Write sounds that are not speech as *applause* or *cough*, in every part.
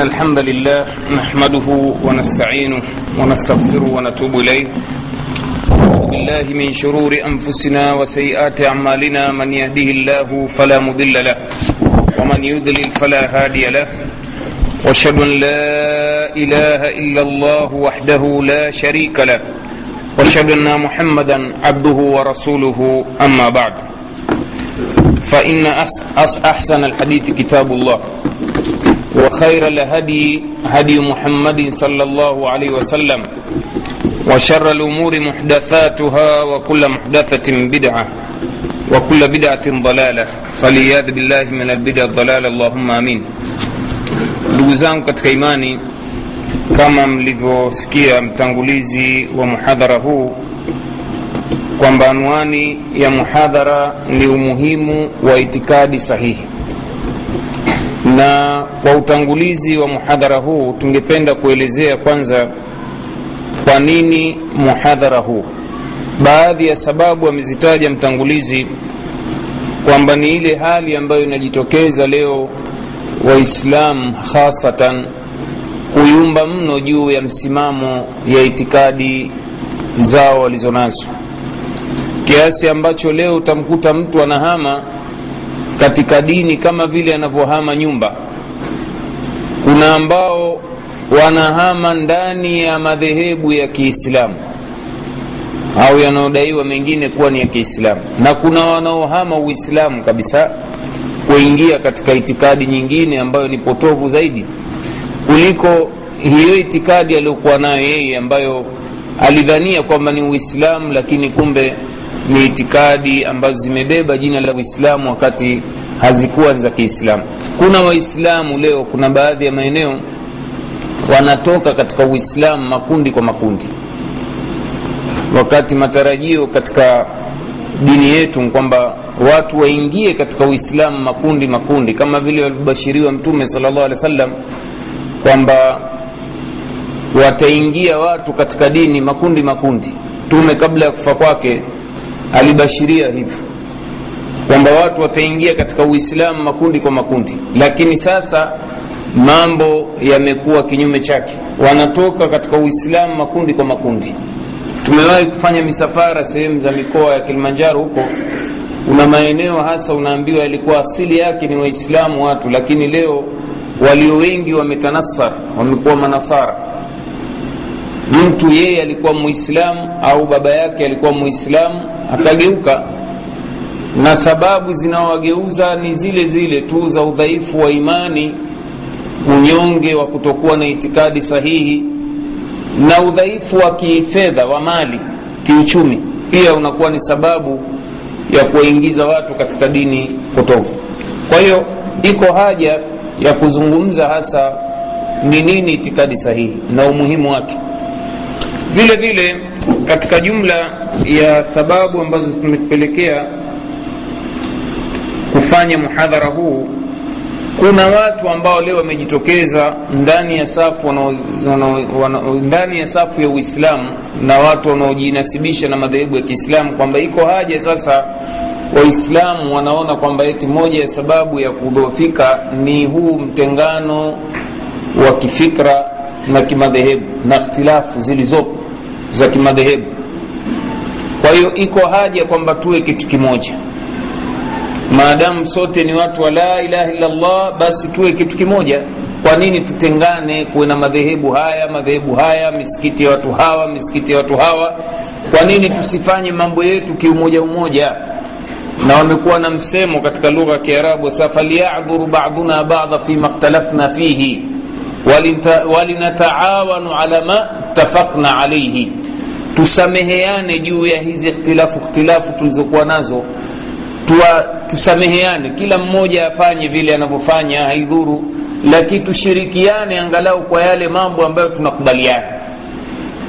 إن الحمد لله نحمده ونستعينه ونستغفره ونتوب إليه. بالله من شرور أنفسنا وسيئات أعمالنا. من يهده الله فلا مضل له ومن يضلل فلا هادي له. وأشهد أن لا إله إلا الله وحده لا شريك له. وأشهد أن محمدا عبده ورسوله. أما بعد فإن أحسن الحديث كتاب الله. وخير الهدي هدي محمد صلى الله عليه وسلم وشر الأمور محدثاتها وكل محدثة بدعة وكل بدعة ضلالة فلياذ بالله من البدع الضلالة اللهم آمين ndugu zangu katika imani kama mlivyosikia mtangulizi wa muhadhara huu kwamba anwani ya muhadhara ni umuhimu wa itikadi sahihi na kwa utangulizi wa muhadhara huu tungependa kuelezea kwanza kwa nini muhadhara huu. Baadhi ya sababu amezitaja mtangulizi kwamba ni ile hali ambayo inajitokeza leo waislamu hasatan kuyumba mno juu ya msimamo ya itikadi zao walizonazo. Kiasi ambacho leo utamkuta mtu anahama katika dini kama vile anavyohama nyumba. Kuna ambao wanahama ndani ya madhehebu ya kiislamu au yanaodaiwa mengine kuwa ni ya kiislamu. Na kuna wanaohama uislamu kabisa kuingia katika itikadi nyingine ambayo ni potovu zaidi kuliko hiyo itikadi aliyokuwa nayo yeye ambayo alidhania kwamba ni uislamu lakini kumbe ni itikadi ambazo zimebeba jina la uislamu wakati hazikuwa za kiislamu. Kuna waislamu leo kuna baadhi ya maeneo wanatoka katika uislamu makundi kwa makundi. Wakati matarajio katika dini yetu kwamba watu waingie katika uislamu makundi makundi kama vile walivyobashiriwa mtume salllah alih wa sallam kwamba wataingia watu katika dini makundi makundi. Mtume kabla ya kufa kwake alibashiria hivyo kwamba watu wataingia katika uislamu makundi kwa makundi. Lakini sasa mambo yamekuwa kinyume chake. Wanatoka katika uislamu makundi kwa makundi. Tumewahi kufanya misafara sehemu za mikoa ya kilimanjaro huko. Una maeneo hasa unaambiwa yalikuwa asili yake ni waislamu watu lakini leo walio wengi wametanasar wamekuwa manasara. Mtu yeye alikuwa muislamu au baba yake alikuwa muislamu akageuka na sababu zinawageuza ni zile zile tu za udhaifu wa imani unyonge wa kutokuwa na itikadi sahihi na udhaifu wa kifedha wa mali kiuchumi. Pia unakuwa ni sababu ya kuwaingiza watu katika dini potofu. Kwa hiyo iko haja ya kuzungumza hasa ni nini itikadi sahihi na umuhimu wake. Vile vile katika jumla ya sababu ambazo zimetupelekea kufanya muhadhara huu kuna watu ambao leo wamejitokeza ndani ya safu ndani ya safu ya uislamu na watu wanaojinasibisha na madhehebu ya kiislamu kwamba iko haja sasa waislamu wanaona kwamba eti moja ya sababu ya kudhoofika ni huu mtengano wa kifikra na kimadhehebu na ikhtilafu zilizopo za kimadhehebu. Kwa hiyo iko haja kwamba tuwe kitu kimoja. Maadamu sote ni watu wa la ilaha illallah basi tuwe kitu kimoja. Kwa nini tutengane kuwe na madhehebu haya madhehebu haya misikiti ya watu hawa misikiti ya watu hawa? Kwa nini tusifanye mambo yetu kiumoja umoja? Na wamekuwa na msemo katika lugha ya kiarabu sa falyadhuru baduna bada fima khtalafna fihi walinataawanu ala ma tafakna alaihi tusameheane juu ya hizi ikhtilafu ikhtilafu tulizokuwa nazo. Tua, tusameheane kila mmoja afanye vile anavyofanya haidhuru. Lakini tushirikiane angalau kwa yale mambo ambayo tunakubaliana.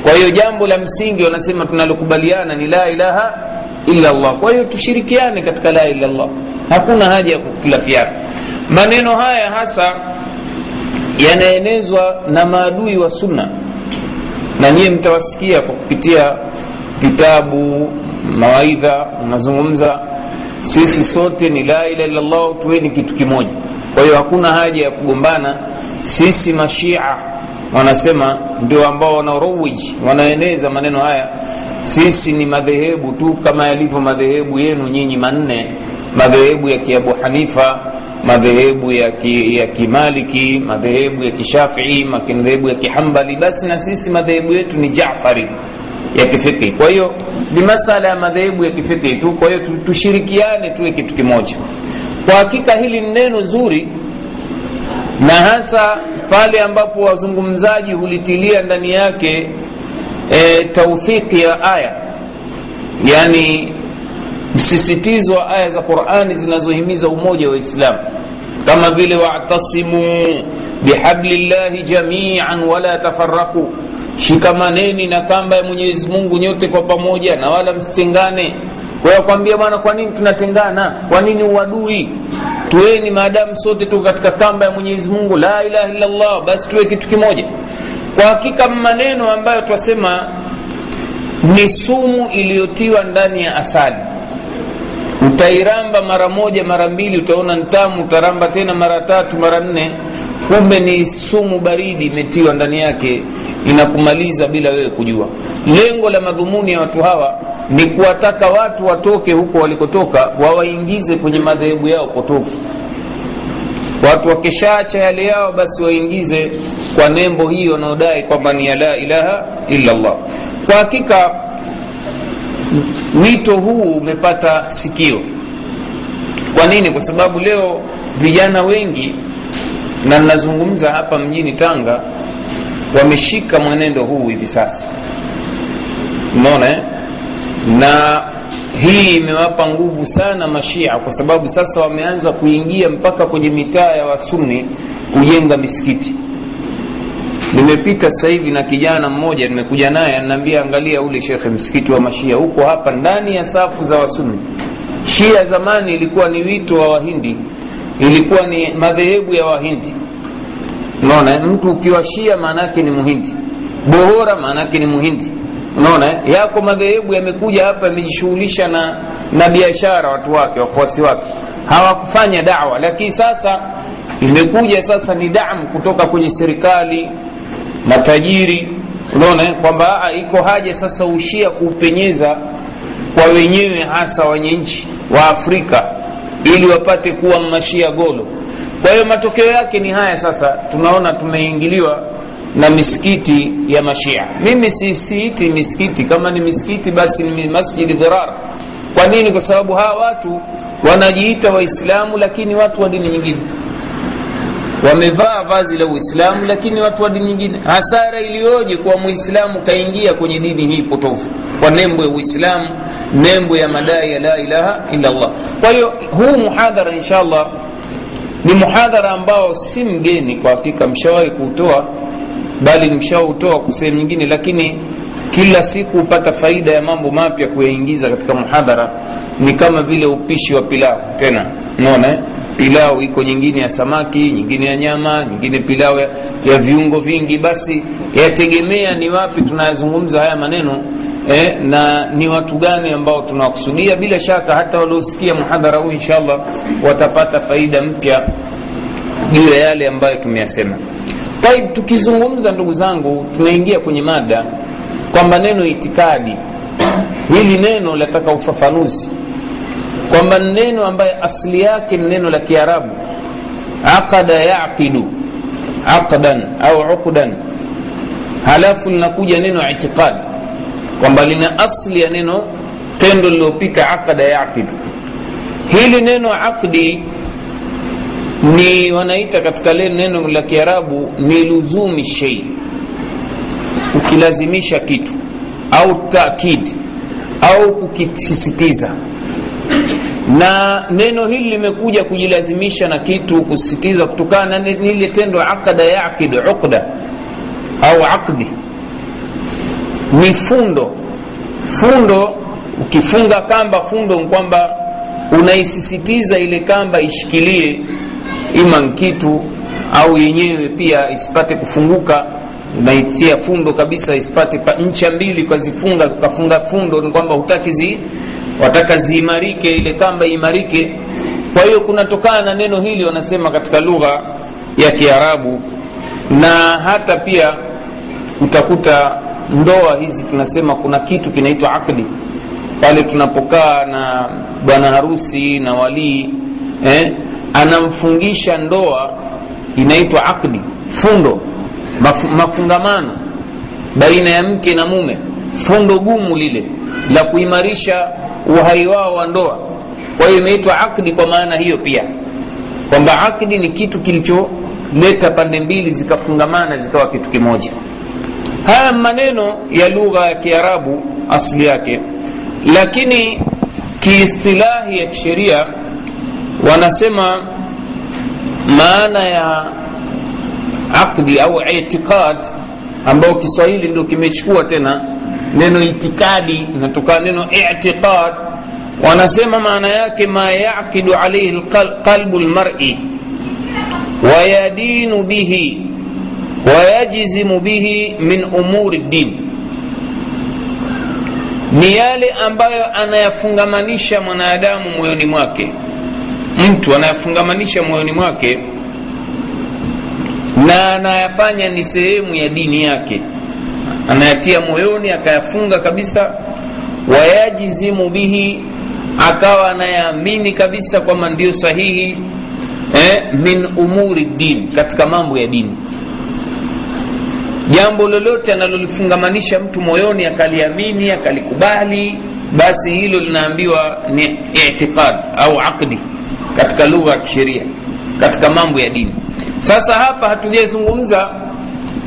Kwa hiyo jambo la msingi wanasema tunalokubaliana ni la ilaha illa allah. Kwa hiyo tushirikiane katika la ila llah hakuna haja ya kukhtilafiana. Maneno haya hasa yanaenezwa na maadui wa sunna na nyiye mtawasikia kwa kupitia vitabu mawaidha unazungumza sisi sote ni la ilaha illallah tuweni kitu kimoja. Kwa hiyo hakuna haja ya kugombana. Sisi mashia wanasema ndio ambao wanarowiji wanaeneza maneno haya. Sisi ni madhehebu tu kama yalivyo madhehebu yenu nyinyi manne. Madhehebu ya kiabu hanifa madhehebu ya, ki, ya kimaliki madhehebu ya kishafii madhehebu ya kihambali basi na sisi madhehebu yetu ni jafari ya kifikhi. Kwa hiyo ni masala ya madhehebu ya kifikhi tu. Kwa hiyo tushirikiane tuwe kitu kimoja. Kwa hakika hili ni neno zuri na hasa pale ambapo wazungumzaji hulitilia ndani yake e, tauthiki ya aya. Yani msisitizo wa aya za qurani zinazohimiza umoja wa islam. Kama vile wa'tasimu bihablillahi jamian wala tafaraku shikamaneni na kamba ya mwenyezi mungu nyote kwa pamoja na wala msitengane. Kwa bwana kwa nini tunatengana? Kwa nini uadui? Tuweni maadamu sote tuko katika kamba ya mwenyezi mungu. La ilaha illallah basi tuwe kitu kimoja. Kwa hakika maneno ambayo twasema ni sumu iliyotiwa ndani ya asali utairamba mara moja mara mbili utaona ntamu utaramba tena mara tatu mara nne. Kumbe ni sumu baridi imetiwa ndani yake inakumaliza bila wewe kujua. Lengo la madhumuni ya watu hawa ni kuwataka watu watoke huko walikotoka wawaingize kwenye madhehebu yao potofu. Watu wakishaacha yale yao basi waingize kwa nembo hii wanaodai kwamba ni ya la ilaha illa llah kwa hakika wito huu umepata sikio. Kwa nini? Kwa sababu leo vijana wengi na ninazungumza hapa mjini tanga wameshika mwenendo huu hivi sasa. Umeona eh? na hii imewapa nguvu sana mashia kwa sababu sasa wameanza kuingia mpaka kwenye mitaa ya wasuni kujenga misikiti nimepita sasa hivi na kijana mmoja nimekuja naye ananiambia angalia ule shekhe msikiti wa mashia huko hapa ndani ya safu za wasuni shia zamani ilikuwa ni wito wa wahindi ilikuwa ni madhehebu ya wahindi. Unaona mtu ukiwa shia maanaake ni muhindi bohora maanaake ni muhindi. Unaona yako madhehebu yamekuja hapa yamejishughulisha na na biashara watu wake wafuasi wake. Hawakufanya dawa lakini sasa imekuja sasa ni damu kutoka kwenye serikali matajiri. Unaona kwamba iko haja sasa ushia kuupenyeza kwa wenyewe hasa wenye nchi wa afrika ili wapate kuwa mashia golo. Kwa hiyo matokeo yake ni haya sasa tunaona tumeingiliwa na misikiti ya mashia. Mimi sisiiti misikiti. Kama ni misikiti basi ni masjidi dhirar kwa nini? Kwa sababu hawa watu wanajiita waislamu lakini watu wa dini nyingine wamevaa vazi la uislamu lakini watu wa dini nyingine. Hasara iliyoje kuwa muislamu kaingia kwenye dini hii potofu? Kwa nembo ya uislamu nembo ya madai ya la ilaha illa kwa hiyo huu muhadhara insha allah ni muhadhara ambao si mgeni kwa hakika mshawahi kuutoa bali mshautoa kwa sehemu nyingine lakini kila siku hupata faida ya mambo mapya kuyaingiza katika muhadhara. Ni kama vile upishi wa pilau. Tena unaona eh? Pilau iko nyingine ya samaki nyingine ya nyama nyingine pilau ya, ya viungo vingi. Basi yategemea ni wapi tunayazungumza haya maneno eh, na ni watu gani ambao tunawakusudia. Bila shaka hata waliosikia muhadhara huu inshallah watapata faida mpya juu ya yale ambayo tumeyasema. Taib tukizungumza ndugu zangu tunaingia kwenye mada kwamba neno itikadi hili neno lataka ufafanuzi kwamba neno ambaye asili yake ni neno la kiarabu. Aqada yaqidu aqdan au uqdan. Halafu linakuja neno itiqad kwamba lina asli ya neno tendo lililopita aqada yaqidu. Hili neno aqdi ni wanaita katika le neno la kiarabu ni luzumi shei kukilazimisha kitu au takid au kukisisitiza na neno hili limekuja kujilazimisha na kitu kusisitiza kutokana na lile tendo akada yaqid uqda au aqdi. Ni fundo. Fundo ukifunga kamba fundo ni kwamba unaisisitiza ile kamba ishikilie ima kitu au yenyewe pia isipate kufunguka unaitia fundo kabisa isipate pa ncha mbili ukazifunga ukafunga fundo ni kwamba hutaki zi wataka ziimarike ile kamba imarike kwa hiyo kunatokana na neno hili wanasema katika lugha ya kiarabu na hata pia utakuta ndoa hizi tunasema kuna kitu kinaitwa akdi pale tunapokaa na bwana harusi na walii eh, anamfungisha ndoa inaitwa akdi fundo maf, mafungamano baina ya mke na mume fundo gumu lile la kuimarisha uhai wao wa ndoa. Kwa hiyo imeitwa akdi kwa maana hiyo pia. Kwamba akdi ni kitu kilicholeta pande mbili zikafungamana zikawa kitu kimoja. Haya maneno ya lugha ya kiarabu asli yake lakini kiistilahi ya kisheria wanasema maana ya aqdi au itiqad ambao kiswahili ndio kimechukua tena neno itikadi inatokana neno itiqad. Wanasema maana yake ma yaqidu alayhi qalbu lmari wayadinu bihi wayajzimu bihi min umuri din ni yale ambayo anayafungamanisha mwanadamu moyoni mwake. Mtu anayafungamanisha moyoni mwake na anayafanya ni sehemu ya dini yake anayatia moyoni akayafunga kabisa. Wayajizimu bihi akawa anayaamini kabisa kwamba ndio sahihi eh, min umuri dini katika mambo ya dini. Jambo lolote analolifungamanisha mtu moyoni akaliamini akalikubali basi hilo linaambiwa ni itiqad au aqdi katika lugha ya kisheria katika mambo ya dini. Sasa hapa hatujazungumza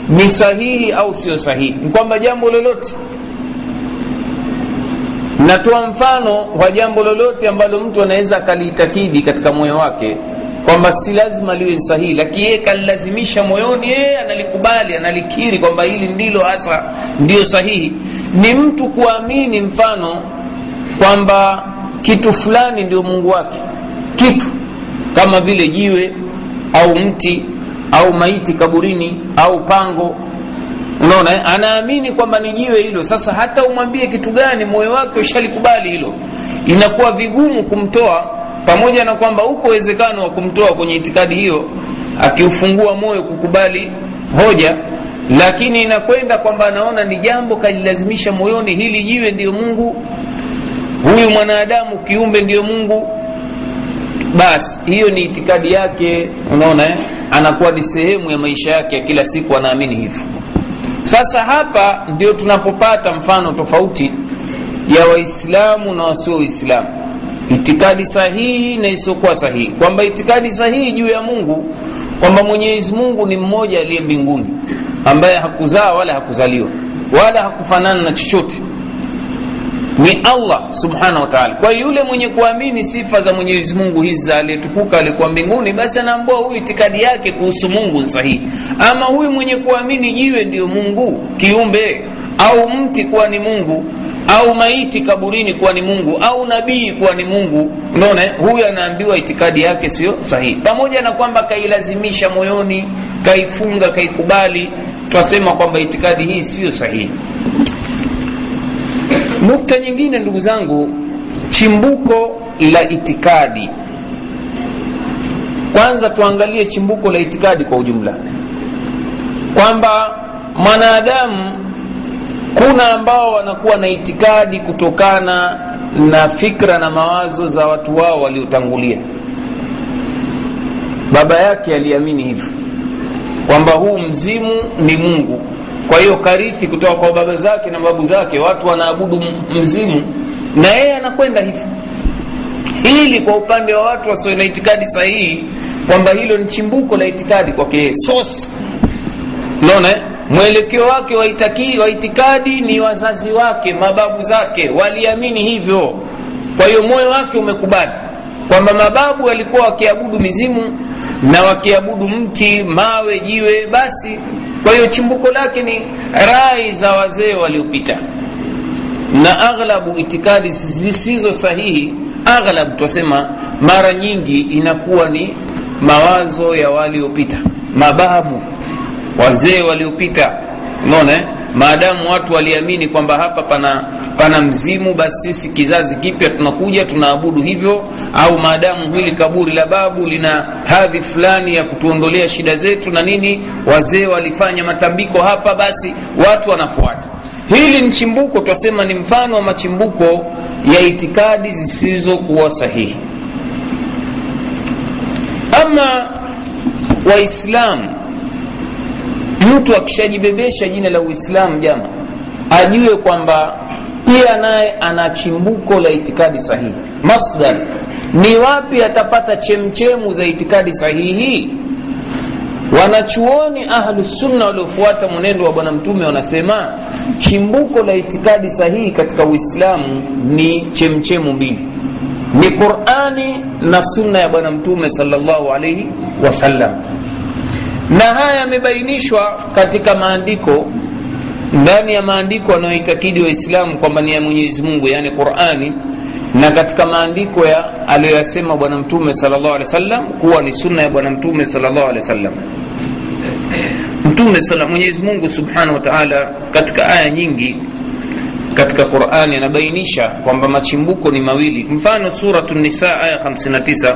ni sahihi au sio sahihi? Ni kwamba jambo lolote. Natoa mfano wa jambo lolote ambalo mtu anaweza akaliitakidi katika moyo wake kwamba si lazima liwe sahihi lakini yeye kalilazimisha moyoni yeye analikubali analikiri kwamba hili ndilo hasa ndio sahihi. Ni mtu kuamini mfano kwamba kitu fulani ndio mungu wake. Kitu kama vile jiwe au mti au maiti kaburini au pango. Unaona anaamini kwamba ni jiwe hilo. Sasa hata umwambie kitu gani moyo wake ushalikubali hilo. Inakuwa vigumu kumtoa pamoja na kwamba uko uwezekano wa kumtoa kwenye itikadi hiyo akiufungua moyo kukubali hoja. Lakini inakwenda kwamba anaona ni jambo kalilazimisha moyoni hili jiwe ndiyo mungu. Huyu mwanadamu kiumbe ndiyo mungu basi hiyo ni itikadi yake. Unaona eh? anakuwa ni sehemu ya maisha yake ya kila siku anaamini hivyo. Sasa hapa ndio tunapopata mfano tofauti ya waislamu na wasio waislamu. Itikadi sahihi na isiyokuwa sahihi. Kwamba itikadi sahihi juu ya mungu kwamba mwenyezi mungu ni mmoja aliye mbinguni ambaye hakuzaa wala hakuzaliwa wala hakufanana na chochote ni allah subhanahu wa taala. Kwa yule mwenye kuamini sifa za mwenyezi mungu hizi aliyetukuka alikuwa mbinguni basi anaambua huyu itikadi yake kuhusu mungu ni sahihi. Ama huyu mwenye kuamini jiwe ndiyo mungu kiumbe au mti kuwa ni mungu au maiti kaburini kuwa ni mungu au nabii kuwa ni mungu unaona? Huyu anaambiwa itikadi yake sio sahihi. Pamoja na kwamba kailazimisha moyoni kaifunga kaikubali twasema kwamba itikadi hii siyo sahihi nukta nyingine ndugu zangu chimbuko la itikadi. Kwanza tuangalie chimbuko la itikadi kwa ujumla. Kwamba mwanadamu kuna ambao wanakuwa na itikadi kutokana na fikra na mawazo za watu wao waliotangulia. Baba yake aliamini hivyo kwamba huu mzimu ni mungu kwa hiyo karithi kutoka kwa baba zake na babu zake watu wanaabudu mzimu na yeye anakwenda hivyo. Hili kwa upande wa watu wasio na itikadi sahihi kwamba hilo ni chimbuko la itikadi kwake yeye. Source. Unaona mwelekeo wake wa, wa itikadi ni wazazi wake mababu zake. Waliamini hivyo. Kwa hiyo moyo wake umekubali kwamba mababu walikuwa wakiabudu mizimu na wakiabudu mti mawe jiwe basi kwa hiyo chimbuko lake ni rai za wazee waliopita. Na aghlabu itikadi zisizo sahihi aghlab twasema mara nyingi inakuwa ni mawazo ya waliopita mababu wazee waliopita. Unaona maadamu watu waliamini kwamba hapa pana pana mzimu basi sisi kizazi kipya tunakuja tunaabudu hivyo au maadamu hili kaburi la babu lina hadhi fulani ya kutuondolea shida zetu na nini wazee walifanya matambiko hapa basi watu wanafuata. Hili ni chimbuko twasema ni mfano wa machimbuko ya itikadi zisizokuwa sahihi. Ama waislamu mtu akishajibebesha jina la uislamu jama ajue kwamba pia naye ana chimbuko la itikadi sahihi. Masdar ni wapi atapata chemchemu za itikadi sahihi? Wanachuoni ahlusunna waliofuata mwenendo wa bwana mtume wanasema chimbuko la itikadi sahihi katika uislamu ni chemchemu mbili. Ni qurani na sunna ya bwana mtume salllahu alaihi wasallam na haya yamebainishwa katika maandiko ndani ya maandiko wanayoitakidi waislamu kwamba ni ya mwenyezi mungu yaani qurani na katika maandiko ya aliyoyasema bwana mtume salllah alehi wasallam kuwa ni sunna ya bwana mtume salllah alehi wasallam. Mtume mwenyezi mungu subhanahu wa katika aya nyingi katika qurani anabainisha kwamba machimbuko ni mawili. Mfano suratu nisa aya 59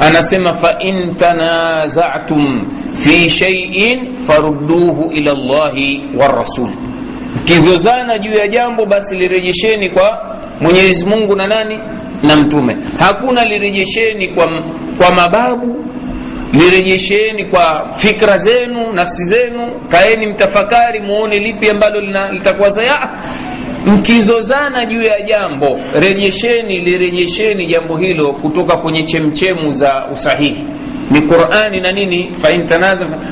anasema fain tanazatum fi shaiin farudduhu ila llahi warasul mkizozana juu ya jambo basi lirejesheni kwa mwenyezi mungu na nani? Na mtume. Hakuna lirejesheni kwa, kwa mababu lirejesheni kwa fikra zenu nafsi zenu. Kaeni mtafakari muone lipi ambalo litakuwa saya mkizozana juu ya jambo rejesheni lirejesheni jambo hilo kutoka kwenye chemchemu za usahihi. Ni qurani na nini?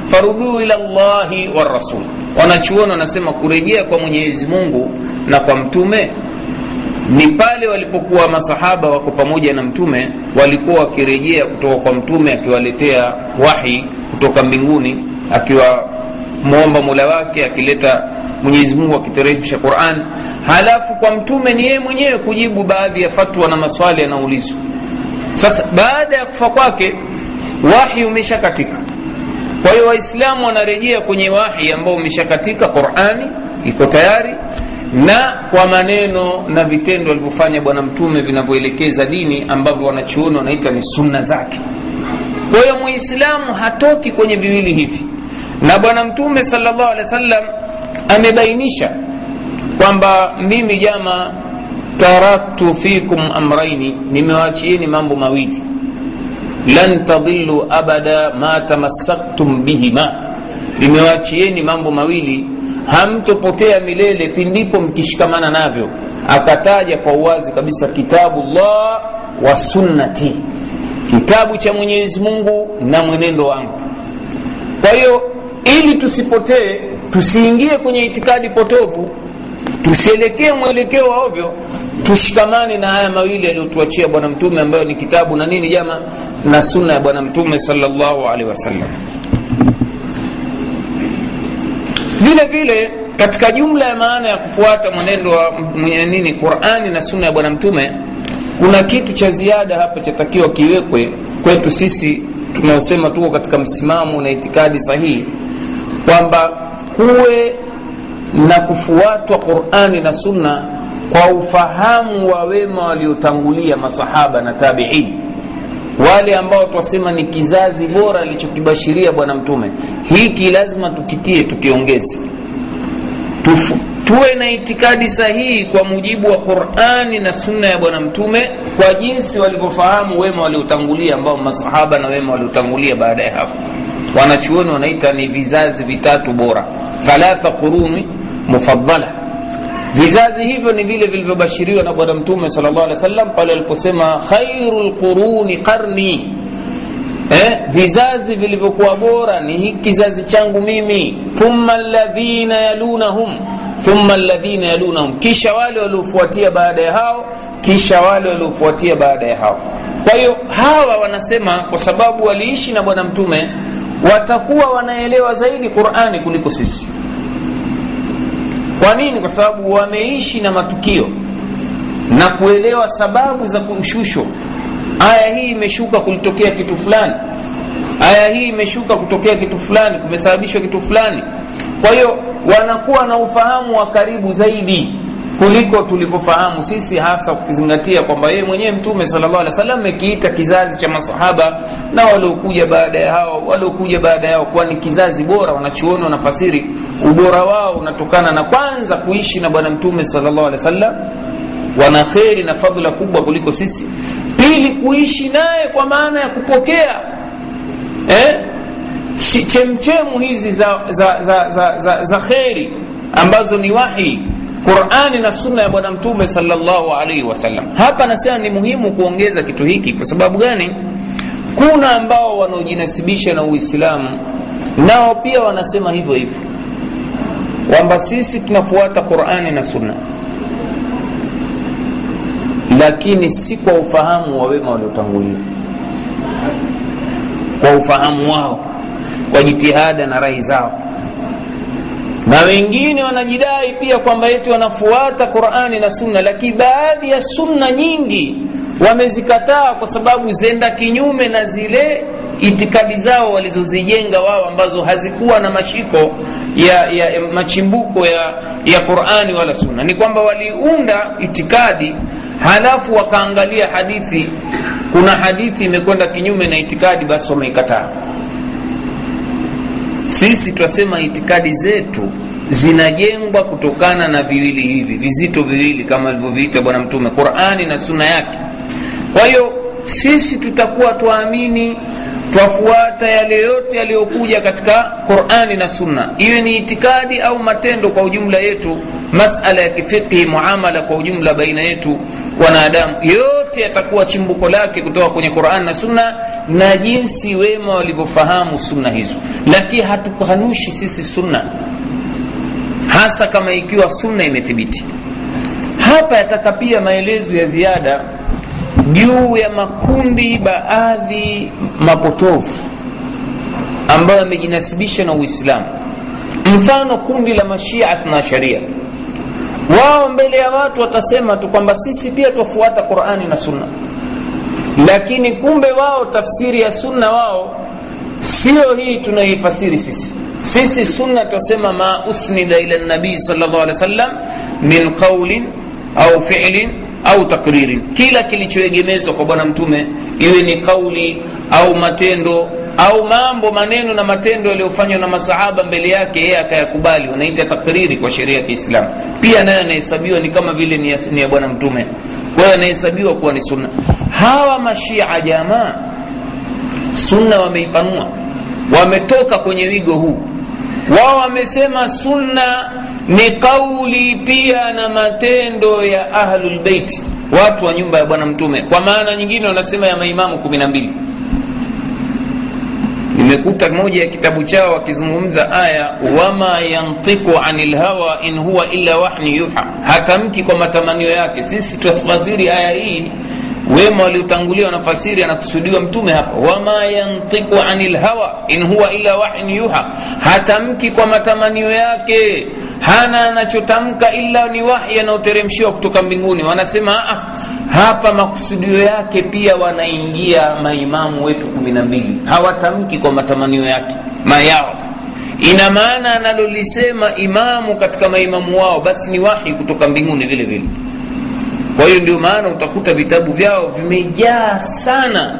Faruduu ila llahi warasul wanachuoni wanasema kurejea kwa mwenyezi mungu na kwa mtume ni pale walipokuwa masahaba wako pamoja na mtume walikuwa wakirejea kutoka kwa mtume akiwaletea wahi kutoka mbinguni akiwamwomba mola wake akileta mwenyezi mungu akiteremsha quran. Halafu kwa mtume ni yeye mwenyewe kujibu baadhi ya fatwa na maswali yanaulizwa sasa baada ya kufa kwake wahi umeshakatika. Kwa hiyo waislamu wanarejea kwenye wahi ambao umeshakatika qurani iko tayari na kwa maneno na vitendo alivyofanya bwana mtume vinavyoelekeza dini ambavyo wanachuoni wanaita ni sunna zake. Kwa hiyo muislamu hatoki kwenye viwili hivi. Na bwana mtume salllah alehi wa sallam amebainisha kwamba mimi jama taraktu fikum amraini nimewaachieni mambo mawili. Lan tadhillu abada ma tamassaktum bihima nimewaachieni mambo mawili hamtopotea milele pindipo mkishikamana navyo. Akataja kwa uwazi kabisa kitabu llah wa sunnati. Kitabu cha mwenyezi mungu na mwenendo wangu. Kwa hiyo ili tusipotee tusiingie kwenye itikadi potovu tusielekee mwelekeo wa ovyo tushikamane na haya mawili aliyotuachia bwana mtume ambayo ni kitabu na nini jama na sunna ya bwana mtume salllahu alehi wasallam vile vile katika jumla ya maana ya kufuata mwenendo wa nini qurani na sunna ya bwana mtume kuna kitu cha ziada hapa chatakiwa kiwekwe kwetu sisi tunaosema tuko katika msimamo na itikadi sahihi kwamba kuwe na kufuatwa qurani na sunna kwa ufahamu wa wema waliotangulia masahaba na tabiin wale ambao twasema ni kizazi bora alichokibashiria bwana mtume hiki lazima tukitie tukiongeze. Tufu, tuwe na itikadi sahihi kwa mujibu wa qurani na sunna ya bwana mtume kwa jinsi walivyofahamu wema waliotangulia ambao masahaba na wema waliotangulia baada ya hapo. Wanachuoni wanaita ni vizazi vitatu bora. Thalatha quruni mufadala vizazi hivyo ni vile vilivyobashiriwa na bwana mtume sal llah wasallam pale aliposema khairu lquruni qarni. Eh, vizazi vilivyokuwa bora ni hiki kizazi changu mimi. Thumma ladhina yalunahum thumma ladhina yalunahum. Kisha wale waliofuatia baada ya hao kisha wale waliofuatia baada ya hao. Kwa hiyo hawa wanasema kwa sababu waliishi na bwana mtume watakuwa wanaelewa zaidi qurani kuliko sisi kwa nini? Kwa sababu wameishi na matukio na kuelewa sababu za kushusho aya hii imeshuka kulitokea kitu fulani. Aya hii imeshuka kutokea kitu fulani kumesababishwa kitu fulani. Kwa hiyo wanakuwa na ufahamu wa karibu zaidi kuliko tulivyofahamu sisi hasa ukizingatia kwamba yeye mwenyewe mtume sallallahu alaihi wasallam amekiita kizazi cha masahaba na waliokuja baada ya hao waliokuja baada yao kuwa ni kizazi bora wanachuoni wanafasiri ubora wao unatokana na kwanza kuishi na bwana mtume sallallahu alaihi wasallam wana kheri na fadhila kubwa kuliko sisi pili kuishi naye kwa maana ya kupokea eh? chemchemu hizi za, za, za, za, za, za kheri ambazo ni wahi qurani na sunna ya bwana mtume salllahu alaihi wasallam. Hapa nasema ni muhimu kuongeza kitu hiki kwa sababu gani? Kuna ambao wanaojinasibisha na uislamu nao pia wanasema hivyo hivyo kwamba sisi tunafuata qurani na sunna lakini si kwa ufahamu wa wema waliotangulia kwa ufahamu wao kwa jitihada na rai zao na wengine wanajidai pia kwamba eti wanafuata qurani na sunna lakini baadhi ya sunna nyingi wamezikataa kwa sababu zenda kinyume na zile itikadi zao walizozijenga wao ambazo hazikuwa na mashiko ya, ya, machimbuko ya, ya qurani wala sunna. Ni kwamba waliunda itikadi halafu wakaangalia hadithi. Kuna hadithi imekwenda kinyume na itikadi basi wameikataa sisi twasema itikadi zetu zinajengwa kutokana na viwili hivi vizito viwili kama alivyoviita bwana mtume qurani na sunna yake. Kwa hiyo sisi tutakuwa twaamini twafuata yale yote yaliyokuja katika qurani na sunna. Iwe ni itikadi au matendo kwa ujumla yetu masala ya kifiqhi muamala kwa ujumla baina yetu wanadamu yote yatakuwa chimbuko lake kutoka kwenye qurani na sunna na jinsi wema walivyofahamu sunna hizo. Lakini hatukanushi sisi sunna hasa kama ikiwa sunna imethibiti. Hapa yataka pia maelezo ya ziada juu ya makundi baadhi mapotofu ambayo yamejinasibisha na uislamu. Mfano kundi la mashia athna sharia. Wao mbele ya watu watasema tu kwamba sisi pia twafuata qurani na sunna. Lakini kumbe wao tafsiri ya sunna wao sio hii tunayoifasiri sisi. Sisi sunna twasema ma usnida ila nabii salllah alih wasallam min qaulin au filin au takririn kila kilichoegemezwa kwa bwana mtume iwe ni kauli au matendo au mambo maneno na matendo yaliyofanywa na masahaba mbele yake yeye akayakubali. Wanaita takriri kwa sheria ya kiislamu. Pia nayo anahesabiwa ni kama vile ni ya, bwana mtume. Kwa hiyo anahesabiwa kuwa ni sunna. Hawa mashia jamaa sunna wameipanua. Wametoka kwenye wigo huu. Wao wamesema sunna ni kauli pia na matendo ya ahlulbeiti watu wa nyumba ya bwana mtume. Kwa maana nyingine wanasema ya maimamu kumi na mbili. Nimekuta moja ya kitabu chao wakizungumza aya wama yantiku ani lhawa in huwa illa wahni yuha. Hatamki kwa matamanio yake. Sisi twafasiri aya hii. Wema waliotangulia wanafasiri anakusudiwa mtume hapa. Wama yantiku ani lhawa in huwa illa wahni yuha. Hatamki kwa matamanio yake hana anachotamka ila ni wahi anaoteremshiwa kutoka mbinguni. Wanasema ah, hapa makusudio yake pia wanaingia maimamu wetu kumi na mbili. Hawatamki kwa matamanio yake mayao. Ina maana analolisema imamu katika maimamu wao basi ni wahi kutoka mbinguni vile vile. Kwa hiyo ndio maana utakuta vitabu vyao vimejaa sana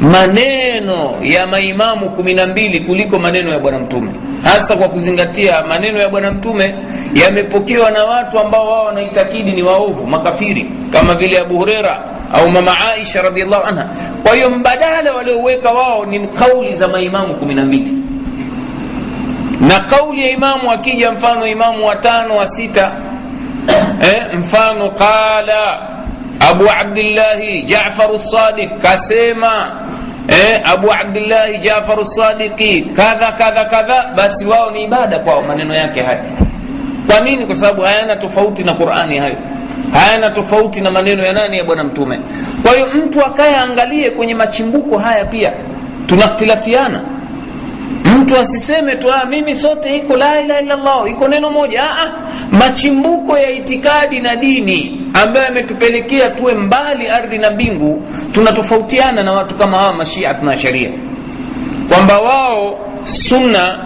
maneno ya maimamu kumi na mbili kuliko maneno ya bwana mtume. Hasa kwa kuzingatia maneno ya bwana mtume yamepokewa na watu ambao wao wanaitakidi ni waovu makafiri kama vile abu hureira au mama aisha radiallahu anha. Kwa hiyo mbadala walioweka wao ni kauli za maimamu kumi na mbili. Na kauli ya imamu akija mfano imamu watano wa sita *coughs* eh, mfano qala abu abdillahi jafaru sadiq kasema eh, abu abdillahi jafaru sadiqi kadha kadha kadha basi wao ni ibada kwao maneno yake haya. Kwa nini? Kwa sababu hayana tofauti na qurani hayo. Hayana tofauti na maneno ya nani? Ya bwana mtume. Kwa hiyo mtu akaye angalie kwenye machimbuko haya pia tunakhtilafiana mtu asiseme tu ah, mimi sote iko la ilaha illallah. Iko neno moja ah, ah, machimbuko ya itikadi na dini ambayo yametupelekea tuwe mbali ardhi na mbingu tunatofautiana na watu kama hawa mashia na sharia. Kwamba wao sunna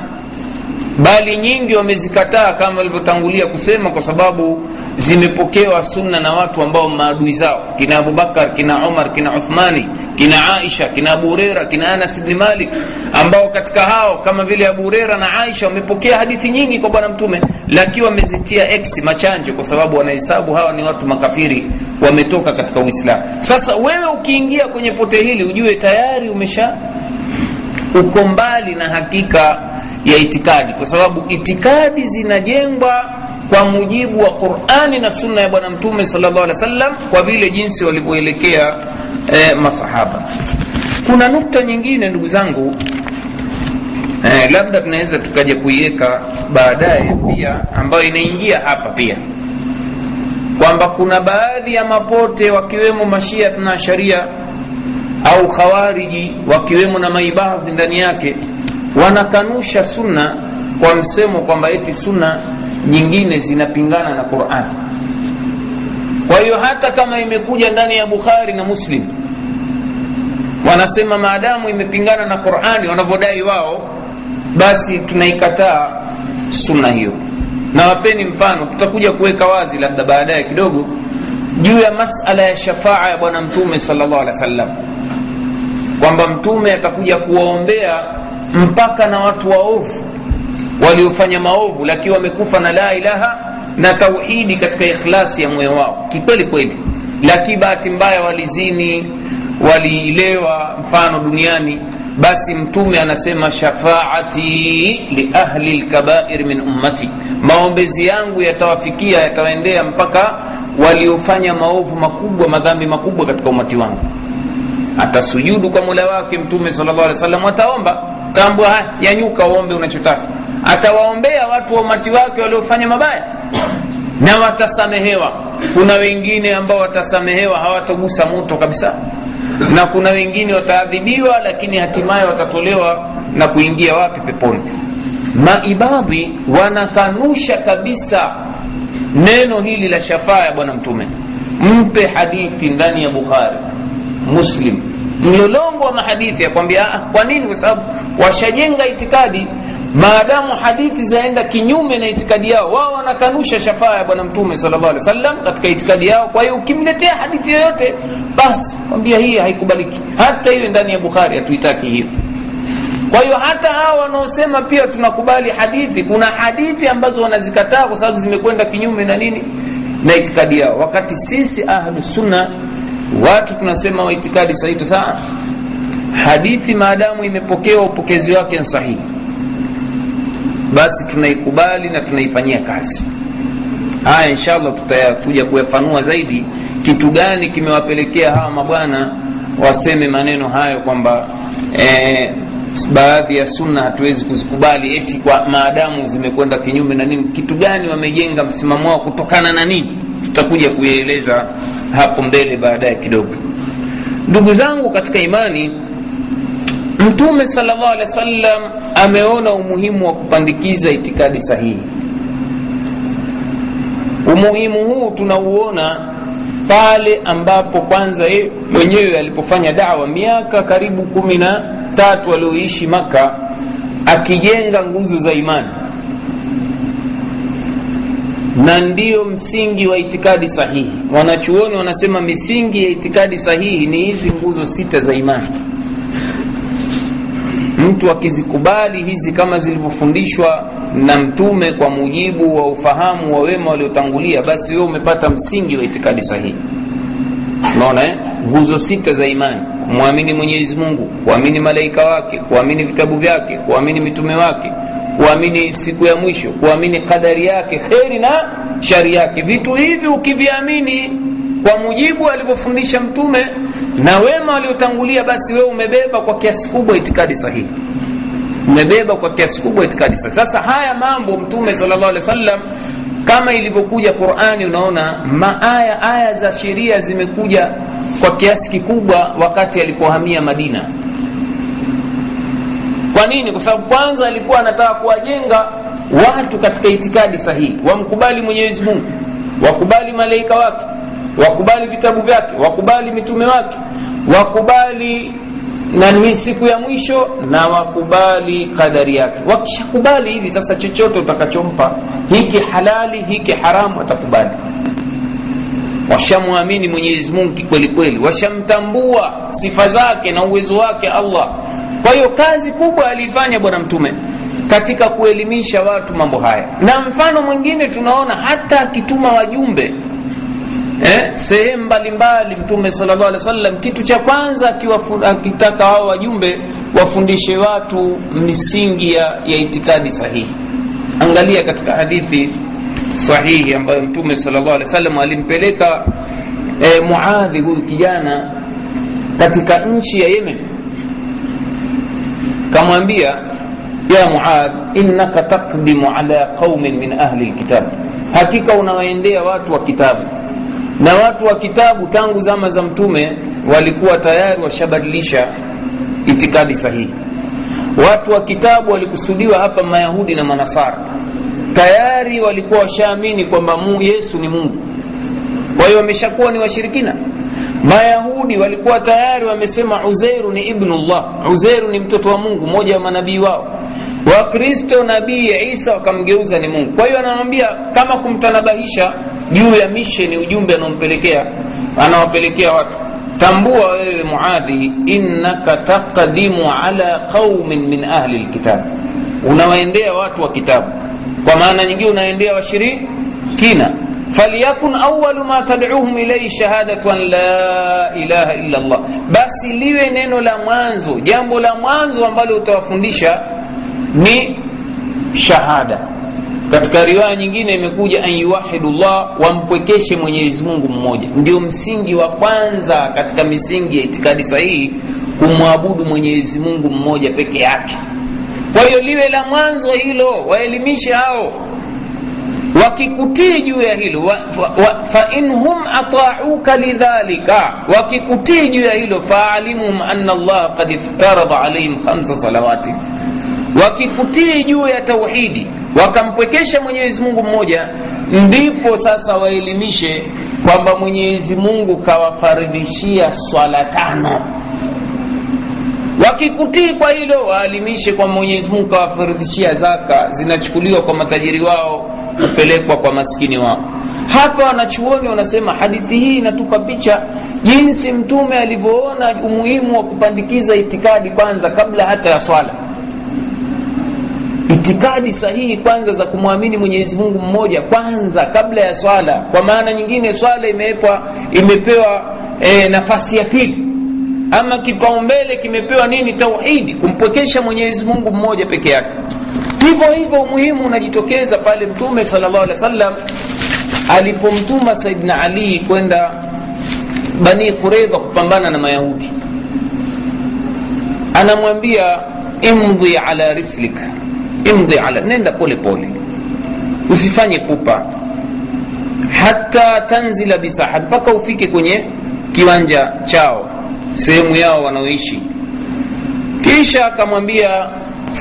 bali nyingi wamezikataa kama walivyotangulia kusema kwa sababu zimepokewa sunna na watu ambao maadui zao kina abubakar kina umar kina uthmani kina aisha kina abu hureira kina anas bni malik ambao katika hao kama vile abu hureira na aisha wamepokea hadithi nyingi kwa bwana mtume lakini wamezitia x machanje kwa sababu wanahesabu hawa ni watu makafiri wametoka katika uislamu. Sasa wewe ukiingia kwenye pote hili ujue tayari umesha uko mbali na hakika ya itikadi kwa sababu itikadi zinajengwa kwa mujibu wa qurani na sunna ya bwana mtume salllah alih wa kwa vile jinsi walivyoelekea e, masahaba. Kuna nukta nyingine ndugu zangu e, labda tunaweza tukaja kuiweka baadaye pia ambayo inaingia hapa pia. Kwamba kuna baadhi ya mapote wakiwemo mashia na sharia au khawariji wakiwemo na maibadhi ndani yake wanakanusha sunna kwa msemo kwamba eti sunna nyingine zinapingana na quran. Kwa hiyo hata kama imekuja ndani ya bukhari na muslim wanasema maadamu imepingana na qurani wanavyodai wao basi tunaikataa sunna hiyo. Na wapeni mfano tutakuja kuweka wazi labda baadaye kidogo juu ya masala ya shafaa ya bwana mtume wa kwamba mtume atakuja kuwaombea mpaka na watu waovu waliofanya maovu lakini wamekufa na la ilaha na tauhidi katika ikhlasi ya moyo wao. Kikweli kweli. Lakini bahati mbaya walizini waliilewa mfano duniani. Basi mtume anasema shafaati liahli lkabair min ummati. Maombezi yangu yatawafikia yatawaendea mpaka waliofanya maovu makubwa madhambi makubwa katika umati wangu. Atasujudu kwa mola wake mtume sal llah alih wasallam ataomba kaambwa yanyuka uombe unachotaka atawaombea watu wa umati wake waliofanya mabaya? Na watasamehewa. Kuna wengine ambao watasamehewa hawatagusa moto kabisa. Na kuna wengine wataadhibiwa lakini hatimaye watatolewa na kuingia wapi peponi. Maibadhi wanakanusha kabisa neno hili la shafaa ya bwana mtume. Mpe hadithi ndani ya bukhari muslim. Mlolongo wa mahadithi yakwambia kwa nini? Kwa sababu washajenga itikadi maadamu hadithi zaenda kinyume na itikadi yao wao wanakanusha shafaa ya bwana mtume sal llah wasallam katika itikadi yao. Kwa hiyo ukimletea hadithi yoyote basi kwambia hii haikubaliki. Hata iwe ndani ya bukhari hatuitaki hiyo. Kwa hiyo hata hawa wanaosema pia tunakubali hadithi kuna hadithi ambazo wanazikataa kwa sababu zimekwenda kinyume na nini? Na itikadi yao. Wakati sisi ahlusunna watu tunasema wa itikadi sahihi saa hadithi maadamu imepokewa upokezi wake sahihi basi tunaikubali na tunaifanyia kazi. Haya inshallah tutakuja kuyafanua zaidi. Kitu gani kimewapelekea hawa mabwana waseme maneno hayo kwamba eh, baadhi ya sunna hatuwezi kuzikubali eti kwa maadamu zimekwenda kinyume na nini? Kitu gani wamejenga msimamo wao kutokana na nini? Tutakuja kuieleza hapo mbele baadaye kidogo. Ndugu zangu katika imani mtume salllah alehi wa sallam ameona umuhimu wa kupandikiza itikadi sahihi. Umuhimu huu tunauona pale ambapo kwanza ye mwenyewe alipofanya dawa miaka karibu kumi na tatu alioishi maka akijenga nguzo za imani. Na ndiyo msingi wa itikadi sahihi. Wanachuoni wanasema misingi ya itikadi sahihi ni hizi nguzo sita za imani mtu akizikubali hizi kama zilivyofundishwa na mtume kwa mujibu wa ufahamu wa wema waliotangulia basi wewe umepata msingi wa itikadi sahihi. Unaona eh? nguzo sita za imani. Kumwamini mwenyezi mungu kuamini malaika wake kuamini vitabu vyake kuamini mitume wake kuamini siku ya mwisho kuamini kadari yake kheri na shari yake. Vitu hivi ukiviamini kwa mujibu alivyofundisha mtume na wema waliotangulia basi wewe umebeba kwa kiasi kubwa itikadi sahihi. Umebeba kwa kiasi kubwa itikadi sahihi. Sasa haya mambo mtume sallallahu alaihi wasallam kama ilivyokuja qurani unaona maaya aya za sheria zimekuja kwa kiasi kikubwa wakati alipohamia madina. Kwa nini? Kwa sababu kwanza alikuwa anataka kuwajenga watu katika itikadi sahihi. Wamkubali mwenyezi mungu wakubali malaika wake wakubali vitabu vyake wakubali mitume wake wakubali nani siku ya mwisho na wakubali kadari yake. Wakishakubali hivi sasa chochote utakachompa hiki halali hiki haramu atakubali. Washamwamini mwenyezi mungu washamtambua sifa zake na uwezo wake allah. Kwa hiyo kazi kubwa aliifanya bwana mtume katika kuelimisha watu mambo haya. Na mfano mwingine tunaona hata akituma wajumbe eh, sehemu mbalimbali mtume sallallahu alaihi wasallam kitu cha kwanza akitaka hao wajumbe wafundishe watu misingi ya, ya itikadi sahihi. Angalia katika hadithi sahihi ambayo mtume sallallahu alaihi wasallam alimpeleka eh, muadhi huyu kijana katika nchi ya yemen. Kamwambia ya muadh innaka taqdimu ala qaumin min ahli lkitab hakika unawaendea watu wa kitabu na watu wa kitabu tangu zama za mtume walikuwa tayari washabadilisha itikadi sahihi. Watu wa kitabu walikusudiwa hapa mayahudi na manasara. Tayari walikuwa washaamini kwamba yesu ni mungu. Kwa hiyo wameshakuwa ni washirikina. Mayahudi walikuwa tayari wamesema uzeiru ni ibnullah. Uzeiru ni mtoto wa mungu mmoja wa manabii wao wakristo nabii isa wakamgeuza ni mungu. Kwa hiyo anamwambia kama kumtanabahisha juu ya misheni ujumbe anaompelekea anawapelekea watu. Tambua wewe muadhi innaka taqdimu ala qaumin min ahli lkitab unawaendea watu wa kitabu. Kwa maana nyingine unaendea washirikina. Falyakun awalu ma tadcuhum ilaihi shahadatu an la ilaha illa llah basi liwe neno la mwanzo jambo la mwanzo ambalo utawafundisha ni shahada. Katika riwaya nyingine imekuja an yuwahidu llah wampwekeshe mwenyezi mungu mmoja. Ndio msingi wa kwanza katika misingi ya itikadi sahihi kumwabudu mwenyezi mungu mmoja peke yake. Kwa hiyo liwe la mwanzo hilo waelimishe hao. Wakikutii juu ya hilo fain hum atauka lidhalika wakikutii juu ya hilo faalimuhum ana llaha kad iftaradha alaihim khamsa salawati wakikutii juu ya tauhidi wakampwekesha mwenyezi mungu mmoja ndipo sasa waelimishe kwamba mwenyezi mungu kawafaridhishia swala tano. Wakikutii kwa hilo waalimishe kwa mwenyezi mungu kawafaridhishia zaka zinachukuliwa kwa matajiri wao kupelekwa kwa maskini wao. Hapa wanachuoni wanasema hadithi hii inatupa picha jinsi mtume alivyoona umuhimu wa kupandikiza itikadi kwanza kabla hata ya swala itikadi sahihi kwanza za kumwamini mwenyezi mungu mmoja kwanza kabla ya swala. Kwa maana nyingine swala imepewa imepewa e, nafasi ya pili. Ama kipaumbele kimepewa nini? Tauhidi kumpwekesha mwenyezi mungu mmoja peke yake. Hivyo hivyo umuhimu unajitokeza pale mtume salllah alih wasallam alipomtuma saidna ali kwenda bani qureidha kupambana na mayahudi. Anamwambia imdhi ala rislik imdhi ala nenda pole pole. Usifanye pupa. Hata tanzila bisaha mpaka ufike kwenye kiwanja chao sehemu yao wanaoishi. Kisha akamwambia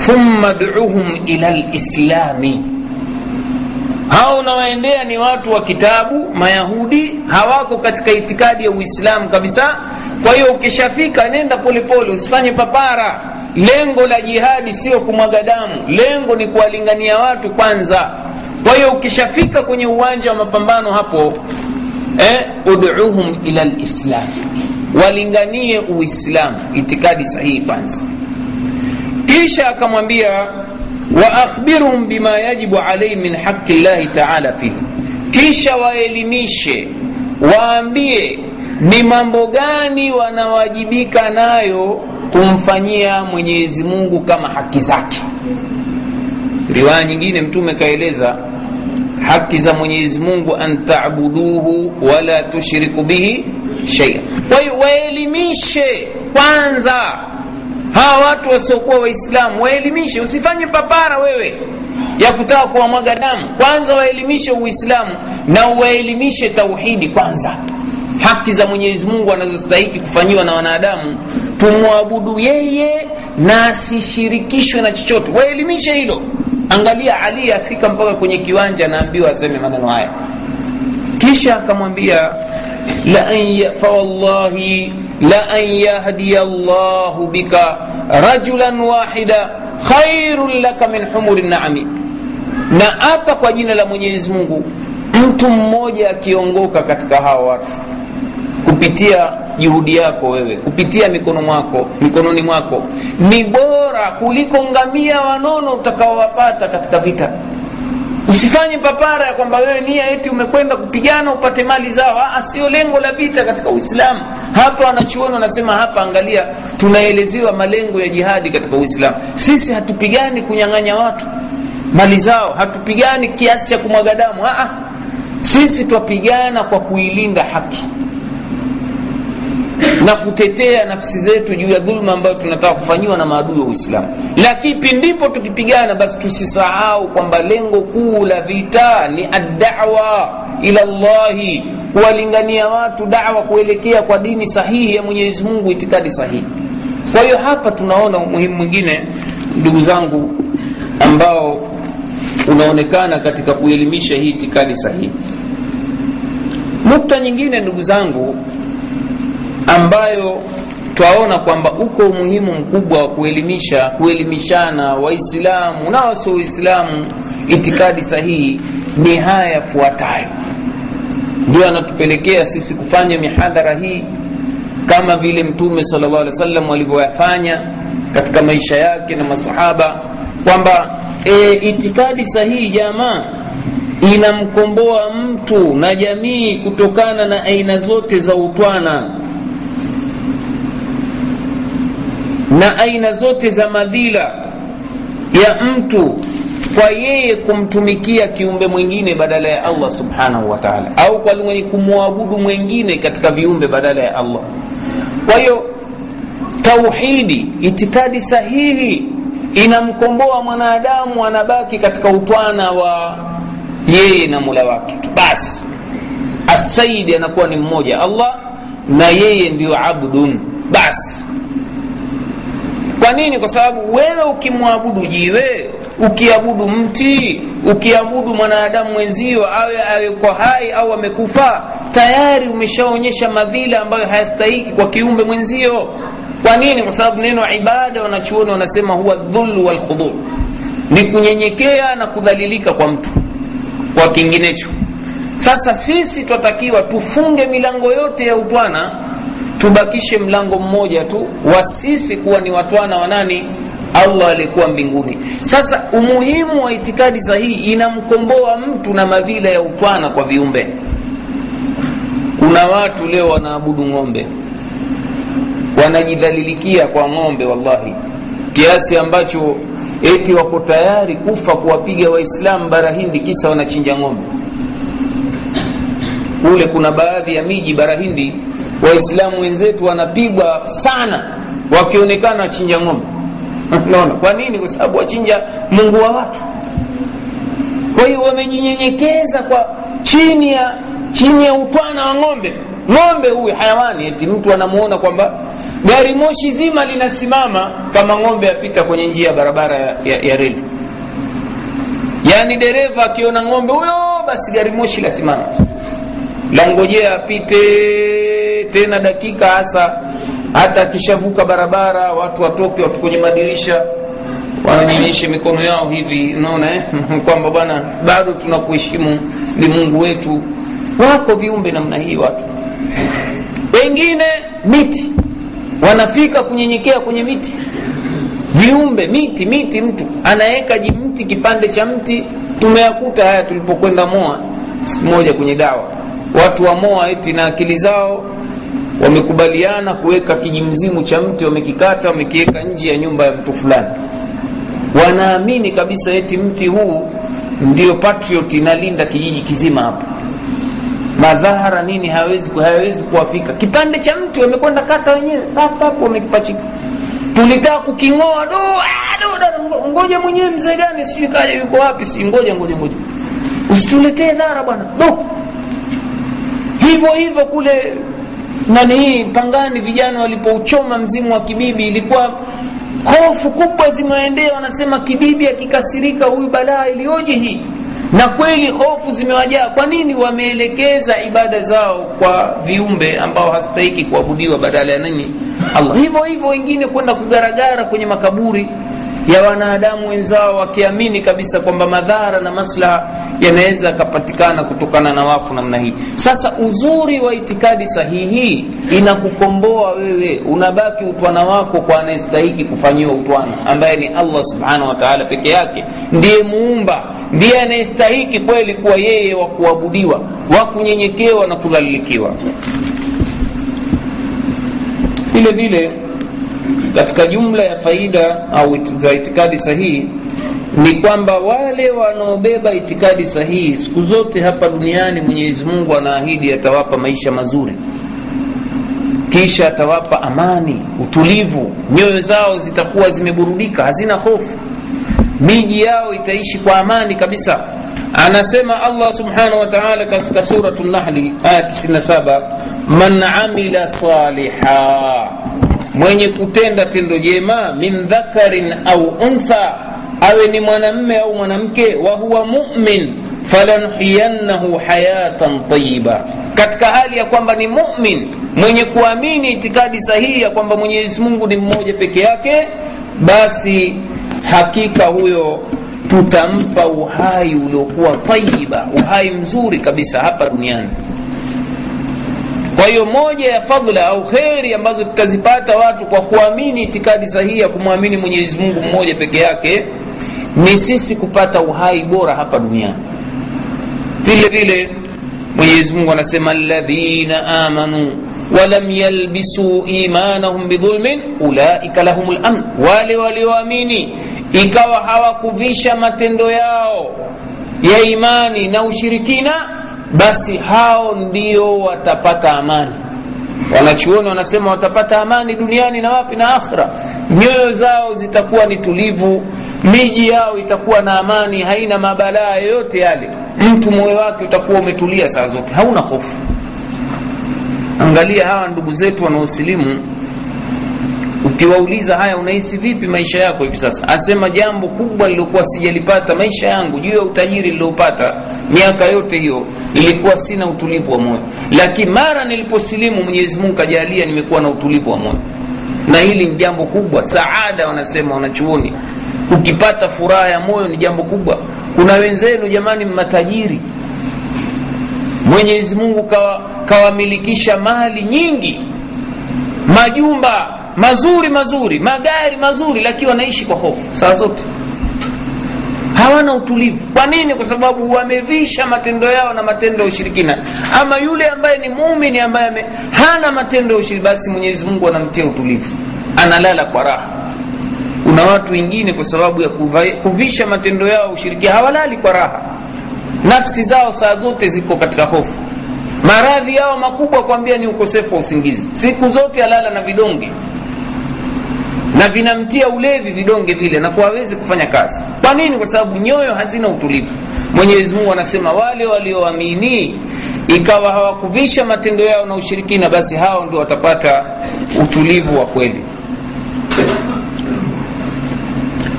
thumma duuhum ila lislami hao unawaendea ni watu wa kitabu mayahudi hawako katika itikadi ya uislamu kabisa. Kwa hiyo ukishafika nenda polepole usifanye papara lengo la jihadi sio kumwaga damu. Lengo ni kuwalingania watu kwanza. Kwa hiyo ukishafika kwenye uwanja wa mapambano hapo eh, uduuhum ila lislam walinganie uislamu itikadi sahihi kwanza. Kisha akamwambia wa akhbirhum bima yajibu alaihi min haqi llahi taala fihi kisha waelimishe waambie ni mambo gani wanawajibika nayo kumfanyia mwenyezi mungu kama haki zake? Riwaya nyingine mtume kaeleza haki za mwenyezi mungu an wala tushriku bihi sheia kwa hiyo waelimishe kwanza. Hawa watu wasiokuwa waislamu waelimishe. Usifanye papara wewe ya kutaka kuwamwaga damu. Kwanza waelimishe uislamu na uwaelimishe tauhidi kwanza haki za mwenyezi mungu anazostahiki kufanyiwa na wanadamu tumwabudu yeye na asishirikishwe na chochote. Waelimishe hilo. Angalia ali afika mpaka kwenye kiwanja anaambiwa aseme maneno haya. Kisha akamwambia fawallahi la an yahdiya llahu bika rajulan wahida khairun laka min humuri naami na hapa kwa jina la mwenyezi mungu mtu mmoja akiongoka katika hawa watu kupitia juhudi yako wewe kupitia mikono mwako mikononi mwako ni bora kuliko ngamia wanono utakaowapata katika vita. Usifanye papara ya kwamba wewe nia eti umekwenda kupigana upate mali zao. Sio lengo la vita katika uislamu. Hapa wanachuoni wanasema hapa angalia tunaelezewa malengo ya jihadi katika uislamu. Sisi hatupigani kunyang'anya watu mali zao hatupigani kiasi cha kumwaga damu. Sisi twapigana kwa kuilinda haki na kutetea nafsi zetu juu ya dhulma ambayo tunataka kufanyiwa na maadui wa uislamu. Lakini pindipo tukipigana basi tusisahau kwamba lengo kuu la vita ni addawa ila llahi kuwalingania watu dawa kuelekea kwa dini sahihi ya mwenyezi mungu itikadi sahihi. Kwa hiyo hapa tunaona umuhimu mwingine ndugu zangu ambao unaonekana katika kuelimisha hii itikadi sahihi. Nukta nyingine ndugu zangu ambayo twaona kwamba uko umuhimu mkubwa wa kuelimisha kuelimishana waislamu na wasio waislamu itikadi sahihi ni haya yafuatayo. Ndio anatupelekea sisi kufanya mihadhara hii kama vile mtume sala llah alih wa walivyoyafanya katika maisha yake na masahaba kwamba e, itikadi sahihi jamaa inamkomboa mtu na jamii kutokana na aina zote za utwana na aina zote za madhila ya mtu kwa yeye kumtumikia kiumbe mwingine badala ya allah subhanahu wa taala au kwa mwenye kumwabudu mwingine katika viumbe badala ya allah. Kwa hiyo tauhidi itikadi sahihi inamkomboa mwanadamu anabaki katika utwana wa yeye na mula wake tu. Basi asaidi anakuwa ni mmoja allah na yeye ndio abdun. Basi kwa nini? Kwa sababu wewe ukimwabudu jiwe ukiabudu mti ukiabudu mwanadamu mwenzio awe ayeko hai au amekufa tayari umeshaonyesha madhila ambayo hayastahiki kwa kiumbe mwenzio. Kwa nini? Kwa sababu neno ibada wanachuoni wanasema huwa dhullu walkhudhu ni kunyenyekea na kudhalilika kwa mtu kwa kinginecho. Sasa sisi twatakiwa tufunge milango yote ya utwana tubakishe mlango mmoja tu wa sisi kuwa ni watwana wa nani? Allah aliyekuwa mbinguni. Sasa umuhimu wa itikadi sahihi inamkomboa mtu na madhila ya utwana kwa viumbe. Kuna watu leo wanaabudu ng'ombe. Wanajidhalilikia kwa ng'ombe wallahi. Kiasi ambacho eti wako tayari kufa kuwapiga waislamu barahindi kisa wanachinja ng'ombe. Kule kuna baadhi ya miji bara hindi waislamu wenzetu wanapigwa sana wakionekana wachinja ng'ombe. *laughs* Naona kwa nini? Kwa sababu wachinja mungu wa watu. Kwa hiyo wamejinyenyekeza kwa chini ya chini ya utwana wa ng'ombe. Ng'ombe huyu hayawani eti mtu anamuona kwamba gari moshi zima linasimama kama ng'ombe apita kwenye njia ya barabara ya, ya, ya reli. Yaani dereva akiona ng'ombe huyo basi gari moshi lasimama. Langojea apite tena dakika hasa hata akishavuka barabara watu watoke watu kwenye madirisha wananyonyeshe mikono yao hivi unaona eh? *laughs* kwamba bwana bado tunakuheshimu ni mungu wetu. Wako viumbe namna hii watu. Wengine miti wanafika kunyenyekea kwenye miti. Viumbe miti miti mtu. Anaweka jimti kipande cha mti tumeyakuta haya tulipokwenda moa siku moja kwenye dawa. Watu wa moa eti na akili zao wamekubaliana kuweka kijimzimu cha mti wamekikata wamekiweka nje ya nyumba ya mtu fulani. Wanaamini kabisa eti mti huu ndio patriot inalinda kijiji kizima hapa. Madhahara nini hawezi hayawezi kuwafika. Kipande cha mti wamekwenda kata wenyewe hapo wamekipachika. Tulitaka kuking'oa do, do, ngoja mwenyewe mzee gani sijui kaja yuko wapi sijui ngoja ngoja ngoja. Usituletee dhara bwana do hivyo hivyo kule nani hii pangani vijana walipouchoma mzimu wa kibibi ilikuwa hofu kubwa zimewaendea wanasema kibibi akikasirika huyu balaa iliyoje hii? Na kweli hofu zimewajaa. Kwa nini wameelekeza ibada zao kwa viumbe ambao hastahiki kuabudiwa badala ya nini? Allah. Hivyo hivyo wengine kwenda kugaragara kwenye makaburi ya wanadamu wenzao wakiamini kabisa kwamba madhara na maslaha yanaweza yakapatikana kutokana na wafu namna hii. Sasa uzuri wa itikadi sahihi inakukomboa wewe. Unabaki utwana wako kwa anayestahiki kufanyiwa utwana ambaye ni allah subhanahu wataala peke yake. Ndiye muumba ndiye anayestahiki kweli kuwa yeye wa kuabudiwa wa kunyenyekewa na kudhalilikiwa vile vile katika jumla ya faida au za itikadi sahihi ni kwamba wale wanaobeba itikadi sahihi siku zote hapa duniani mwenyezi mungu anaahidi atawapa maisha mazuri. Kisha atawapa amani utulivu nyoyo zao zitakuwa zimeburudika hazina hofu. Miji yao itaishi kwa amani kabisa. Anasema allah subhanahu wa taala katika suratu nahli aya 97 man amila saliha mwenye kutenda tendo jema min dhakarin au untha awe ni mwanamme au mwanamke wa huwa mumin falanuhiyannahu hayatan tayiba katika hali ya kwamba ni mumin mwenye kuamini itikadi sahihi ya kwamba mwenyezi mungu ni mmoja peke yake basi hakika huyo tutampa uhai uliokuwa tayiba uhai mzuri kabisa hapa duniani kwa hiyo moja ya fadhla au kheri ambazo tutazipata watu kwa kuamini itikadi sahihi ya kumwamini mwenyezi mungu mmoja peke yake ni sisi kupata uhai bora hapa duniani. Vile vile mwenyezi mungu anasema alladhina amanu walam yalbisu imanahum bidhulmin ulaika lahum lamn wale walioamini ikawa hawakuvisha matendo yao ya imani na ushirikina basi hao ndio watapata amani. Wanachuoni wanasema watapata amani duniani na wapi? Na akhira nyoyo zao zitakuwa ni tulivu miji yao itakuwa na amani haina mabalaa yoyote yale. Mtu moyo wake utakuwa umetulia saa zote. Hauna hofu. Angalia hawa ndugu zetu wanaosilimu ukiwauliza haya unahisi vipi maisha yako hivi sasa? Asema jambo kubwa lilokuwa sijalipata maisha yangu juu ya utajiri niliopata miaka yote hiyo ilikuwa sina utulivu wa moyo. Lakini mara niliposilimu mwenyezi mungu kajalia nimekuwa na utulivu wa moyo. Na hili ni jambo kubwa. Saada wanasema wanachuoni ukipata furaha ya moyo ni jambo kubwa. Kuna wenzenu jamani matajiri mwenyezi mungu kawamilikisha kawa mali nyingi majumba mazuri mazuri magari mazuri lakini wanaishi kwa hofu. Saa zote. Hawana utulivu. Kwa nini? Kwa sababu wamevisha matendo yao na matendo ya ushirikina. Ama yule ambaye ni muumini ambaye hana matendo ya ushirikina basi mwenyezi mungu anamtia utulivu. Analala kwa raha. Kuna watu wengine kwa sababu ya kuvisha matendo yao ushirikina hawalali kwa raha. Nafsi zao saa zote ziko katika hofu. Maradhi yao makubwa kwambia ni ukosefu wa usingizi. Siku zote alala na vidonge na vinamtia ulevi vidonge vile na hawezi kufanya kazi. Kwa nini? Kwa sababu nyoyo hazina utulivu. Mwenyezi mungu anasema wale walioamini ikawa hawakuvisha matendo yao na ushirikina basi hao ndio watapata utulivu wa kweli.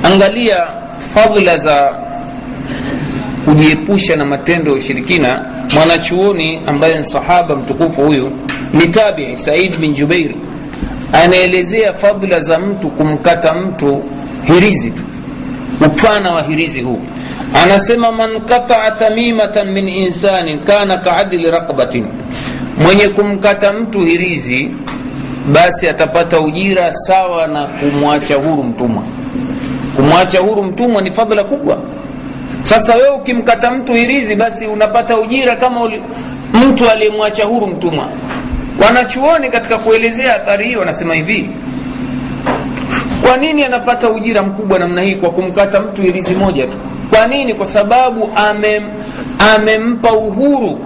Angalia fadhila za kujiepusha na matendo ya ushirikina. Mwanachuoni ambaye ni sahaba mtukufu huyu ni tabii said bin jubair anaelezea fadhila za mtu kumkata mtu hirizi tu upana wa hirizi huu. Anasema man qataa tamimatan min insanin kana kaadli raqbatin. Mwenye kumkata mtu hirizi basi atapata ujira sawa na kumwacha huru mtumwa. Kumwacha huru mtumwa ni fadhila kubwa. Sasa wewe ukimkata mtu hirizi basi unapata ujira kama uli, mtu aliyemwacha huru mtumwa wanachuoni katika kuelezea athari hii wanasema hivi kwa nini anapata ujira mkubwa namna hii kwa kumkata mtu hirizi moja tu? Kwa nini? Kwa sababu amem, amempa uhuru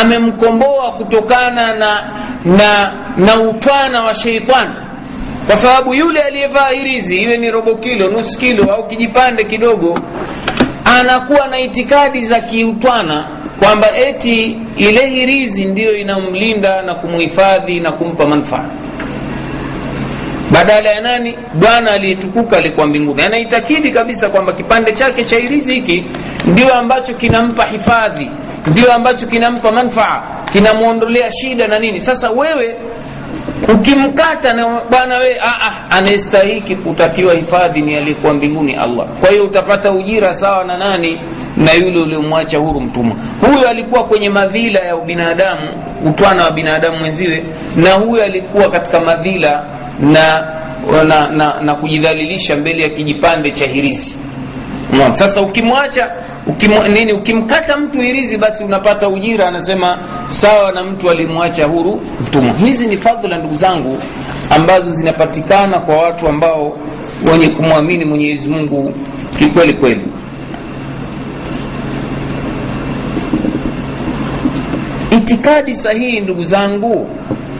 amemkomboa kutokana na na na utwana wa sheitani. Kwa sababu yule aliyevaa hirizi iwe ni robo kilo nusu kilo au kijipande kidogo anakuwa na itikadi za kiutwana kwamba eti ile hirizi ndiyo inamlinda na kumhifadhi na kumpa manufaa. Badala ya nani? Bwana aliyetukuka alikuwa mbinguni. Anaitakidi kabisa kwamba kipande chake cha hirizi hiki ndio ambacho kinampa hifadhi ndio ambacho kinampa manfaa kinamwondolea shida na nini. Sasa wewe ukimkata na bwana we anayestahiki kutakiwa hifadhi ni aliyekuwa mbinguni allah. Kwa hiyo utapata ujira sawa na nani? Na yule uliomwacha huru mtumwa. Huyo alikuwa kwenye madhila ya ubinadamu utwana wa binadamu mwenziwe na huyo alikuwa katika madhila na na, na, na kujidhalilisha mbele ya kijipande cha hirisi. Sasa ukimwacha ukim, nini ukimkata mtu hirizi basi unapata ujira. Anasema sawa na mtu alimwacha huru mtumwa. Hizi ni fadhila ndugu zangu ambazo zinapatikana kwa watu ambao wenye kumwamini mwenyezi mungu kikweli kweli. Itikadi sahihi ndugu zangu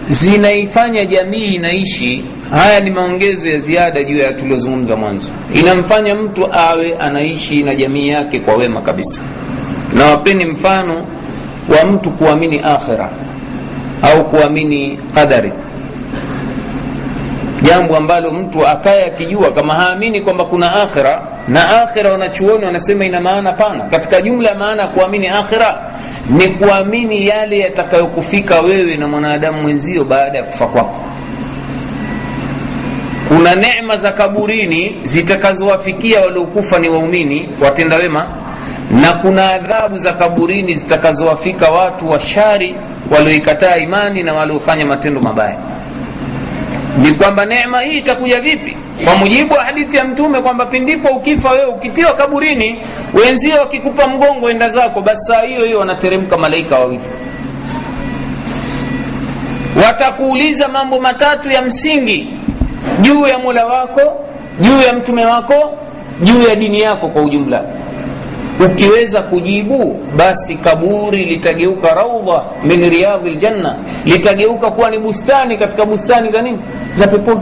zinaifanya jamii inaishi haya ni maongezo ya ziada juu ya tuliozungumza mwanzo. Inamfanya mtu awe anaishi na jamii yake kwa wema kabisa. Na wapeni mfano wa mtu kuamini akhira au kuamini qadari. Jambo ambalo mtu akaye akijua kama haamini kwamba kuna akhira na akhira wanachuoni wanasema ina maana pana. Katika jumla ya maana ya kuamini akhira ni kuamini yale yatakayokufika wewe na mwanadamu mwenzio baada ya kufa kwako kuna neema za kaburini zitakazowafikia waliokufa ni waumini watenda wema na kuna adhabu za kaburini zitakazowafika watu washari walioikataa imani na waliofanya matendo mabaya. Ni kwamba neema hii itakuja vipi? Kwa mujibu wa hadithi ya mtume kwamba pindipo ukifa wewe ukitiwa kaburini wenzio wakikupa mgongo enda zako basi saa hiyo hiyo wanateremka malaika wawili. Watakuuliza mambo matatu ya msingi juu ya mola wako juu ya mtume wako juu ya dini yako kwa ujumla. Ukiweza kujibu basi kaburi litageuka raudha min riyadhi ljanna litageuka kuwa ni bustani katika bustani za nini? Za peponi.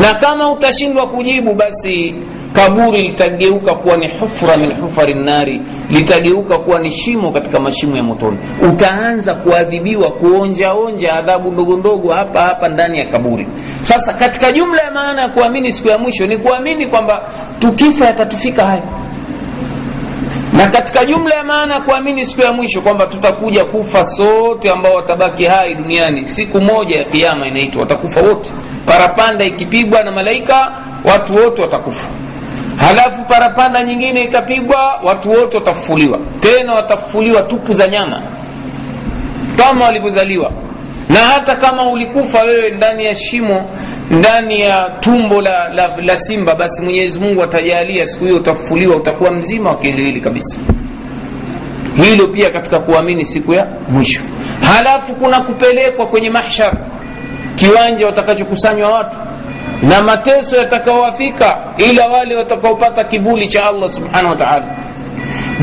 Na kama utashindwa kujibu basi kaburi litageuka kuwa ni hufra min hufari nnari litageuka kuwa ni shimo katika mashimo ya motoni. Utaanza kuadhibiwa kuonjaonja adhabu ndogo ndogo hapa hapa ndani ya kaburi. Sasa katika jumla ya maana ya kuamini siku ya mwisho ni kuamini kwamba tukifa yatatufika haya. Na katika jumla ya maana ya kuamini siku ya mwisho kwamba tutakuja kufa sote ambao watabaki hai duniani siku moja ya kiama inaitwa watakufa wote. Parapanda ikipigwa na malaika watu wote watakufa halafu parapanda nyingine itapigwa watu wote watafufuliwa. Tena watafufuliwa tupu za nyama. Kama walivyozaliwa. Na hata kama ulikufa wewe ndani ya shimo ndani ya tumbo la, la, la simba basi mwenyezi mungu atajalia siku hiyo utafufuliwa utakuwa mzima wa kiwiliwili kabisa. Hilo pia katika kuamini siku ya mwisho. Halafu kuna kupelekwa kwenye mahshar kiwanja watakachokusanywa watu na mateso yatakaowafika ila wale watakaopata kibuli cha allah subhanahu wa taala.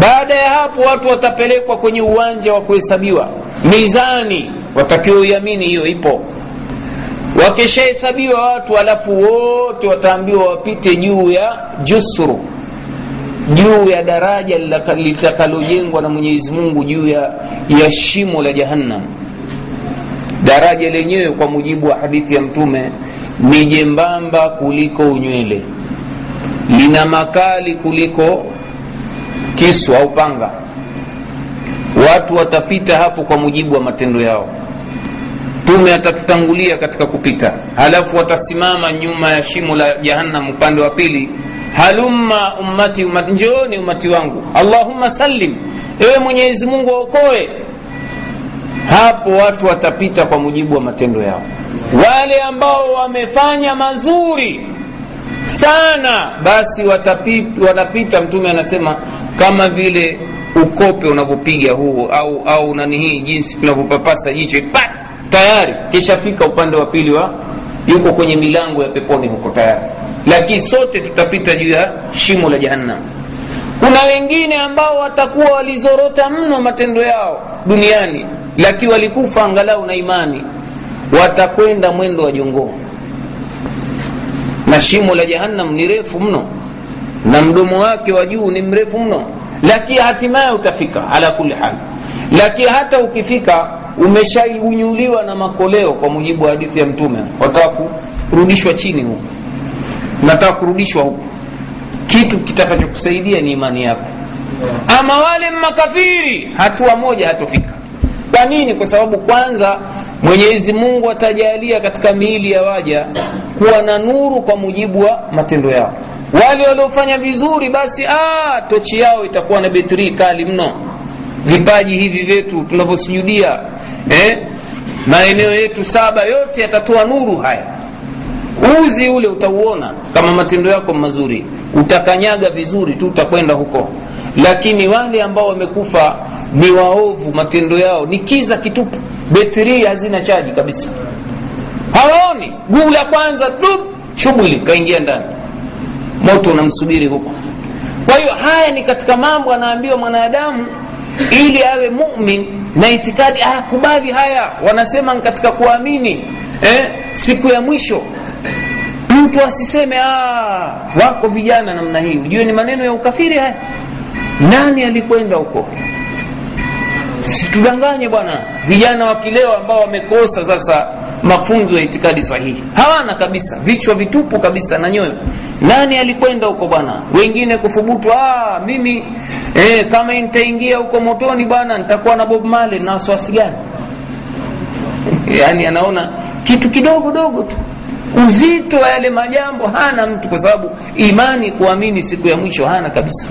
Baada ya hapo watu watapelekwa kwenye uwanja wa kuhesabiwa. Mizani watakiwaiamini hiyo ipo. Wakishahesabiwa watu alafu wote wataambiwa wapite juu ya jusru juu ya daraja litakalojengwa na mwenyezi mungu juu ya, ya shimo la jahannam. Daraja lenyewe kwa mujibu wa hadithi ya mtume ni jembamba kuliko unywele lina makali kuliko kisu au panga. Watu watapita hapo kwa mujibu wa matendo yao. Mtume atatutangulia katika kupita. Halafu watasimama nyuma ya shimo la jahannam upande wa pili. Halumma ummati ummati njooni umati wangu. Allahumma sallim. Ewe mwenyezi mungu waokoe hapo watu watapita kwa mujibu wa matendo yao. Wale ambao wamefanya mazuri sana basi watapita, wanapita mtume anasema kama vile ukope unavyopiga huo au au nani hii jinsi tunavyopapasa jicho tayari. Kishafika upande wa pili wa yuko kwenye milango ya peponi huko tayari. Lakini sote tutapita juu ya shimo la jahannam. Kuna wengine ambao watakuwa walizorota mno matendo yao duniani lakini walikufa angalau na imani watakwenda mwendo wa jongoo. Na shimo la jahannam ni refu mno na mdomo wake wa juu ni mrefu mno. Lakini hatimaye utafika ala kuli hali lakini hata ukifika umeshaiunyuliwa na makoleo kwa mujibu wa hadithi ya mtume. Wataka kurudishwa chini huku nataka kurudishwa huku kitu kitakachokusaidia ni imani yako. Ama wale makafiri hatua moja hatofika kwa nini? Kwa sababu kwanza mwenyezi mungu atajalia katika miili ya waja kuwa na nuru kwa mujibu wa matendo yao. Wale waliofanya vizuri basi aa, tochi yao itakuwa na betri kali mno. Vipaji hivi vyetu tunavyosujudia eh? maeneo yetu saba yote yatatoa nuru haya. Uzi ule utauona kama matendo yako mazuri. Utakanyaga vizuri tu utakwenda huko lakini wale ambao wamekufa ni waovu matendo yao ni kiza kitupu. Betri hazina chaji kabisa. Hawaoni. Guu la kwanza du shughuli kaingia ndani. Moto unamsubiri huko. Kwa hiyo haya ni katika mambo anaambiwa mwanadamu ili awe mumin na itikadi. Akubali haya. Wanasema katika kuamini. Eh, siku ya mwisho. Mtu asiseme ah, wako vijana namna hii. Ujue ni maneno ya ukafiri haya nani alikwenda huko? Situdanganye bwana vijana wa ambao wamekosa sasa mafunzo ya itikadi sahihi. Hawana kabisa vichwa vitupu kabisa na nyoyo. Nani alikwenda huko bwana? Wengine kufubutu ah, mimi eh, kama nitaingia huko motoni bwana nitakuwa na bob male na wasiwasi gani? *laughs* Yaani anaona kitu kidogo dogo tu. Uzito wa yale majambo hana mtu kwa sababu imani kuamini siku ya mwisho hana kabisa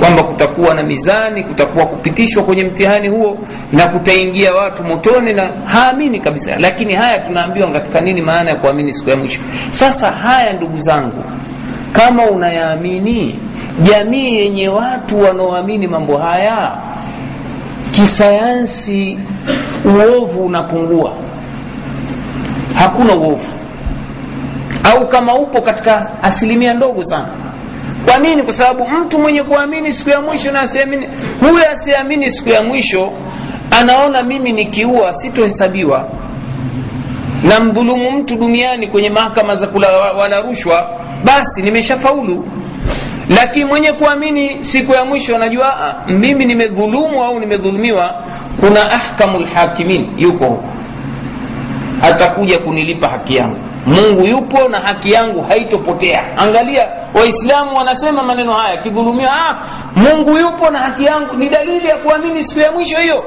kwamba kutakuwa na mizani kutakuwa kupitishwa kwenye mtihani huo na kutaingia watu motoni na haamini kabisa. Lakini haya tunaambiwa katika nini maana ya kuamini siku ya mwisho? Sasa haya ndugu zangu kama unayaamini jamii yenye watu wanaoamini mambo haya kisayansi uovu unapungua. Hakuna uovu. Au kama upo katika asilimia ndogo sana kwa nini? Kwa sababu mtu mwenye kuamini siku ya mwisho na asiamini huyo asiamini siku ya mwisho anaona mimi nikiua sitohesabiwa. Na mdhulumu mtu duniani kwenye mahakama za kula wala rushwa basi nimeshafaulu. Lakini mwenye kuamini siku ya mwisho anajua ah, mimi nimedhulumu au nimedhulumiwa kuna ahkamu lhakimin yuko huko. Atakuja kunilipa haki yangu mungu yupo na haki yangu haitopotea. Angalia waislamu wanasema maneno haya akidhulumiwa ah, mungu yupo na haki yangu. Ni dalili ya kuamini siku ya mwisho hiyo.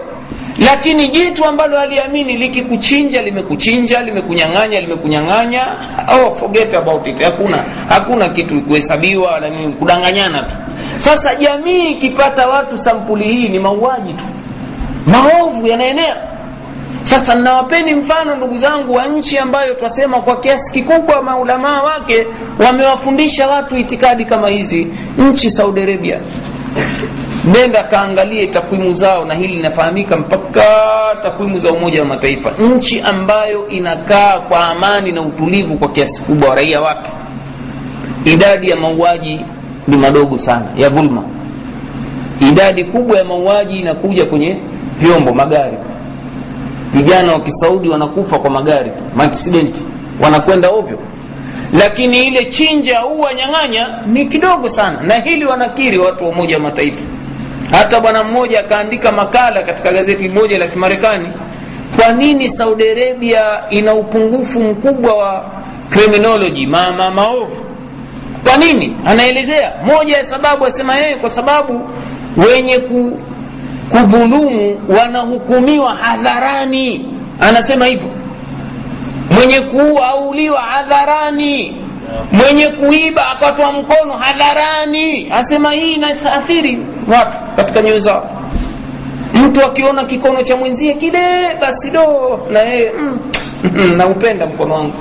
Lakini jitu ambalo aliamini likikuchinja limekuchinja limekunyang'anya limekunyang'anya. Oh, forget about it. Hakuna hakuna kitu kuhesabiwa kudanganyana tu. Sasa jamii ikipata watu sampuli hii ni mauaji tu. Maovu yanaenea sasa nawapeni mfano ndugu zangu wa nchi ambayo twasema kwa kiasi kikubwa maulamaa wake wamewafundisha watu itikadi kama hizi. Nchi saudi arabia. Nenda kaangalie takwimu zao na hili linafahamika mpaka takwimu za umoja wa mataifa. Nchi ambayo inakaa kwa amani na utulivu kwa kiasi kubwa wa raia wake. Idadi ya mauaji ni madogo sana ya dhulma. Idadi kubwa ya mauaji inakuja kwenye vyombo magari vijana wa kisaudi wanakufa kwa magari maaksidenti wanakwenda ovyo. Lakini ile chinja au wanyang'anya ni kidogo sana na hili wanakiri watu wa umoja wa mataifa. Hata bwana mmoja akaandika makala katika gazeti moja la kimarekani kwa nini saudi arabia ina upungufu mkubwa wa criminology ma, ma, maovu? Kwa nini? Anaelezea. Moja ya sababu asema yeye kwa sababu wenye ku, kudhulumu wanahukumiwa hadharani. Anasema hivyo. Mwenye kuua auliwa hadharani mwenye kuiba akatoa mkono hadharani. Asema hii inaathiri watu katika nyoyo zao. Mtu akiona kikono cha mwenzie kile basi do na yeye mm, naupenda mkono wangu.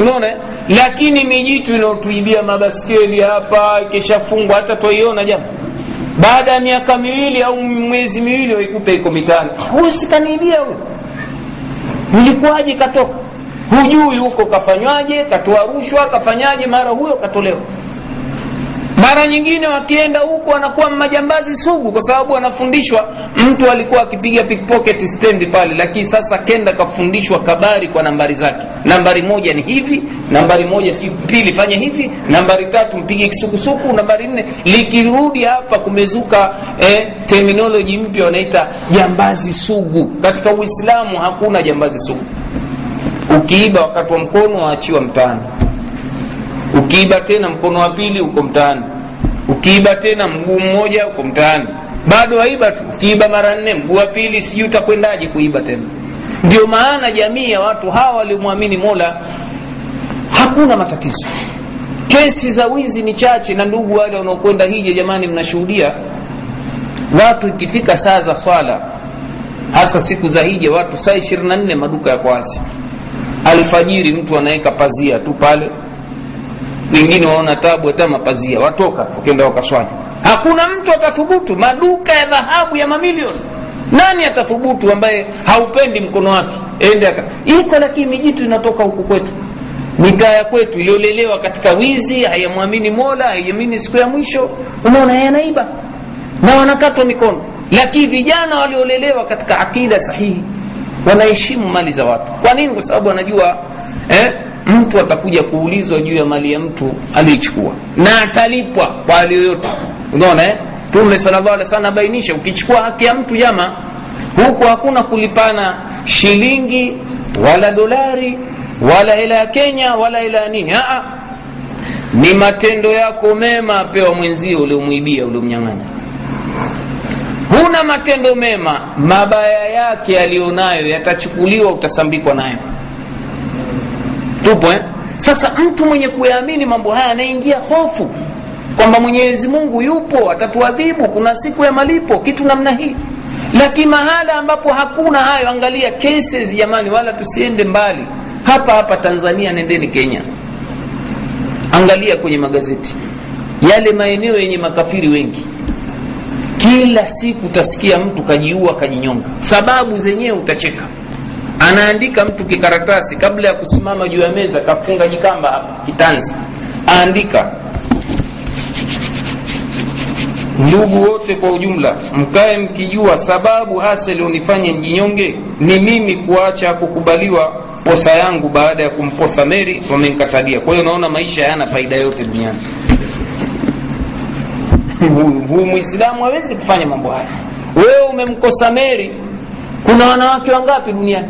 Unaona? Lakini mijitu inaotuibia mabaskeli hapa ikishafungwa hata twaiona jama baada ya miaka miwili au mwezi miwili waikuta iko mitaani. Huyu huyo. Ulikuwaje katoka hujui huko kafanywaje katoa rushwa kafanyaje mara huyo katolewa mara nyingine wakienda huku wanakuwa majambazi sugu kwa sababu wanafundishwa. Mtu alikuwa akipiga stendi pale lakini sasa kenda kafundishwa kabari kwa nambari zake. Nambari moja ni hivi nambari moja si pili fanye hivi. Nambari tatu mpige kisukusuku. Nambari nne likirudi hapa kumezuka eh, terminoloji mpya wanaita jambazi sugu. Katika uislamu hakuna jambazi sugu. Ukiiba wakati wa mkono waachiwa mtaani. Ukiiba tena mkono wa pili uko mtaani ukiiba tena mguu mmoja uko mtaani bado waiba tu. Ukiiba mara nne mguu wa pili sijui utakwendaje kuiba tena. Ndio maana jamii ya watu hawa waliomwamini mola. Hakuna matatizo. Kesi za wizi ni chache na ndugu wale wanaokwenda hija jamani mnashuhudia. Watu ikifika saa za swala hasa siku za hija watu saa 24 maduka ya kwasi alfajiri mtu anaweka pazia tu pale wengine waona tabu hata mapazia watoka ukenda wakaswali. Hakuna mtu atathubutu maduka ya dhahabu ya mamilioni. Nani atathubutu ambaye haupendi mkono wake? Ende iko lakini mijitu inatoka huku kwetu. Mitaa ya kwetu iliyolelewa katika wizi hayamwamini mola haiamini siku ya mwisho. Unaona yanaiba na wanakatwa mikono. Lakini vijana waliolelewa katika akida sahihi wanaheshimu mali za watu. Kwa nini? Kwa sababu wanajua eh, mtu atakuja kuulizwa juu ya mali ya mtu aliichukua. Na atalipwa kwa hali yoyote. Unaona eh? tume sallallahu alaihi ukichukua haki ya mtu jama huku hakuna kulipana shilingi wala dolari wala hela ya kenya wala hela ya nini. Aa, ni matendo yako mema apewa mwenzio uliomwibia uliomnyang'anya. Huna matendo mema mabaya yake aliyonayo yatachukuliwa utasambikwa nayo tupo eh? sasa mtu mwenye kuyaamini mambo haya anaingia hofu kwamba mwenyezi mungu yupo atatuadhibu kuna siku ya malipo kitu namna hii. Lakini mahala ambapo hakuna hayo angalia cases jamani wala tusiende mbali. Hapa hapa tanzania nendeni kenya. Angalia kwenye magazeti. Yale maeneo yenye makafiri wengi. Kila siku utasikia mtu kajiua kajinyonga. Sababu zenyewe utacheka anaandika mtu kikaratasi kabla ya kusimama juu ya meza kafunga jikamba hapa kitanzi. Aandika. Ndugu wote kwa ujumla mkae mkijua sababu hasa ilionifanya njinyonge ni mimi kuacha kukubaliwa posa yangu baada ya kumposa meri wamenkatalia. Kwa hiyo naona maisha hayana faida yote duniani. Huu mwislamu hawezi kufanya mambo haya. Wewe umemkosa meri kuna wanawake wangapi duniani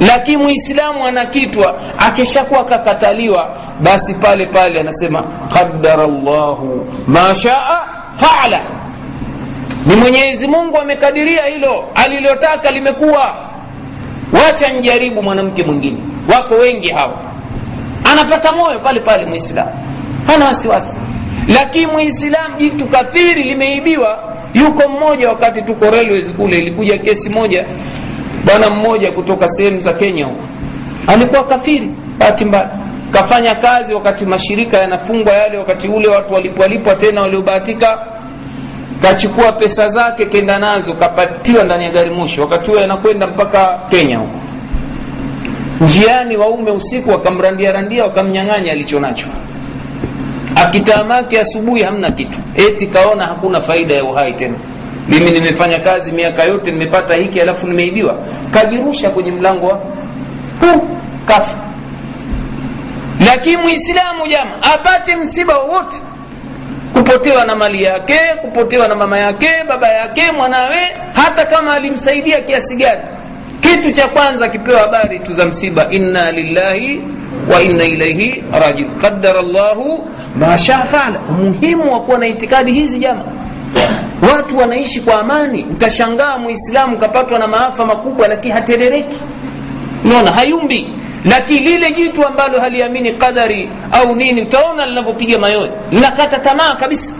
lakini muislamu anakitwa akishakuwa kakataliwa basi pale pale anasema qaddara llahu ma shaa faala. Ni mwenyezi mungu amekadiria hilo alilotaka limekuwa. Wacha njaribu mwanamke mwingine. Wako wengi hawa anapata moyo pale pale muislamu. Hana wasiwasi. Lakini muislamu jitu kathiri limeibiwa. Yuko mmoja wakati tuko railways kule ilikuja kesi moja bwana mmoja kutoka sehemu za kenya huko. Alikuwa kafiri bahati mbaya. Kafanya kazi wakati mashirika yanafungwa yale wakati ule watu walipwalipwa tena waliobahatika kachukua pesa zake kenda nazo kapatiwa ndani ya gari moshi wakati huo anakwenda mpaka kenya huko. Njiani waume usiku wakamrandia randia wakamnyang'anya alicho nacho. Akitamake asubuhi hamna kitu. Eti kaona hakuna faida ya uhai tena mimi nimefanya kazi miaka yote nimepata hiki alafu nimeibiwa. Kajirusha kwenye mlango wa kafa lakini mwislamu jama apate msiba wowote. Kupotewa na mali yake kupotewa na mama yake baba yake mwanawe hata kama alimsaidia kiasi gani. Kitu cha kwanza akipewa habari tu za msiba inna lillahi wa inna ilaihi rajiun. Qadara llahu ma umuhimu wa kuwa na itikadi hizi jama watu wanaishi kwa amani. Utashangaa muislamu kapatwa na maafa makubwa lakini haterereki. Unaona hayumbi. Lakini lile jitu ambalo haliamini qadari au nini utaona linavyopiga mayoe linakata tamaa kabisa.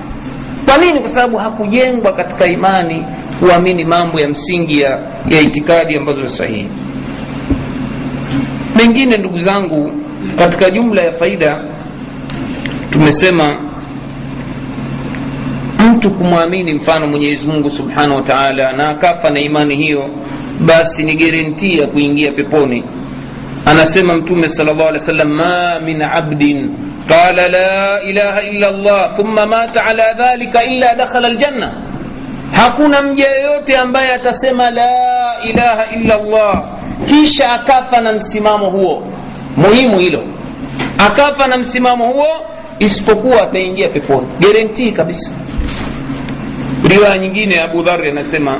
Kwa nini? Kwa sababu hakujengwa katika imani kuamini mambo ya msingi ya, ya itikadi ambazo ni sahihi. Mengine ndugu zangu katika jumla ya faida tumesema mtu kumwamini mfano mwenyezi mungu subhanahu wa taala na akafa na imani hiyo basi ni gerenti ya kuingia peponi. Anasema mtume salllah alih wasallam ma min abdin. Qala la ilaha illa llah thumma mata ala dhalika illa dakhala ljanna hakuna mja yoyote ambaye atasema la ilaha illa llah kisha akafa na msimamo huo. Muhimu hilo. Akafa na msimamo huo isipokuwa ataingia peponi. Gerentii kabisa riwaya nyingine abu dhari anasema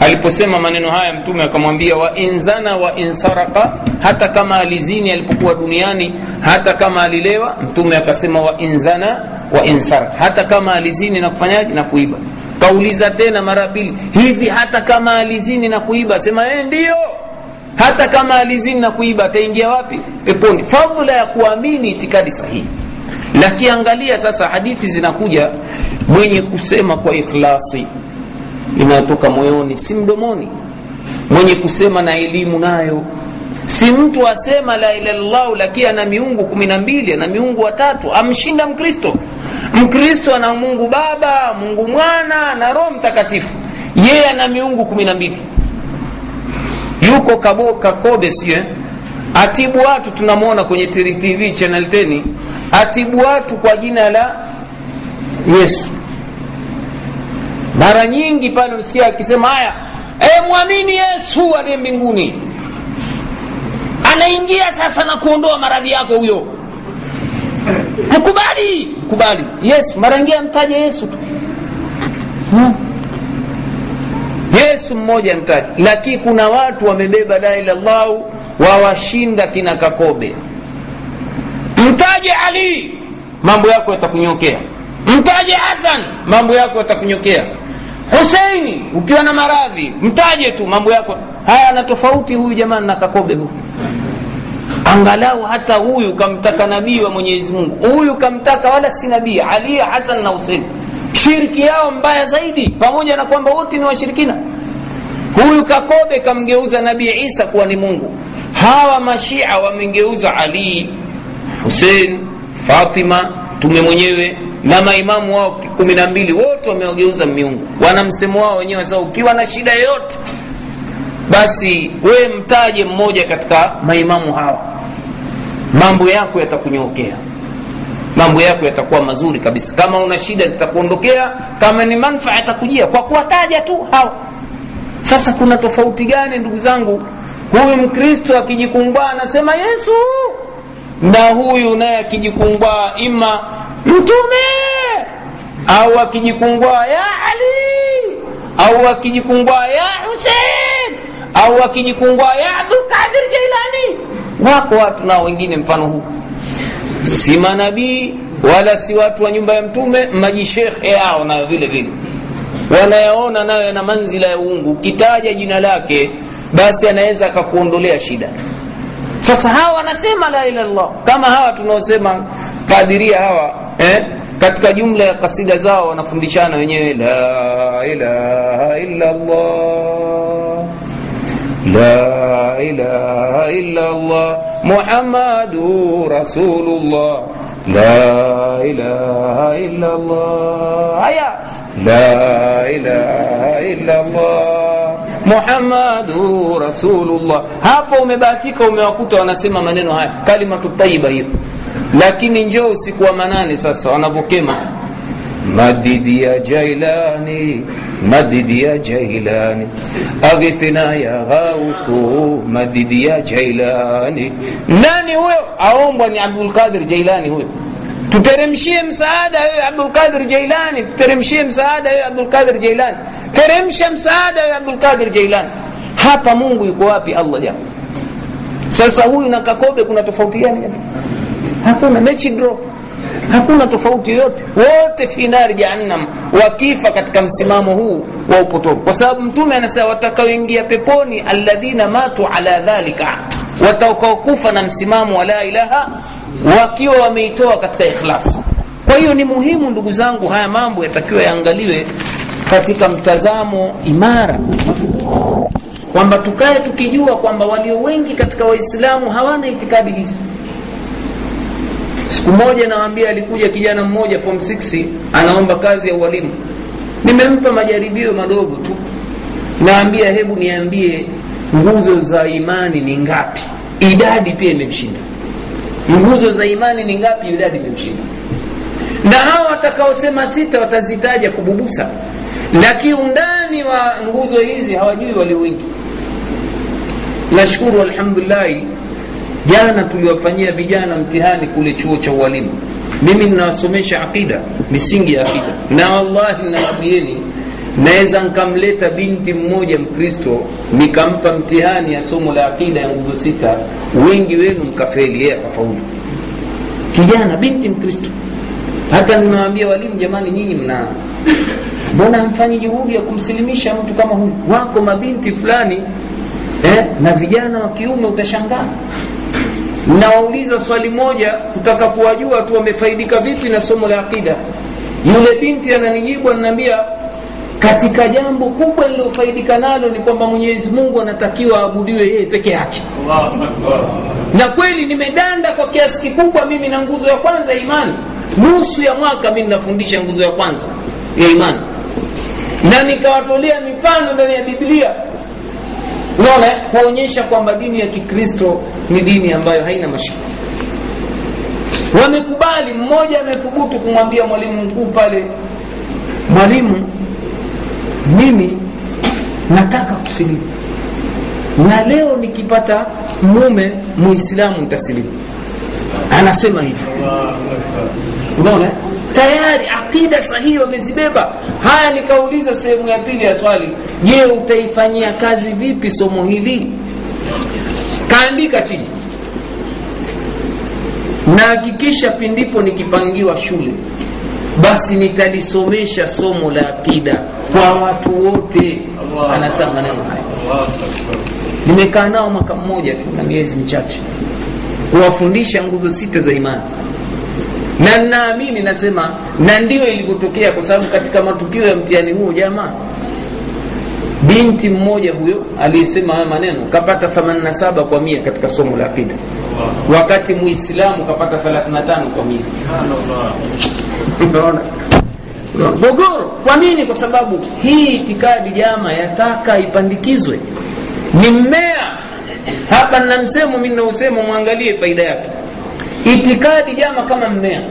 aliposema maneno haya mtume akamwambia wa inzana wa insaraka hata kama alizini alipokuwa duniani hata kama alilewa mtume akasema wa inzana hata kama alizini na kufanyaje na kuiba. Kauliza tena mara pili hivi hata kama alizini na kuiba? Sema ee ndiyo hata kama alizini na kuiba ataingia wapi? Peponi. Fadhula ya kuamini itikadi sahihi. Lakini angalia sasa hadithi zinakuja mwenye kusema kwa ikhlasi inayotoka moyoni si mdomoni. Mwenye kusema na elimu nayo si mtu asema la ilaha lakini ana miungu kumi na mbili ana miungu watatu amshinda mkristo. Mkristo ana mungu baba mungu mwana na roho mtakatifu. Yeye ana miungu kumi na mbili. Yuko kaboka kakobe sio atibu watu tunamwona kwenye tv channel 10 atibu watu kwa jina la yesu mara nyingi pale usikia akisema haya e, mwamini yesu aliye mbinguni. Anaingia sasa na kuondoa maradhi yako huyo. Mkubali? Mkubali. Yesu mara ingia mtaje yesu tu. Hmm. yesu mmoja mtaje lakini kuna watu wamebeba la ilallahu wawashinda kina kakobe. Mtaje ali mambo yako yatakunyokea. Mtaje hasan mambo yako yatakunyokea huseini ukiwa na maradhi mtaje tu mambo yako. Haya Na tofauti huyu jamani na kakobe huyu. Angalau hata huyu kamtaka nabii wa mwenyezi mungu. Huyu kamtaka wala si nabii ali hasan na husein shirki yao mbaya zaidi pamoja na kwamba wote ni washirikina. Huyu kakobe kamgeuza nabii isa kuwa ni mungu. Hawa mashia wamengeuza ali husein fatima tume mwenyewe na maimamu wao kumi na mbili wote wamewageuza miungu. Wana msemo wao wenyewe sasa ukiwa na shida yoyote basi wewe mtaje mmoja katika maimamu hawa. Mambo yako yatakunyokea. Mambo yako yatakuwa mazuri kabisa. Kama una shida zitakuondokea. Kama ni manfaa yatakujia kwa kuwataja tu hawa sasa kuna tofauti gani ndugu zangu? Huyu mkristo akijikumbaa anasema yesu na huyu naye akijikungwaa ima mtume! Au akijikungwaa ya ali! Au akijikungwaa ya husein au akijikungwaa ya abdulkadir jailani! Wako watu nao wengine mfano huu. Si manabii wala si watu wa nyumba ya mtume majishekhe yao nayo vile vile. Wanayaona nayo yana manzila ya uungu. Ukitaja jina lake basi anaweza akakuondolea shida sasa hawa wanasema la ilaha illallah kama hawa tunaosema kadiria hawa eh? katika jumla ya kasida zao wanafundishana wenyewe la ilaha illallah la ilaha illallah muhammadu rasulullah la ilaha illallah haya la ilaha illallah muhammadu rasulullah. Hapo umebahatika umewakuta wanasema maneno haya. Kalimatu taiba hiyo. Lakini njoo usiku wa manane sasa wanavyokema. Madidi ya jailani madidi ya jailani. Aghithna ya ghautu madidi ya jailani. Nani huyo? Aombwa ni abdulqadir jailani huyo. Tuteremshie msaada wewe abdulqadir jailani. Tuteremshie msaada wewe abdulqadir jailani teremsha msaada wewe abdulqadir jailani hapa mungu yuko wapi allah jama? Sasa huyu na kakobe kuna tofauti gani hakuna mechi drop. Hakuna tofauti yoyote. Wote fi nari jahannam wakifa katika msimamo huu wa upotovu. Kwa sababu mtume anasema watakaoingia peponi alladhina matu ala dhalika watakaokufa na msimamo wa la ilaha wakiwa wameitoa katika ikhlas. Kwa hiyo ni muhimu ndugu zangu haya mambo yatakiwa yaangaliwe katika mtazamo imara. Kwamba tukae tukijua kwamba walio wengi katika waislamu hawana itikadi hizi. Siku moja nawambia alikuja kijana mmoja form 6 anaomba kazi ya ualimu. Nimempa majaribio madogo tu. Naambia hebu niambie nguzo za imani ni ngapi? Idadi pia imemshinda. Nguzo za imani ni ngapi? Idadi imemshinda. Na hawa watakaosema sita watazitaja kububusa lakini kiundani wa nguzo hizi hawajui walio wengi. Nashukuru alhamdulillahi jana tuliwafanyia vijana mtihani kule chuo cha ualimu. Mimi ninawasomesha aqida misingi ya aqida na wallahi nawambieni naweza nkamleta binti mmoja mkristo nikampa mtihani ya somo la aqida ya nguzo sita wengi wenu mkafeli yeye akafaulu. Kijana binti mkristo. Hata nimewambia walimu jamani nyinyi mna mbona hamfanyi juhudi ya kumsilimisha mtu kama huyu? Wako mabinti fulani eh, na vijana wa kiume utashangaa. Nawauliza swali moja kutaka kuwajua tu wamefaidika vipi na somo la aqida yule binti ananijibu ananiambia katika jambo kubwa lilofaidika nalo ni kwamba mwenyezi mungu anatakiwa aabudiwe yeye peke yake. Na kweli nimedanda kwa kiasi kikubwa mimi na nguzo ya kwanza imani. Nusu ya mwaka mi ninafundisha nguzo ya kwanza ya imani. Na nikawatolea mifano ndani ya biblia. Unaona kuonyesha kwamba dini ya kikristo ni dini ambayo haina mashiko. Wamekubali mmoja amethubutu kumwambia mwalimu mkuu pale mwalimu mimi nataka kusilimu. Na leo nikipata mume muislamu ntasilimu anasema hivyo unaona? Tayari akida sahihi wamezibeba. Haya nikauliza sehemu ya pili ya swali. Je utaifanyia kazi vipi somo hili? Kaandika chini. Na hakikisha pindipo nikipangiwa shule basi nitalisomesha somo la akida kwa watu wote. Anasema maneno haya. Nimekaa nao mwaka mmoja tu na miezi michache. Kuwafundisha nguzo sita za imani na naamini nasema na ndio ilivyotokea kwa sababu katika matukio ya mtihani huo jamaa binti mmoja huyo aliyesema haya maneno kapata 87 kwa mia katika somo la akida wakati muislamu kapata 35 kwa mia. Unaona? Gogoro kwa nini? Kwa sababu hii itikadi jama yataka ipandikizwe. Ni mmea. Hapa nina msemo mi nausema mwangalie faida yake itikadi jama kama mmea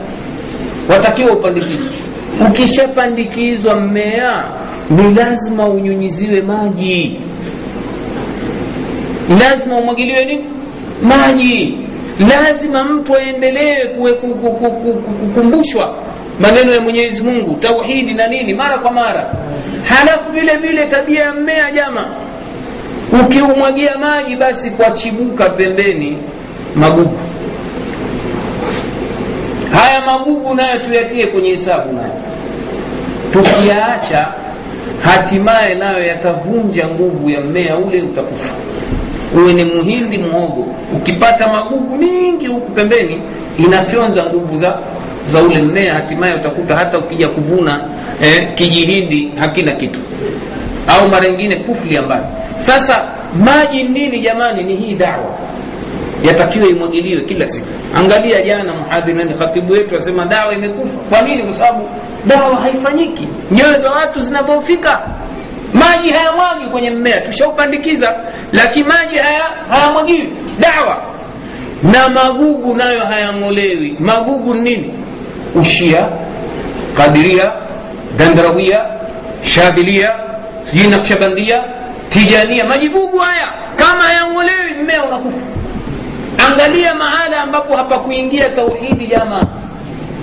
watakiwa upandikizwe. Ukishapandikizwa mmea ni lazima unyunyiziwe maji. Lazima umwagiliwe nini? Maji. Lazima mtu aendelee kukumbushwa maneno ya mwenyezi mungu tauhidi na nini mara kwa mara. Halafu vile vile tabia ya mmea jama ukiumwagia maji basi kwachibuka pembeni magugu haya magugu nayo tuyatie kwenye hesabu nayo. Tukiyaacha hatimaye nayo yatavunja nguvu ya mmea ule utakufa. Uwe ni muhindi mhogo ukipata magugu mingi huku pembeni inafyonza nguvu za za ule mmea hatimaye utakuta hata ukija kuvuna eh, kijihindi hakina kitu. Au mara nyingine kufli ambayo sasa maji nini jamani? Ni hii dawa yatakiwa imwagiliwe kila siku. Angalia jana mhadhiri khatibu wetu asema dawa imekufa. Kwa nini? Kwa sababu dawa haifanyiki. Nyoyo za watu zinadhoofika. Maji hayamwagi kwenye mmea. Tushaupandikiza lakini maji haya hayamwagiwi. Dawa. Na magugu nayo hayang'olewi. Magugu nini? Ushia kadiria gandrawia shadhilia sijui nakshabandia tijania. Majigugu haya. Kama hayang'olewi mmea unakufa angalia mahala ambapo hapakuingia tauhidi jama.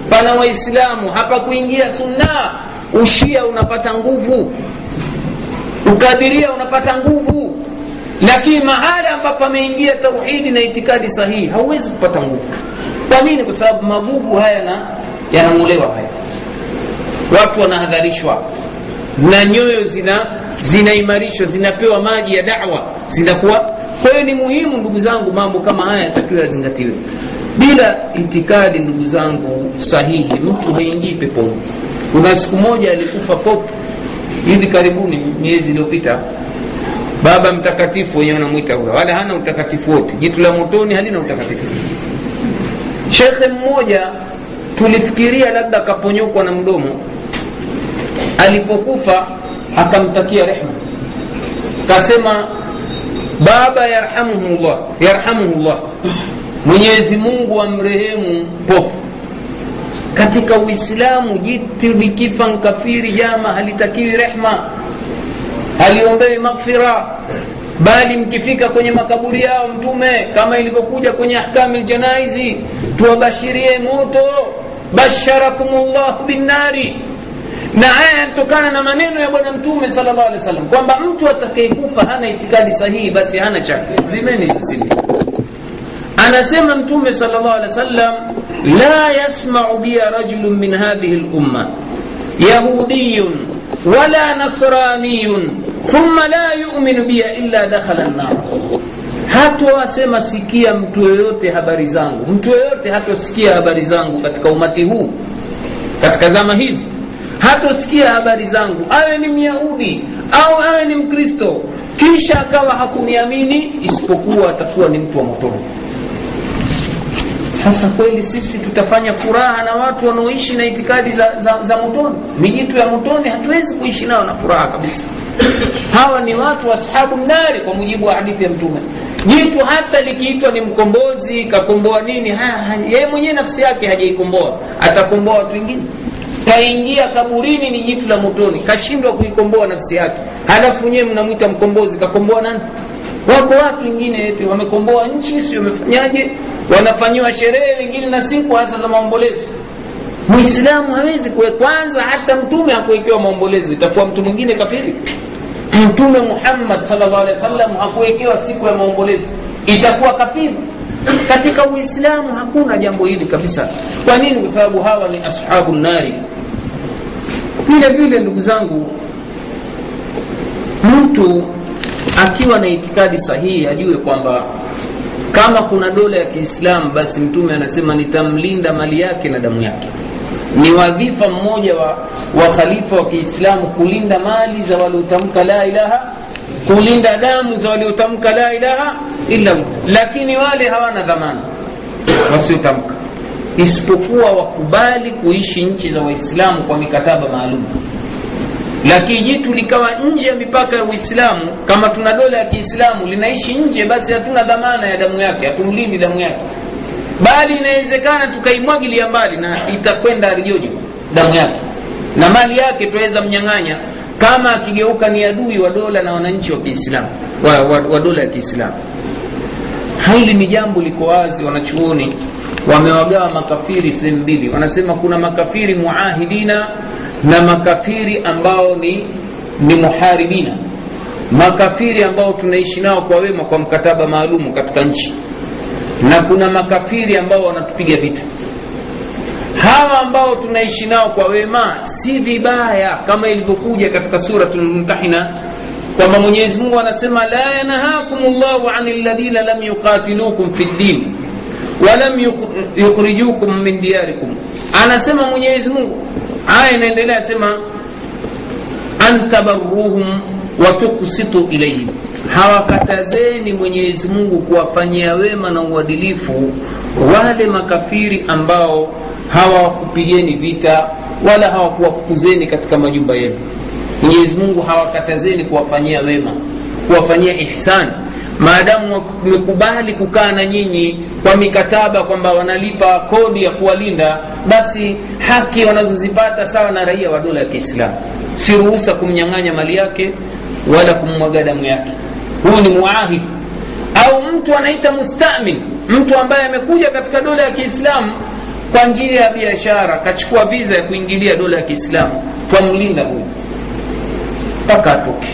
Pana waislamu hapakuingia sunna. Ushia unapata nguvu. Ukadiria unapata nguvu. Lakini mahala ambapo ameingia tauhidi na itikadi sahihi hauwezi kupata nguvu. Kwa nini? Kwa sababu magugu haya na yanang'olewa haya. Watu wanahadharishwa. Na nyoyo zina zinaimarishwa zinapewa maji ya dawa zinakuwa kwa hiyo ni muhimu ndugu zangu mambo kama haya yatakiwa yazingatiwe. Bila itikadi ndugu zangu sahihi mtu haingii peponi. Kuna siku moja alikufa pop hivi karibuni miezi iliyopita baba mtakatifu wenyewe wanamwita wala hana utakatifu wote. Jitu la motoni halina utakatifu. Shekhe mmoja tulifikiria labda akaponyokwa na mdomo. Alipokufa akamtakia rehma. Kasema baba yarhamuhullah yarhamuhullah mwenyezi mungu amrehemu popo katika uislamu jitu likifa nkafiri jama halitakiwi rehma. Haliombewi maghfira. Bali mkifika kwenye makaburi yao mtume kama ilivyokuja kwenye ahkami ljanaizi tuwabashirie moto. Basharakum llahu binnari na haya yanatokana na maneno ya bwana mtume sallallahu alaihi wasallam kwamba mtu atakayekufa hana itikadi sahihi basi hana chake zimeni zisini anasema mtume sallallahu alaihi wasallam la yasmau biya rajulun min hadhihi lumma yahudiyun wala nasraniyun thumma la yuminu biya illa dakhala nnar hatowasema sikia mtu yoyote habari zangu mtu yoyote hatosikia habari zangu katika umati huu katika zama hizi hatosikia habari zangu. Awe ni myahudi au awe ni mkristo kisha akawa hakuniamini isipokuwa atakuwa ni mtu wa motoni. Sasa kweli sisi tutafanya furaha na watu wanaoishi na itikadi za, za, za motoni. Mijitu ya motoni hatuwezi kuishi nao na furaha kabisa. *coughs* Hawa ni watu ashabu mnari kwa mujibu wa hadithi ya mtume. Jitu hata likiitwa ni mkombozi kakomboa nini yeye mwenyewe nafsi yake hajaikomboa. Atakomboa watu wengine kaingia kaburini ni jitu la motoni. Kashindwa kuikomboa nafsi yake. Halafu nyewe mnamwita mkombozi kakomboa nani? Wako watu wengine eti wamekomboa nchi si wamefanyaje? Wanafanyiwa sherehe wengine na siku hasa za maombolezo. Mwislamu hawezi kuwe kwanza hata mtume hakuwekewa maombolezo. Itakuwa mtu mwingine kafiri. Mtume muhammad salllah alehi wasallam hakuwekewa siku ya maombolezo. Itakuwa kafiri. Katika uislamu hakuna jambo hili kabisa. Kwa nini? Kwa sababu hawa ni ashabu nari vile vile ndugu zangu mtu akiwa na itikadi sahihi ajue kwamba kama kuna dola ya kiislamu basi mtume anasema nitamlinda mali yake na damu yake. Ni wadhifa mmoja wa, wa khalifa wa kiislamu kulinda mali za waliotamka la ilaha kulinda damu za waliotamka la ilaha illa lakini wale hawana dhamana wasiotamka isipokuwa wakubali kuishi nchi za waislamu kwa mikataba maalum. Lakini jitu likawa nje ya mipaka ya uislamu kama tuna dola ya kiislamu linaishi nje basi hatuna dhamana ya damu yake hatumlindi damu yake. Bali inawezekana tukaimwagilia mbali na itakwenda arijojo damu yake. Na mali yake tuweza mnyang'anya kama akigeuka ni adui wa dola na wananchi wa kiislamu wa, wa, wa dola ya kiislamu hili ni jambo liko wazi wanachuoni. Wamewagawa makafiri sehemu mbili. Wanasema kuna makafiri muahidina na makafiri ambao ni ni muharibina. Makafiri ambao tunaishi nao kwa wema kwa mkataba maalumu katika nchi. Na kuna makafiri ambao wanatupiga vita. Hawa ambao tunaishi nao kwa wema si vibaya kama ilivyokuja katika suratul mumtahina kwamba mwenyezi mungu anasema la yanhakum llahu ani ladhina lam yuqatilukum fi ddini walam yukhrijukum min diyarikum. Anasema mwenyezi mungu. Aya inaendelea sema an tabarruhum wa ilaihim hawakatazeni mwenyezi mungu kuwafanyia wema na uadilifu wale makafiri ambao hawakupigeni vita wala hawakuwafukuzeni katika majumba yenu mwenyezi mungu hawakatazeni kuwafanyia wema kuwafanyia ihsani maadamu wamekubali kukaa na nyinyi kwa mikataba kwamba wanalipa kodi ya kuwalinda basi haki wanazozipata sawa na raia wa dola ya kiislamu. Si ruhusa kumnyang'anya mali yake wala kummwaga damu yake. Huyu ni muahid au mtu anaita mustamin mtu ambaye amekuja katika dola ya kiislamu kwa njia ya biashara kachukua viza ya kuingilia dola ya kiislamu twamlinda huyu mpaka atoke.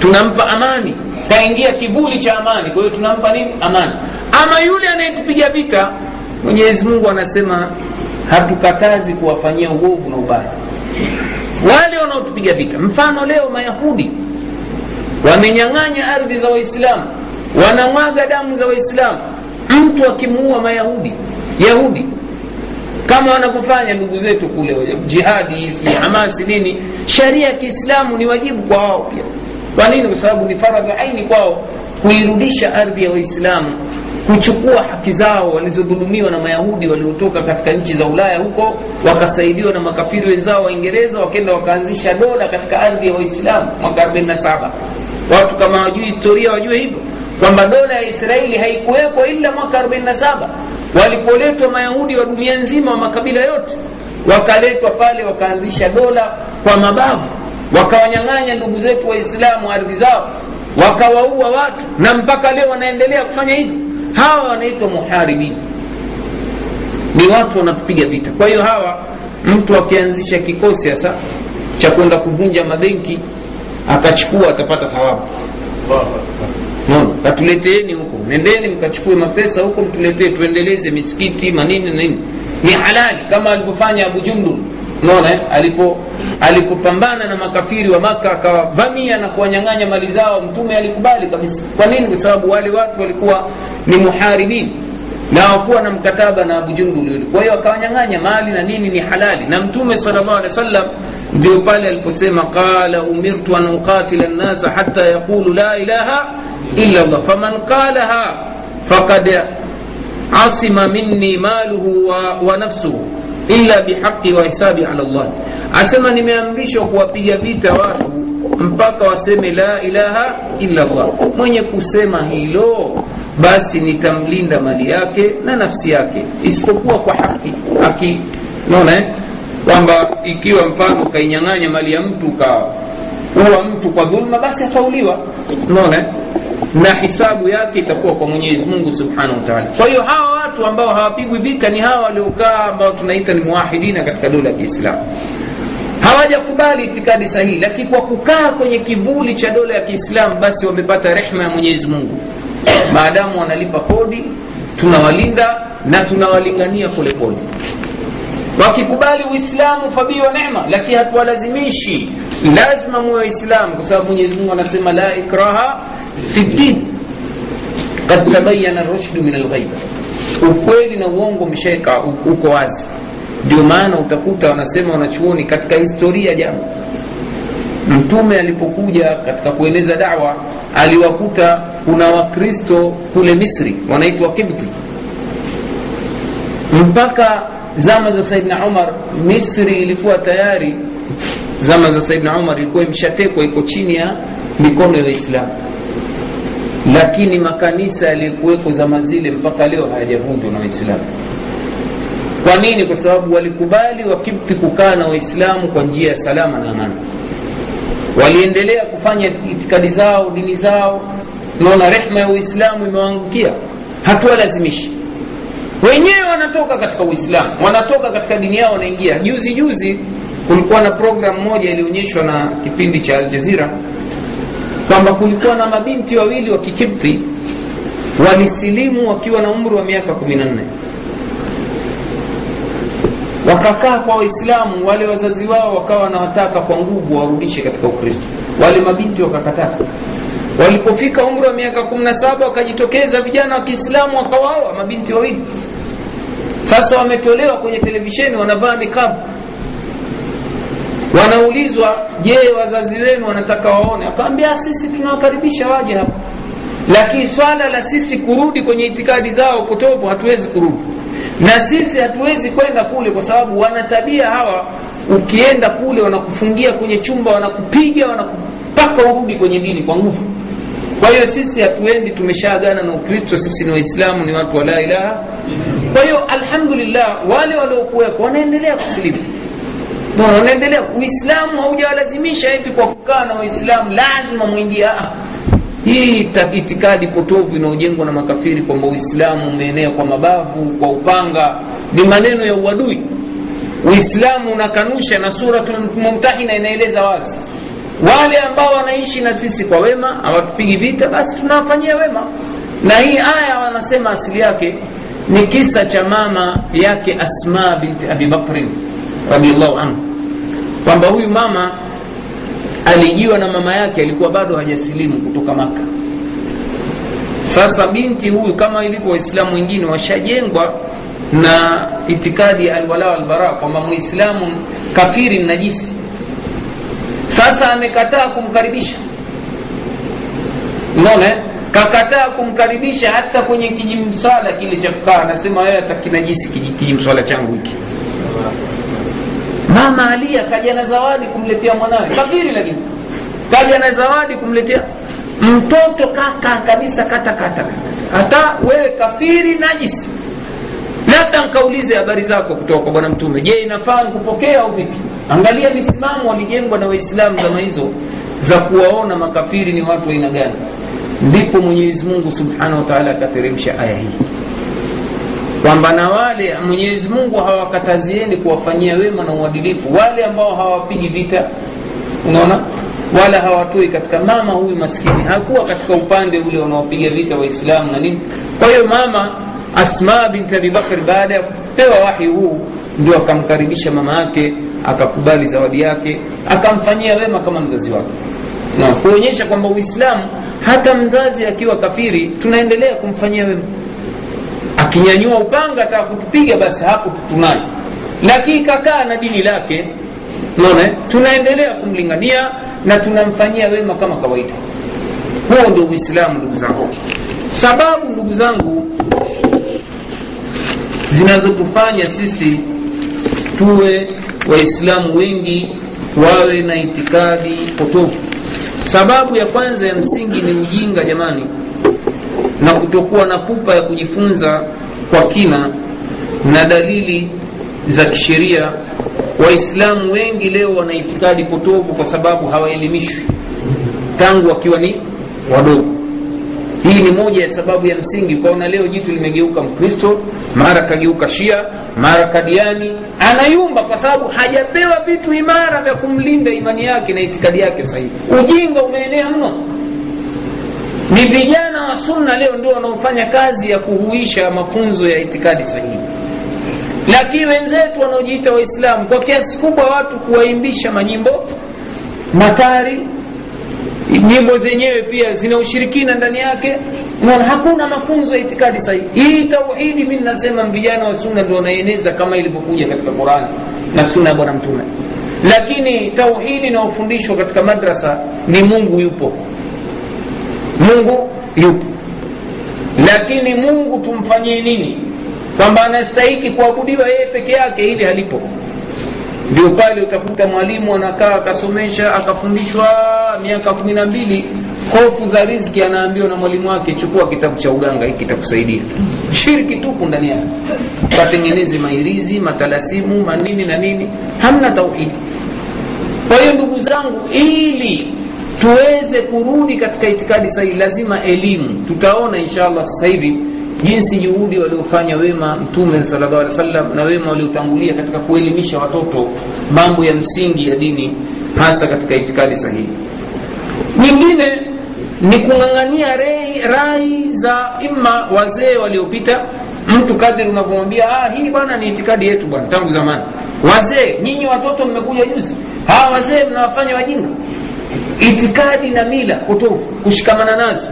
Tunampa amani. Taingia kivuli cha amani. Kwa hiyo tunampa nini? Amani. Ama yule anayetupiga vita mwenyezi mungu anasema hatukatazi kuwafanyia uovu na ubaya. Wale wanaotupiga vita mfano leo mayahudi wamenyang'anya ardhi za waislamu wanamwaga damu za waislamu. Mtu akimuua mayahudi yahudi kama wanavyofanya ndugu zetu kule jihadi ismi hamasi nini. Sharia ya kiislamu ni wajibu kwa wao pia. Kwa nini? Kwa sababu ni faradhi aini kwao kuirudisha ardhi ya waislamu kuchukua haki zao walizodhulumiwa na mayahudi waliotoka katika nchi za ulaya huko wakasaidiwa na makafiri wenzao waingereza wakenda wakaanzisha dola katika ardhi ya waislamu mwaka 47 watu kama wajui historia wajue hivyo kwamba dola ya israeli haikuwekwa ila mwaka 47 walipoletwa mayahudi wa dunia nzima wa makabila yote wakaletwa pale wakaanzisha dola kwa mabavu wakawanyang'anya ndugu zetu waislamu ardhi zao wakawaua watu na mpaka leo wanaendelea kufanya hivyo. Hawa wanaitwa muharibin ni watu wanatupiga vita. Kwa hiyo hawa mtu akianzisha kikosi hasa cha kwenda kuvunja mabenki akachukua atapata thawabu no, katuleteeni huko. Nendeni mkachukue mapesa huko mtuletee tuendeleze misikiti manini nini. Ni halali kama alivyofanya abu jundul unaona eh? alipo alipopambana na makafiri wa maka akawavamia na kuwanyang'anya mali zao mtume alikubali kabisa. Kwa nini? Kwa sababu wale watu walikuwa ni muharibin. Na hawakuwa na mkataba na abu jundul kwa hiyo akawanyang'anya mali na nini ni halali. Na mtume sallallahu alaihi wasallam ndio pale aliposema qala umirtu an uqatila nnasa hata yaqulu la ilaha illa llah faman qalaha faqad asima minni maluhu wa, wa nafsuhu illa bihaqi wa hisabi ala llah asema nimeamrishwa kuwapiga vita watu mpaka waseme la ilaha illa llah mwenye kusema hilo basi nitamlinda mali yake na nafsi yake isipokuwa kwa haki. Haki naona eh? Kwamba ikiwa mfano ukainyang'anya mali ya mtu ukaua mtu kwa dhulma basi atauliwa. Unaona? Na hisabu yake itakuwa kwa mwenyezi mungu subhanahu wa kwa hiyo hawa watu ambao hawapigwi vita ni hawa waliokaa ambao tunaita ni muwahidina katika dola ya kiislamu. Hawajakubali itikadi sahihi lakini kwa kukaa kwenye kivuli cha dola ya kiislamu basi wamepata rehma ya mwenyezi mungu. Maadamu wanalipa kodi tunawalinda na tunawalingania polepole wakikubali uislamu fabii wa nema lakini hatuwalazimishi. Lazima muwe waislamu kwa sababu mwenyezi mungu anasema la ikraha fi ddin kad tabayana rushdu min alghaib ukweli na uongo umeshaeka uko wazi. Ndio maana utakuta wanasema wanachuoni katika historia jambo. Mtume alipokuja katika kueneza dawa aliwakuta kuna wakristo kule misri wanaitwa kibti. Mpaka zama za saidna umar misri ilikuwa tayari. Zama za saidna umar ilikuwa imeshatekwa iko chini ya mikono ya waislamu lakini makanisa yaliyokuweko zama zile mpaka leo hayajavunjwa na waislamu. Kwa nini? Kwa sababu walikubali wakipti kukaa na waislamu kwa njia ya salama na amani. Waliendelea kufanya itikadi zao dini zao. Naona rehma ya uislamu imewaangukia. Hatuwalazimishi wenyewe wanatoka katika uislamu wanatoka katika dini yao wanaingia. Juzi juzi kulikuwa na programu moja ilionyeshwa na kipindi cha aljazira kwamba kulikuwa na mabinti wawili wa kikipti walisilimu wakiwa na umri wa miaka kumi na nne. Wakakaa kwa waislamu wale wazazi wao wakawa wanawataka kwa nguvu warudishe katika ukristo. Wale mabinti wakakataa walipofika umri wa miaka kumi na saba wakajitokeza vijana wa kiislamu wakawaoa mabinti wawili. Sasa wametolewa kwenye televisheni wanavaa nikabu wanaulizwa je wazazi wenu wanataka waone? Akawambia sisi tunawakaribisha waje hapa. Lakini swala la sisi kurudi kwenye itikadi zao potopo hatuwezi kurudi. Na sisi hatuwezi kwenda kule kwa sababu wana hawa ukienda kule wanakufungia kwenye chumba wanakupiga wanakupaka urudi kwenye dini kwa nguvu kwa hiyo sisi hatuendi tumeshaagana na ukristo sisi ni waislamu ni watu wa la ilaha. Kwa hiyo alhamdulillah wale waliokuweko wanaendelea kusilimu. Wanaendelea uislamu haujawalazimisha eti kwa kukaa na waislamu lazima mwingie hii itikadi potovu inaojengwa na makafiri kwamba uislamu umeenea kwa mabavu kwa upanga ni maneno ya uadui. Uislamu unakanusha na suratul mumtahina inaeleza wazi wale ambao wanaishi na sisi kwa wema hawatupigi vita basi tunawafanyia wema. Na hii aya wanasema asili yake ni kisa cha mama yake asma binti abi bakrin radiallahu anhu. Kwamba huyu mama alijiwa na mama yake alikuwa bado hajasilimu kutoka maka sasa binti huyu kama ilivyo waislamu wengine washajengwa na itikadi ya alwala walbara kwamba muislamu kafiri najisi sasa amekataa kumkaribisha. Unaona? Kakataa kumkaribisha hata kwenye kijimsala kile cha kukaa anasema wewe atakinajisi kijimswala changu hiki. Mama ali kaja na zawadi kumletea mwanawe. Kafiri lakini. Kaja na zawadi kumletea mtoto kaka kabisa kata kata. Hata wewe kafiri najisi labda nkaulize habari zako kutoka kwa bwana mtume. Je inafaa nkupokea au vipi angalia misimamo walijengwa na waislamu zama hizo za kuwaona makafiri ni watu aina gani. Ndipo mwenyezi mungu subhanahu wa akateremsha aya hii. Kwamba na wale mwenyezi mungu hawakatazieni kuwafanyia wema na uadilifu wale ambao hawapigi vita. Unaona? Wala hawatoi katika mama huyu maskini. Hakuwa katika upande ule wanaopiga vita waislamu na nini. Kwa hiyo mama asma binti abibakri baada ya kupewa wahi huu ndio akamkaribisha mama yake akakubali zawadi yake akamfanyia wema kama mzazi wake. Na kuonyesha kwamba uislamu hata mzazi akiwa kafiri tunaendelea kumfanyia wema akinyanyua upanga ataka kutupiga basi hapo tutunaye lakini kakaa na dini lake naona tunaendelea kumlingania na tunamfanyia wema kama kawaida. Huo ndio uislamu ndugu zangu. Sababu ndugu zangu zinazotufanya sisi tuwe waislamu wengi wawe na itikadi potofu. Sababu ya kwanza ya msingi ni ujinga jamani na kutokuwa na pupa ya kujifunza kwa kina na dalili za kisheria. Waislamu wengi leo wana itikadi potofu kwa sababu hawaelimishwi tangu wakiwa ni wadogo. Hii ni moja ya sababu ya msingi. Ukaona leo jitu limegeuka mkristo mara kageuka shia mara kadiani anayumba kwa sababu hajapewa vitu imara vya kumlinda imani yake na itikadi yake sahihi ujinga umeenea mno. Ni vijana wa sunna leo ndio wanaofanya kazi ya kuhuisha mafunzo ya itikadi sahihi lakini wenzetu wanaojiita waislamu kwa kiasi kubwa watu kuwaimbisha manyimbo matari nyimbo zenyewe pia zina ushirikina ndani yake na hakuna mafunzo ya itikadi sahihi. Hii tauhidi mi nasema vijana wa sunna ndio wanaeneza kama ilivyokuja katika qurani na sunna ya bwana mtume. Lakini tauhidi inayofundishwa katika madrasa ni mungu yupo. Mungu yupo. Lakini mungu tumfanyie nini? Kwamba anastahiki kuabudiwa yeye peke yake hili halipo ndio pale utakuta mwalimu anakaa akasomesha akafundishwa miaka kumi na mbili. Hofu za riziki anaambiwa na mwalimu wake chukua kitabu cha uganga hiki kitakusaidia. Shirki tupu ndani yake. Katengeneze mairizi matalasimu manini na nini. Hamna tauhidi kwa hiyo ndugu zangu ili tuweze kurudi katika itikadi sahihi lazima elimu. Tutaona inshallah sasa hivi jinsi juhudi waliofanya wema mtume sallallahu alaihi wasallam na wema waliotangulia katika kuelimisha watoto mambo ya msingi ya dini hasa katika itikadi sahihi. Nyingine ni kung'ang'ania rai, za imma wazee waliopita. Mtu kadhiri unavyomwambia ah, hii bwana ni itikadi yetu bwana tangu zamani. Wazee nyinyi watoto mmekuja juzi. Hawa wazee mnawafanya wajinga. Itikadi na mila potofu kushikamana nazo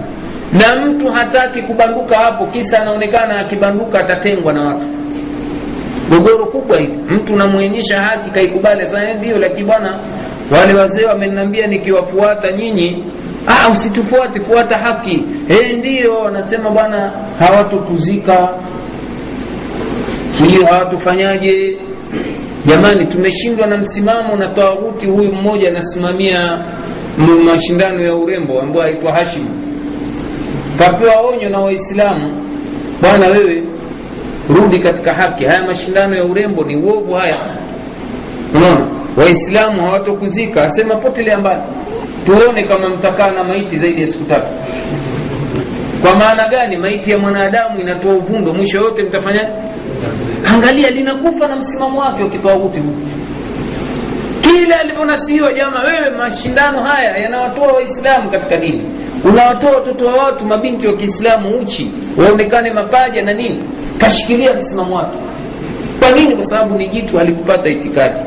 na mtu hataki kubanduka hapo kisa anaonekana akibanduka atatengwa na watu. Gogoro kubwa hili. Mtu namwonyesha haki kaikubali sasa ndio lakini bwana wale wazee wamenambia nikiwafuata nyinyi ah, usitufuate fuata haki. E, ndio wanasema bwana hawatotuzika. Sijui hawatufanyaje. Jamani tumeshindwa na msimamo na tawuti huyu mmoja anasimamia mashindano ya urembo ambayo aitwa hashim kapewa onyo na waislamu bwana wewe rudi katika haki. Haya mashindano ya urembo ni uovu haya. Unaona? Waislamu hawatokuzika asema potelea mbali tuone kama mtakaa na maiti zaidi ya siku tatu. Kwa maana gani? Maiti ya mwanadamu inatoa uvundo. Mwisho yote mtafanya? Angalia linakufa na msimamo wake wakitoa uti kila alivyonasihiwa jama wewe mashindano haya yanawatoa waislamu katika dini unawatoa watoto wa watu mabinti wa kiislamu uchi waonekane mapaja na nini? Kashikilia msimamo wake. Kwa nini? Kwa sababu ni jitu halikupata itikadi.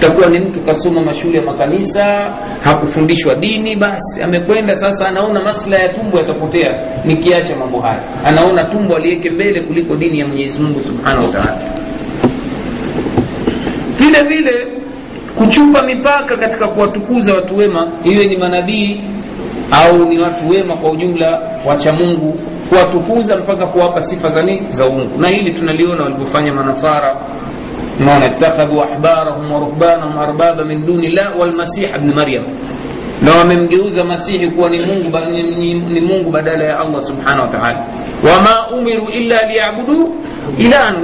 Takuwa ni mtu kasoma mashule ya makanisa hakufundishwa dini basi amekwenda sasa anaona maslaha ya tumbo yatapotea nikiacha mambo haya. Anaona tumbo aliweke mbele kuliko dini ya mwenyezi mungu subhanahu wataala vile vile kuchupa mipaka katika kuwatukuza watu wema iwe ni manabii au ni watu wema kwa ujumla wacha mungu kuwatukuza mpaka kuwapa sifa za nini za uungu. Na hili tunaliona walivyofanya manasara. Naona ittakhadhu ahbarahum wa ruhbanahum arbaba min duni llah walmasih bni maryam. Na wamemgeuza masihi kuwa ni mungu, ni, ni mungu badala ya allah subhanahu wa taala. Wama umiru illa liyabudu ilahan.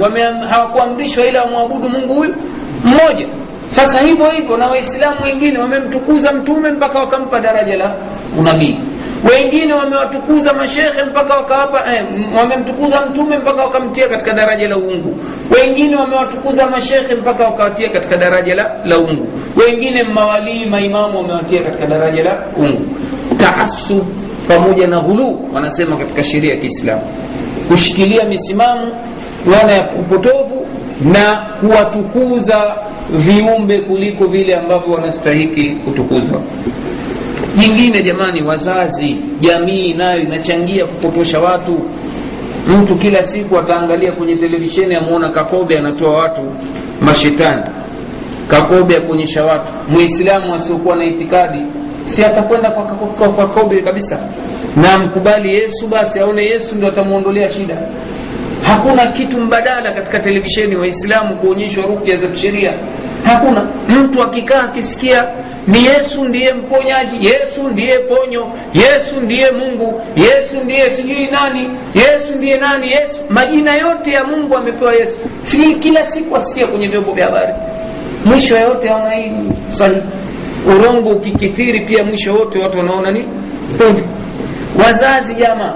Hawakuamrishwa ila wamwabudu mungu huyu mmoja sasa hivyo hivyo na waislamu wengine wamemtukuza mtume mpaka wakampa daraja la unabii. Wengine wamewatukuza mashekhe mpaka wakawapa eh, wamemtukuza mtume mpaka wakamtia katika daraja la uungu. Wengine wamewatukuza mashekhe mpaka wakawatia katika daraja la, la ungu wengine mawalii maimamu wamewatia katika daraja la ungu taasub pamoja na ghuluu wanasema katika sheria ya kiislamu. Kushikilia misimamo wana ya upotovu na kuwatukuza viumbe kuliko vile ambavyo wanastahiki kutukuzwa. Jingine jamani wazazi jamii nayo inachangia kupotosha watu. Mtu kila siku ataangalia kwenye televisheni amwona kakobe anatoa watu mashetani. Kakobe akuonyesha watu. Mwislamu asiokuwa na itikadi si atakwenda kwa, kakobe kabisa? Na mkubali yesu basi aone yesu ndo atamwondolea shida hakuna kitu mbadala katika televisheni waislamu kuonyeshwa rukya za kisheria. Hakuna. Mtu akikaa akisikia ni yesu ndiye mponyaji yesu ndiye ponyo yesu ndiye mungu yesu ndiye sijui nani yesu ndiye nani yesu. Majina yote ya mungu amepewa yesu. Si kila siku asikia kwenye vyombo vya habari. Mwisho yote aona hii sahihi. Urongo ukikithiri pia mwisho wote watu wanaona ni ponyo wazazi jama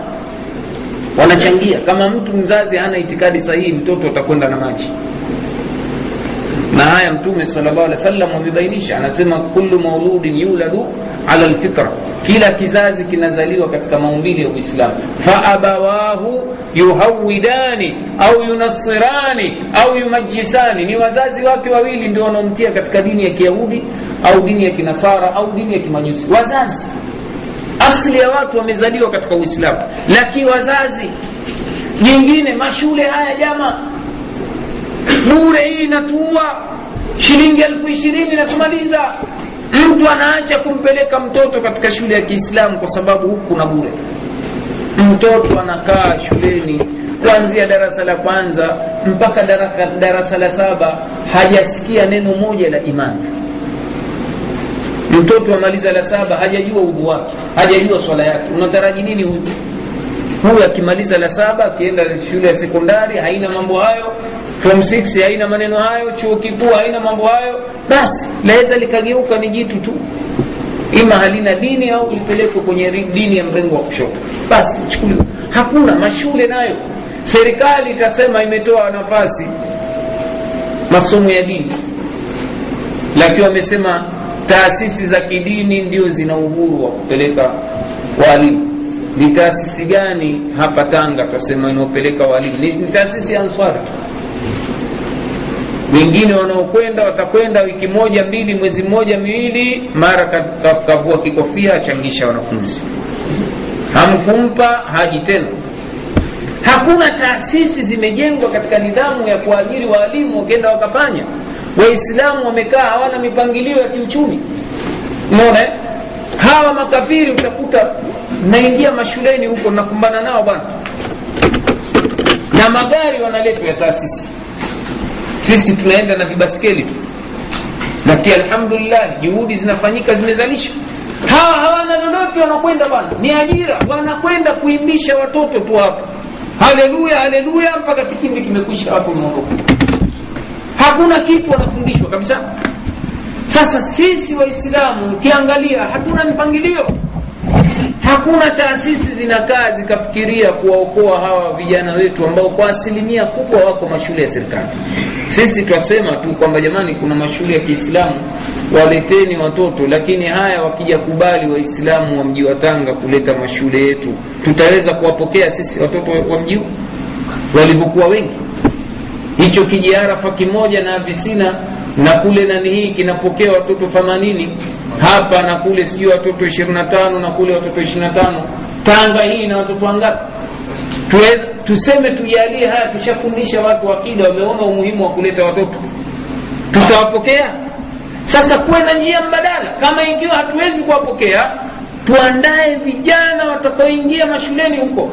wanachangia. Kama mtu mzazi hana itikadi sahihi mtoto atakwenda na maji. Na haya mtume salllah alih wasallam amebainisha. Anasema kullu mauludin yuladu ala lfitra kila kizazi kinazaliwa katika maumbili ya uislamu. Faabawahu yuhawidani au yunasirani au yumajisani. Ni wazazi wake wawili ndio wanaomtia katika dini ya kiyahudi au dini ya kinasara au dini ya kimajusi. Wazazi asli ya watu wamezaliwa katika uislamu. Lakini wazazi. Jingine mashule haya jama bure hii inatuua shilingi elfu ishirini natumaliza mtu anaacha kumpeleka mtoto katika shule ya kiislamu kwa sababu huku kuna bure. Mtoto anakaa shuleni kuanzia darasa la kwanza mpaka darasa la saba hajasikia neno moja la imani mtoto amaliza la saba hajajua udhu wake hajajua swala yake. Unataraji nini huyu? Huyu akimaliza la saba akienda shule ya sekondari haina mambo hayo. Form 6 haina maneno hayo. Chuo kikuu haina mambo hayo. Basi laweza likageuka ni jitu tu. Ima halina dini au lipelekwe kwenye dini ya mrengo wa kushoto. Basi chukuliwa hakuna mashule nayo. Serikali itasema imetoa nafasi masomo ya dini. Lakini wamesema taasisi za kidini ndio zina uhuru wa kupeleka walimu. Ni taasisi gani hapa tanga tasema inaopeleka walimu? Ni, ni taasisi ya answari. Wengine wanaokwenda watakwenda wiki moja mbili mwezi mmoja miwili mara kavua kikofia achangisha wanafunzi. Hamkumpa haji tena. Hakuna taasisi zimejengwa katika nidhamu ya kuajiri waalimu wakienda wakafanya waislamu wamekaa hawana mipangilio ya kiuchumi. Unaona eh? hawa makafiri utakuta naingia mashuleni huko nakumbana nao bwana. Na magari wanaletwa ya taasisi. Sisi tunaenda na vibaskeli tu. Lakini alhamdulillah juhudi zinafanyika zimezalisha. Hawa hawana lolote wanakwenda bwana. Ni ajira. Wanakwenda kuimbisha watoto tu hapo. Haleluya haleluya mpaka kipindi kimekwisha hapo unaondoka hakuna kitu wanafundishwa kabisa. Sasa sisi waislamu ukiangalia hatuna mpangilio. Hakuna taasisi zinakaa zikafikiria kuwaokoa hawa vijana wetu ambao kwa asilimia kubwa wako mashule ya serikali. Sisi twasema tu kwamba jamani kuna mashule ya kiislamu waleteni watoto lakini haya wakija kubali waislamu wa mji wa tanga kuleta mashule yetu tutaweza kuwapokea sisi watoto wa mji walivyokuwa wengi hicho kijiarafa kimoja na visina na kule nani hii kinapokea watoto 80 hapa na kule sijui watoto 25 na kule watoto 25 tanga hii na watoto wangapi? Tuseme tujalie haya tushafundisha watu akida wameona umuhimu wa kuleta watoto. Tutawapokea? Sasa kuwe na njia mbadala. Kama ikiwa hatuwezi kuwapokea tuandae vijana watakaoingia mashuleni huko.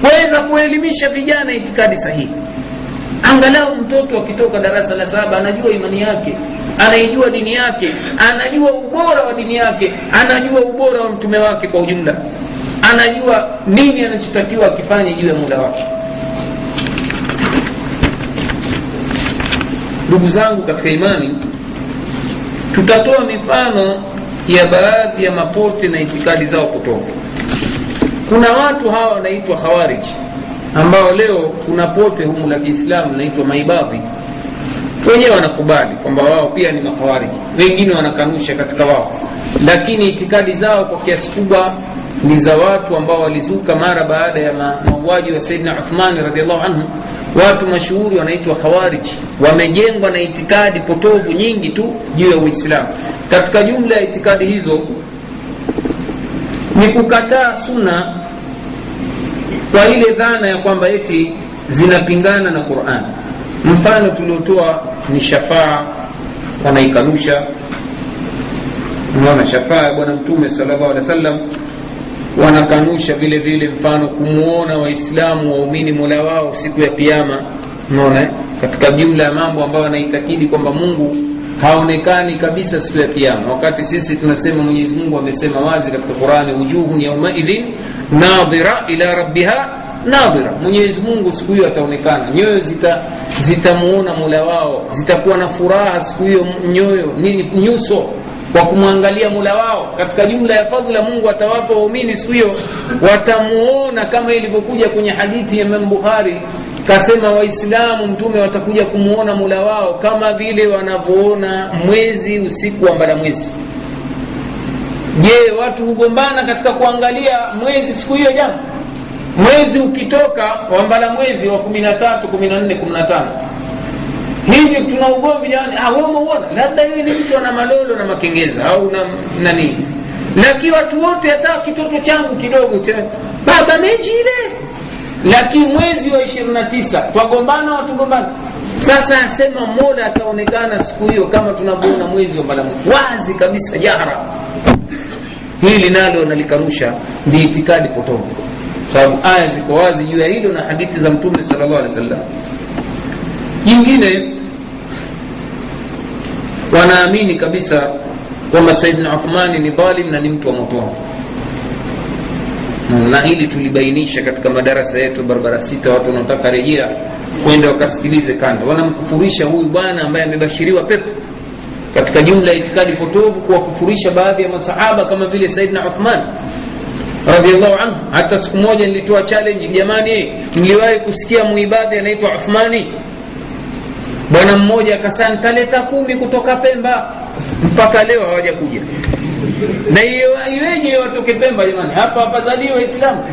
Kuweza kuelimisha vijana itikadi sahihi angalau mtoto akitoka darasa la saba anajua imani yake anaijua dini yake anajua ubora wa dini yake anajua ubora wa mtume wake kwa ujumla anajua nini anachotakiwa akifanye juu ya muda wake. Ndugu zangu katika imani tutatoa mifano ya baadhi ya mapote na itikadi zao kutoka. Kuna watu hawa wanaitwa khawariji ambao leo kuna pote humu la kiislamu naitwa maibadhi wenyewe wanakubali kwamba wao pia ni makhawariji wengine wanakanusha katika wao. Lakini itikadi zao kwa kiasi kubwa ni za watu ambao walizuka mara baada ya mauaji wa saidina uthmani radiallahu anhu. Watu mashuhuri wanaitwa khawariji wamejengwa na itikadi potovu nyingi tu juu ya uislamu. Katika jumla ya itikadi hizo ni kukataa sunna kwa ile dhana ya kwamba eti zinapingana na quran. Mfano tuliotoa ni shafaa wanaikanusha. Unaona shafaa ya bwana mtume salllahu alehi wa sallam wanakanusha vile vile mfano kumwona waislamu waumini mola wao siku ya kiama unaona katika jumla ya mambo ambayo wanaitakidi kwamba mungu haonekani kabisa siku ya kiama wakati sisi tunasema mwenyezi mungu amesema wazi katika qurani wujuhun yaumaidhin nadhira ila rabbiha nadhira. Mwenyezi mungu siku hiyo ataonekana. Nyoyo zitamuona zita mola wao. Zitakuwa na furaha siku hiyo nyoyo nini nyuso kwa kumwangalia mula wao. Katika jumla ya fadhila mungu atawapa waumini siku hiyo watamuona kama ilivyokuja kwenye hadithi ya imam bukhari kasema waislamu mtume watakuja kumwona mula wao kama vile wanavyoona mwezi usiku wa mbala mwezi. Je watu hugombana katika kuangalia mwezi siku hiyo jana? Mwezi ukitoka wa mbala mwezi wa kumi na tatu kumi na kumi na tano hivi tuna ugomvi jamani? Wameuona labda hivi ni mtu ana malolo na makengeza au na nani lakini watu wote hata kitoto changu kidogo cha baba mechi ile lakini mwezi wa ishirini na tisa twagombana watugombana sasa asema mola ataonekana siku hiyo kama tunavyoona mwezi wa balamu. Wazi kabisa jahra hili nalo nalikanusha ndi itikadi potovu sababu aya ziko wazi juu ya hilo na hadithi za mtume sal llahu alehi wasallam. Jingine wanaamini kabisa kwamba saidna uthmani ni dhalim na ni mtu wa motoni na hili tulibainisha katika madarasa yetu barabara sita watu wanaotaka rejea kwenda wakasikilize kanda wanamkufurisha huyu bwana ambaye amebashiriwa pepo. Katika jumla ya itikadi potovu kuwakufurisha baadhi ya masahaba kama vile saidna uthman radiallahu anhu. Hata siku moja nilitoa challenge jamani mliwahi kusikia muibadhi anaitwa uthmani? Bwana mmoja akasema nitaleta kumi kutoka pemba. Mpaka leo hawaja kuja na iweje watoke pemba jamani hapa hapazaliwa waislamu.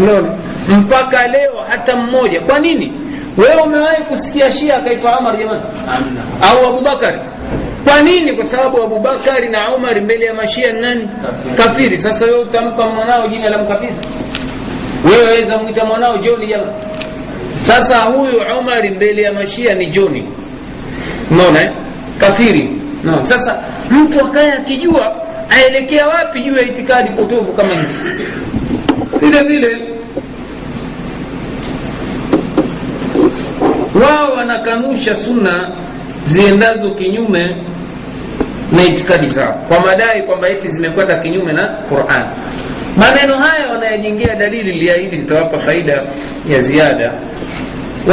Unaona? Mpaka leo hata mmoja. Kwa nini? Wewe umewahi kusikia shia akaitwa umar jamani? Au abubakari kwa nini? Kwa sababu abubakari na umar mbele ya mashia nani? Kafiri. Sasa wewe utampa mwanao jina la mkafiri? Wewe waweza mwita mwanao joni jamani? Sasa huyu umari mbele ya mashia ni joni. Unaona eh? kafiri no. sasa mtu akaye akijua aelekea wapi juu ya itikadi potovu kama hizi? Vile vile wao wanakanusha sunna ziendazo kinyume na itikadi zao kwa madai kwamba eti zimekwenda kinyume na quran. Maneno haya wanayajengea dalili liahidi nitawapa faida ya ziada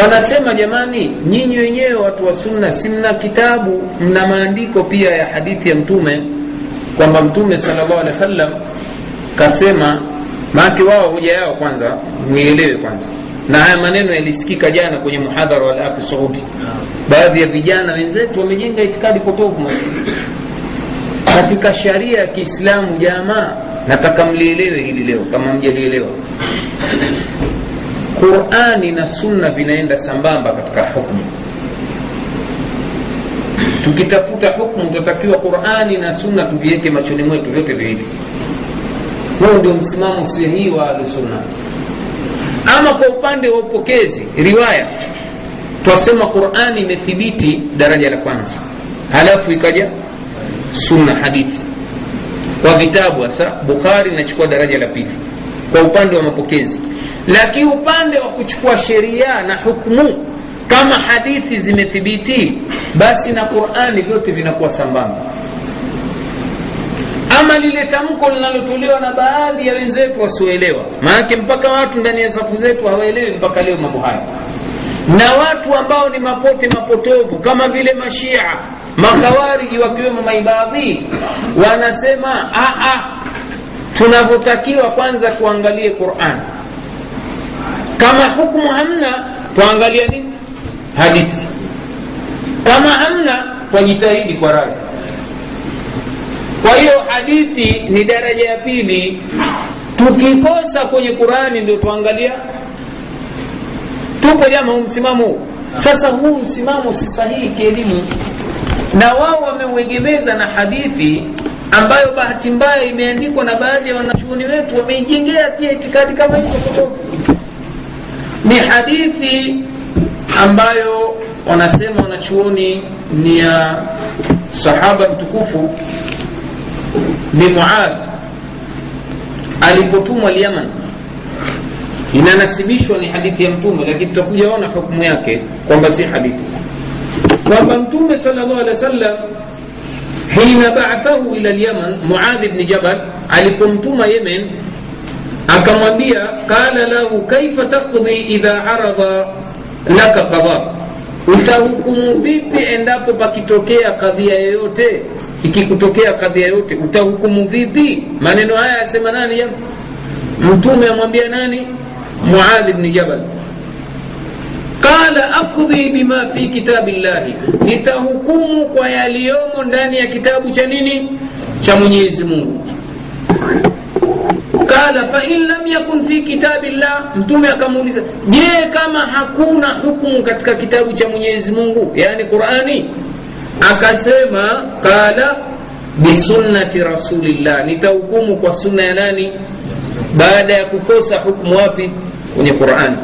wanasema jamani nyinyi wenyewe watu wa sunna si mna kitabu mna maandiko pia ya hadithi ya mtume. Kwamba mtume salllah alehi wa sallam kasema maake wao hoja yao kwanza nielewe kwanza. Na haya maneno yalisikika jana kwenye muhadhara wa alafi saudi. Baadhi ya vijana wenzetu wamejenga itikadi potofu maskini katika sharia ya kiislamu jamaa nataka mlielewe hili leo kama mjalielewa qurani na sunna vinaenda sambamba katika hukmu. Tukitafuta hukmu tunatakiwa qurani na sunna tuviweke machoni mwetu vyote viwili. Huo ndio msimamo sahihi wa ahlusunna ama kwa upande wa upokezi riwaya twasema qurani imethibiti daraja la kwanza halafu ikaja sunna hadithi. Kwa vitabu hasa bukhari inachukua daraja la pili kwa upande wa mapokezi lakini upande wa kuchukua sheria na hukmu kama hadithi zimethibiti basi na qurani vyote vinakuwa sambamba. Ama lile tamko linalotolewa na baadhi ya wenzetu wasioelewa maanake mpaka watu ndani ya safu zetu hawaelewi mpaka leo mambo haya. Na watu ambao ni mapote mapotovu kama vile mashia makhawariji wakiwemo maibadhi wanasema tunavyotakiwa kwanza tuangalie quran kama hukmu hamna twaangalia nini? Hadithi. Kama hamna twajitahidi kwa rai. Kwa hiyo hadithi ni daraja ya pili. Tukikosa kwenye qurani ndio tuangalia tupo jama huu msimamo huu. Sasa huu msimamo si sahihi kielimu. Na wao wameuegemeza na hadithi ambayo bahati mbaya imeandikwa na baadhi ya wanachuoni wetu wameijengea pia itikadi kama hizo. potofu ni hadithi ambayo wanasema wanachuoni ni ya sahaba mtukufu ni muadh. Alipotumwa lyaman inanasibishwa ni hadithi ya mtume lakini tutakuja ona hukumu yake kwamba si hadithi. Kwamba mtume sal llah alih wa sallam hina baathahu ila lyaman muadhi bni jabal alipomtuma yemen akamwambia qala lahu kaifa taqdi idha aradha laka qada. Utahukumu vipi endapo pakitokea kadhia yoyote? Ikikutokea kadhia yoyote utahukumu vipi? Maneno haya yasema nani ya? Mtume amwambia nani? Muadhi bni jabal. Qala aqdhi bima fi kitabi llahi nitahukumu kwa yaliyomo ndani ya kitabu cha nini? Cha mwenyezi mungu qala fain lam yakun fi kitabillah, mtume akamuuliza je kama hakuna hukumu katika kitabu cha mwenyezi mungu yani qurani? Akasema qala bisunnati rasulillah nitahukumu kwa sunna ya nani? Baada ya kukosa hukumu wapi? Kwenye qurani.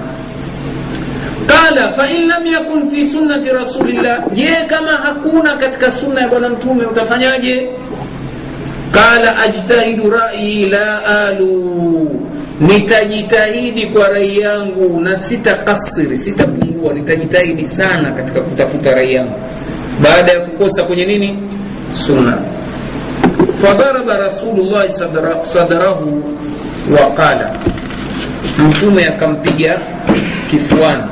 Kala fa in lam yakun fi sunnati rasulillah je kama hakuna katika sunna ya bwana mtume utafanyaje qala ajtahidu rayi la alu. Nitajitahidi kwa rai yangu na sitakasiri sitapungua. Nitajitahidi sana katika kutafuta rai yangu. Baada ya kukosa kwenye nini? Sunna. Fadaraba rasulullahi sadra, sadrahu waqala mtume akampiga kifuani.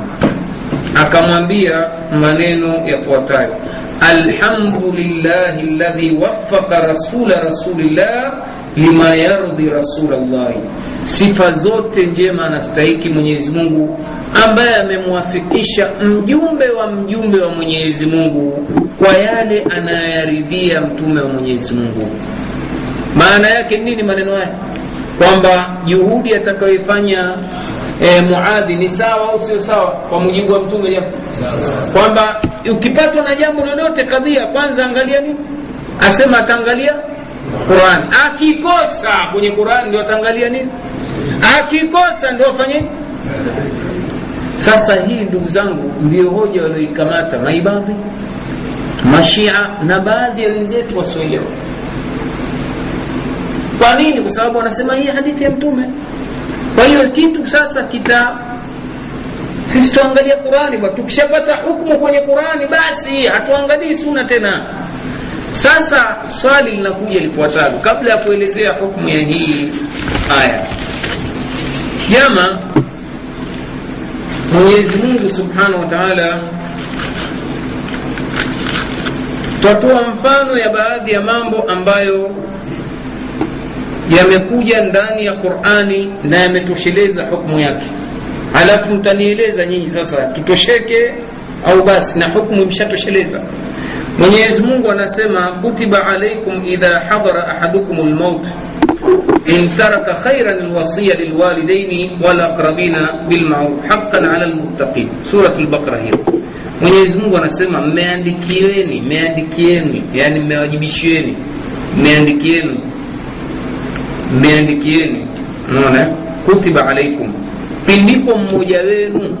Akamwambia maneno yafuatayo alhamdulillahi ladhi waffaqa rasula rasulillah lima yardhi rasulallahi. Sifa zote njema anastahiki mwenyezi mungu ambaye amemwafikisha mjumbe wa mjumbe wa mwenyezi mungu kwa yale anayoyaridhia mtume wa mwenyezi mungu. Maana yake nini maneno haya? Kwamba juhudi atakayoifanya e, muadhi ni sawa au sio sawa? Kwa mujibu wa mtume jambo kwamba ukipatwa na jambo lolote kadhia kwanza angalia nini? Asema ataangalia qurani akikosa kwenye qurani ndio ataangalia nini? Akikosa ndio afanye sasa hii ndugu zangu ndio hoja walioikamata maibadhi mashia na baadhi ya wenzetu wasioelewa. Kwa nini? Kwa sababu wanasema hii hadithi ya mtume kwa hiyo kitu sasa kita sisi tuangalia qurani bwana tukishapata hukmu kwenye qurani basi hatuangalii suna tena. Sasa swali linakuja lifuatalo kabla ya kuelezea hukmu ya hii aya. Jama mwenyezi mungu subhanahu wa taala twatoa mfano ya baadhi ya mambo ambayo yamekuja ndani ya qurani na yametosheleza hukmu yake. Alafu mtanieleza nyinyi sasa tutosheke au basi na hukmu imeshatosheleza. mwenyezi mungu anasema kutiba alaikum idha hadara ahadukum lmaut in khairan lwasiya lilwalidaini walaqrabina bilmaruf haqan ala lmuttaqin surat lbaqara hiyo. Mwenyezi mungu anasema mmeandikieni mmeandikieni yani mmewajibishieni mmeandikieni mmeandikieni unaona? Kutiba alaikum pindipo mmoja wenu.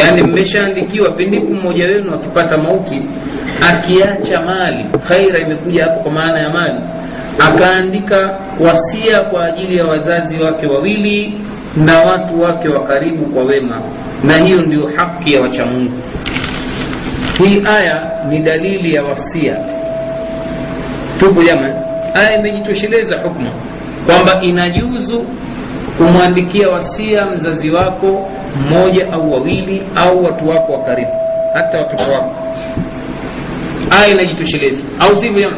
Yani mmeshaandikiwa pindipo mmoja wenu akipata mauti akiacha mali. Khaira imekuja hapo kwa maana ya mali. Akaandika wasia kwa ajili ya wazazi wake wawili na watu wake wa karibu kwa wema. Na hiyo ndio haki ya wachamungu hii aya ni dalili ya wasia. Tupo jama aya imejitosheleza hukma kwamba inajuzu kumwandikia wasia mzazi wako mmoja au wawili au watu wako wa karibu hata watoto wako. Aya inajitosheleza au sivyo jama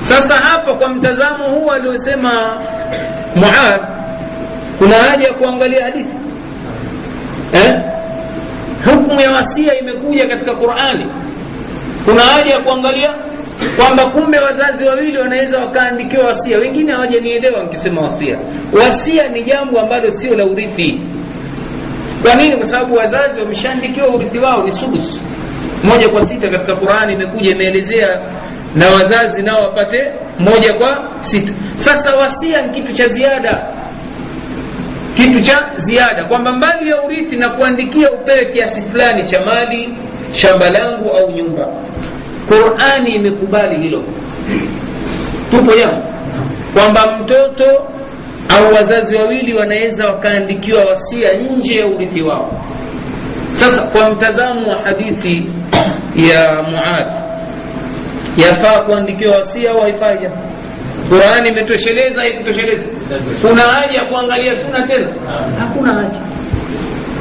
sasa hapa kwa mtazamo huu aliosema muadh kuna haja ya kuangalia hadithi eh? hukmu ya wasia imekuja katika qurani. Kuna haja ya kuangalia kwamba kumbe wazazi wawili wanaweza wakaandikiwa wasia. Wengine hawajanielewa nkisema wasia. Wasia ni jambo ambalo sio la urithi. Kwa nini? Kwa sababu wazazi wameshaandikiwa urithi wao ni sudus moja kwa sita katika qurani imekuja imeelezea na wazazi nao wapate moja kwa sita. Sasa wasia ni kitu cha ziada. Kitu cha ziada. Kwamba mbali ya urithi na kuandikia upewe kiasi fulani cha mali shamba langu au nyumba qurani imekubali hilo. Tupo jama kwamba mtoto au wazazi wawili wanaweza wakaandikiwa wasia nje ya urithi wao. Sasa kwa mtazamo wa hadithi ya muadh yafaa kuandikiwa wasia au haifai qurani imetosheleza haikutosheleza? Kuna haja ya kuangalia suna tena? Hakuna haja.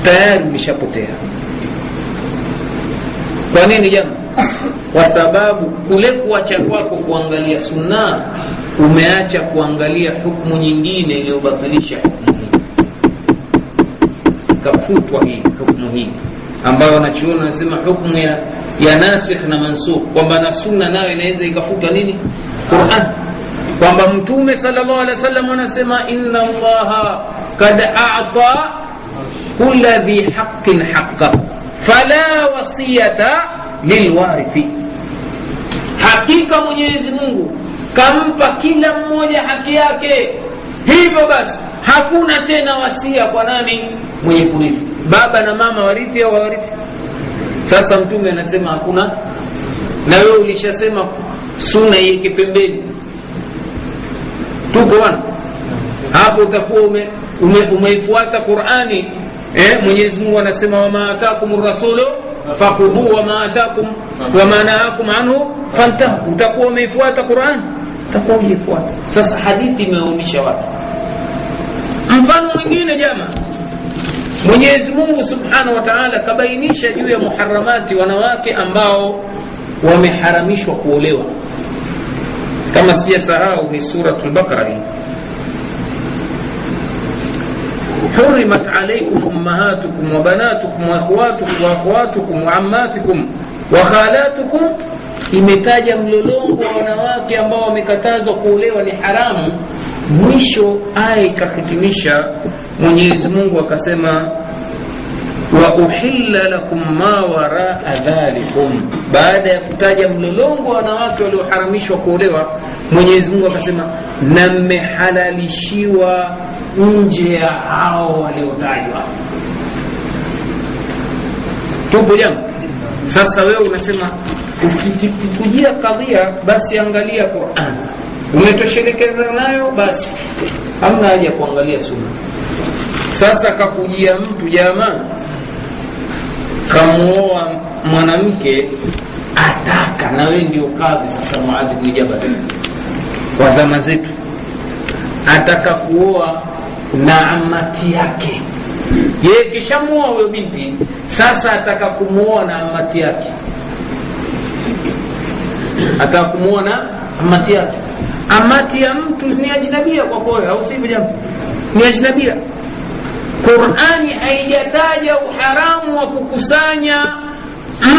Tayari umeshapotea kwa nini jama kwa sababu kule kuacha kwako kuangalia sunna umeacha kuangalia hukmu nyingine iliyobatilisha hukmu hii. Ikafutwa hii hukmu hii ambayo wanachuoni wanasema hukmu ya, ya nasikh na mansukh kwamba na sunna nayo inaweza ikafutwa nini? Quran. Kwamba mtume salllah alih wa sallam anasema inna allaha kad ata kula dhi haqin haqa fala wasiyata lilwarithi hakika mwenyezi mungu kampa kila mmoja haki yake. Hivyo basi hakuna tena wasia kwa nani? Mwenye kurithi. Baba na mama warithi au warithi sasa mtume anasema hakuna. Na wewe ulishasema suna iweke pembeni. Tuko bwana hapo utakuwa ume, ume, umeifuata qurani. Eh, mwenyezi mungu anasema wama rasulu fakhudhu wama atakum wama nahakum anhu fantahu utakuwa umeifuata Qur'an, utakuwa umeifuata. sasa hadithi imeonyesha watu mfano mwingine jama mwenyezi mungu subhanahu wa taala kabainisha juu ya muharamati wanawake ambao wameharamishwa kuolewa. Kama sijasahau ni suratul Baqara hii hurimat alaykum ummahatukum wa banatukum wa akhwatukum wa khalatukum, imetaja mlolongo wa wanawake ambao wamekatazwa kuolewa ni haramu. Mwisho aya ikahitimisha, Mwenyezi Mungu akasema wa uhilla lakum ma waraa dhalikum. Baada ya kutaja mlolongo wa wanawake walioharamishwa kuolewa mwenyezi mungu akasema na mmehalalishiwa nje ya hao waliotajwa. Tupo jambo sasa wewe unasema ukikujia kadhia basi angalia quran. Umetoshelekeza nayo basi. Hamna haja ya kuangalia sunna. Sasa kakujia mtu jamaa kamuoa mwanamke ataka na wewe ndio kadhi sasa muadhi bni jabal. Wa zama zetu. Ataka kuoa na amati yake. Yeye kishamuoa huyo binti sasa ataka kumuoa na amati yake. Ataka kumuoa na amati yake. Amati ya mtu ni ajnabia kwa kwao au sivyo jambo? Ni ajnabia qurani haijataja uharamu wa kukusanya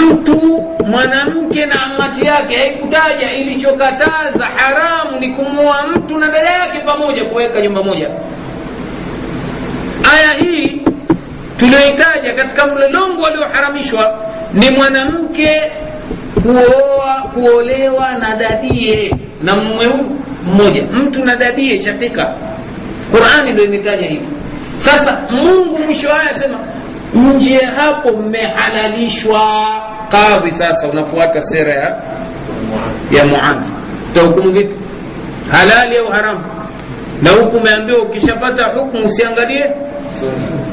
mtu mwanamke na amati yake. Haikutaja ilichokataza haramu ni kumua mtu na dada yake pamoja kuweka nyumba moja. Aya hii tuliyoitaja katika mlolongo walioharamishwa ni mwanamke kuoa kuolewa na dadie na mume mmoja. Mtu na dadie shafika. Qurani ndio imetaja hivi sasa mungu mwisho aya asema nje hapo mmehalalishwa. Kadhi sasa unafuata sera ya ya muadhi utahukumu vipi? Halali au haramu? Na huku umeambiwa ukishapata hukumu usiangalie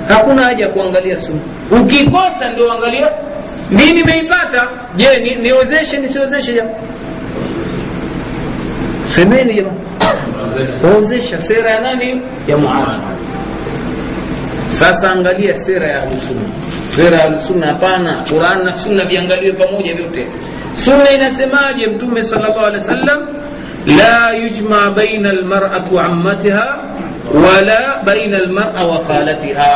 hakuna haja ya kuangalia sunna. Ukikosa ndio angalia mi nimeipata. Je ni, niozeshe nisiozeshe jamaa semeni jama wawezesha sera ya nani? Ya muadhi sasa angalia sera ya ahlusunna sera ya ahlusunna hapana. Quran na sunna viangaliwe pamoja vyote. Sunna inasemaje mtume sallallahu alaihi wasallam, la yujma baina almaratu ammatiha wala baina almara wa khalatiha.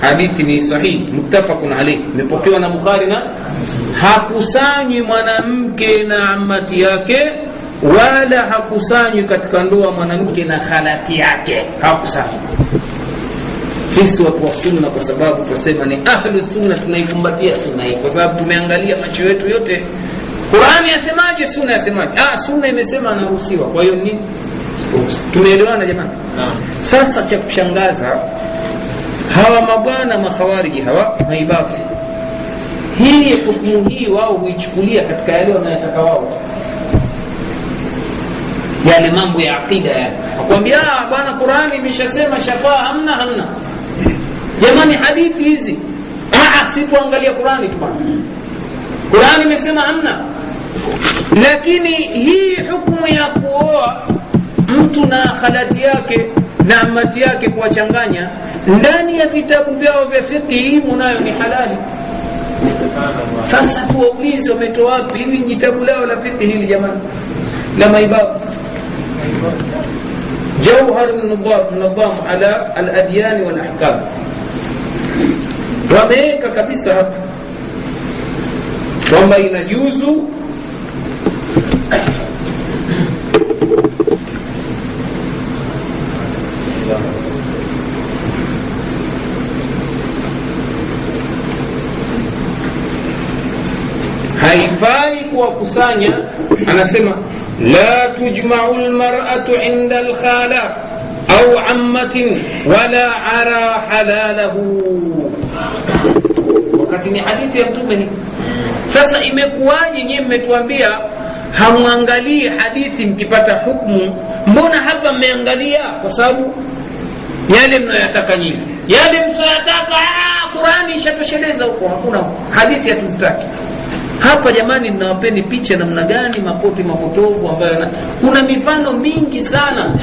Hadithi ni sahihi muttafaqun alayh. Imepokewa na bukhari na hakusanywi mwanamke na ammati yake wala hakusanywi katika ndoa mwanamke na khalati yake. Hakusanywi sisi watu wa sunna kwa sababu tunasema ni ahlu sunna tunaikumbatia sunna hii kwa sababu tumeangalia macho yetu yote. Qurani yasemaje sunna yasemaje? Ah, sunna imesema anaruhusiwa. Kwa hiyo nini tumeelewana jamani? Sasa cha kushangaza hawa mabwana makhawariji hawa maibafi, hii hukumu hii wao huichukulia katika yale wanayotaka wao. Yale mambo ya aqida yale. Akwambia bwana qurani imeshasema shafaa hamna hamna jamani hadithi hizi. Ah, ah, si tuangalia Qurani tu bwana. Qurani imesema hamna, lakini hii hukumu ya kuoa mtu na khalati yake na amati yake kuwachanganya ndani ya vitabu vyao vya fiqhi, hii nayo ni halali. Sasa tuwaulizi wametoa wapi? Hivi jitabu lao la fiqhi hili jamani, la maibabu jauhar mnadhamu ala al-adyan wameweka kabisa kwamba inajuzu haifai kuwakusanya anasema la tujmau lmaratu inda lkhala au ammatin wala ara halalahu wakati ni hadithi ya mtume hii. Sasa imekuwaje nyiwe mmetuambia hamwangalii hadithi mkipata hukmu mbona hapa mmeangalia? Kwa sababu yale mnayoyataka nyinyi. Yale msioyataka qurani ishatosheleza huko. Hakuna hadithi hatuzitaki. Hapa jamani mnawapeni picha namna gani mapote mapotovu ambayo na, kuna mifano mingi sana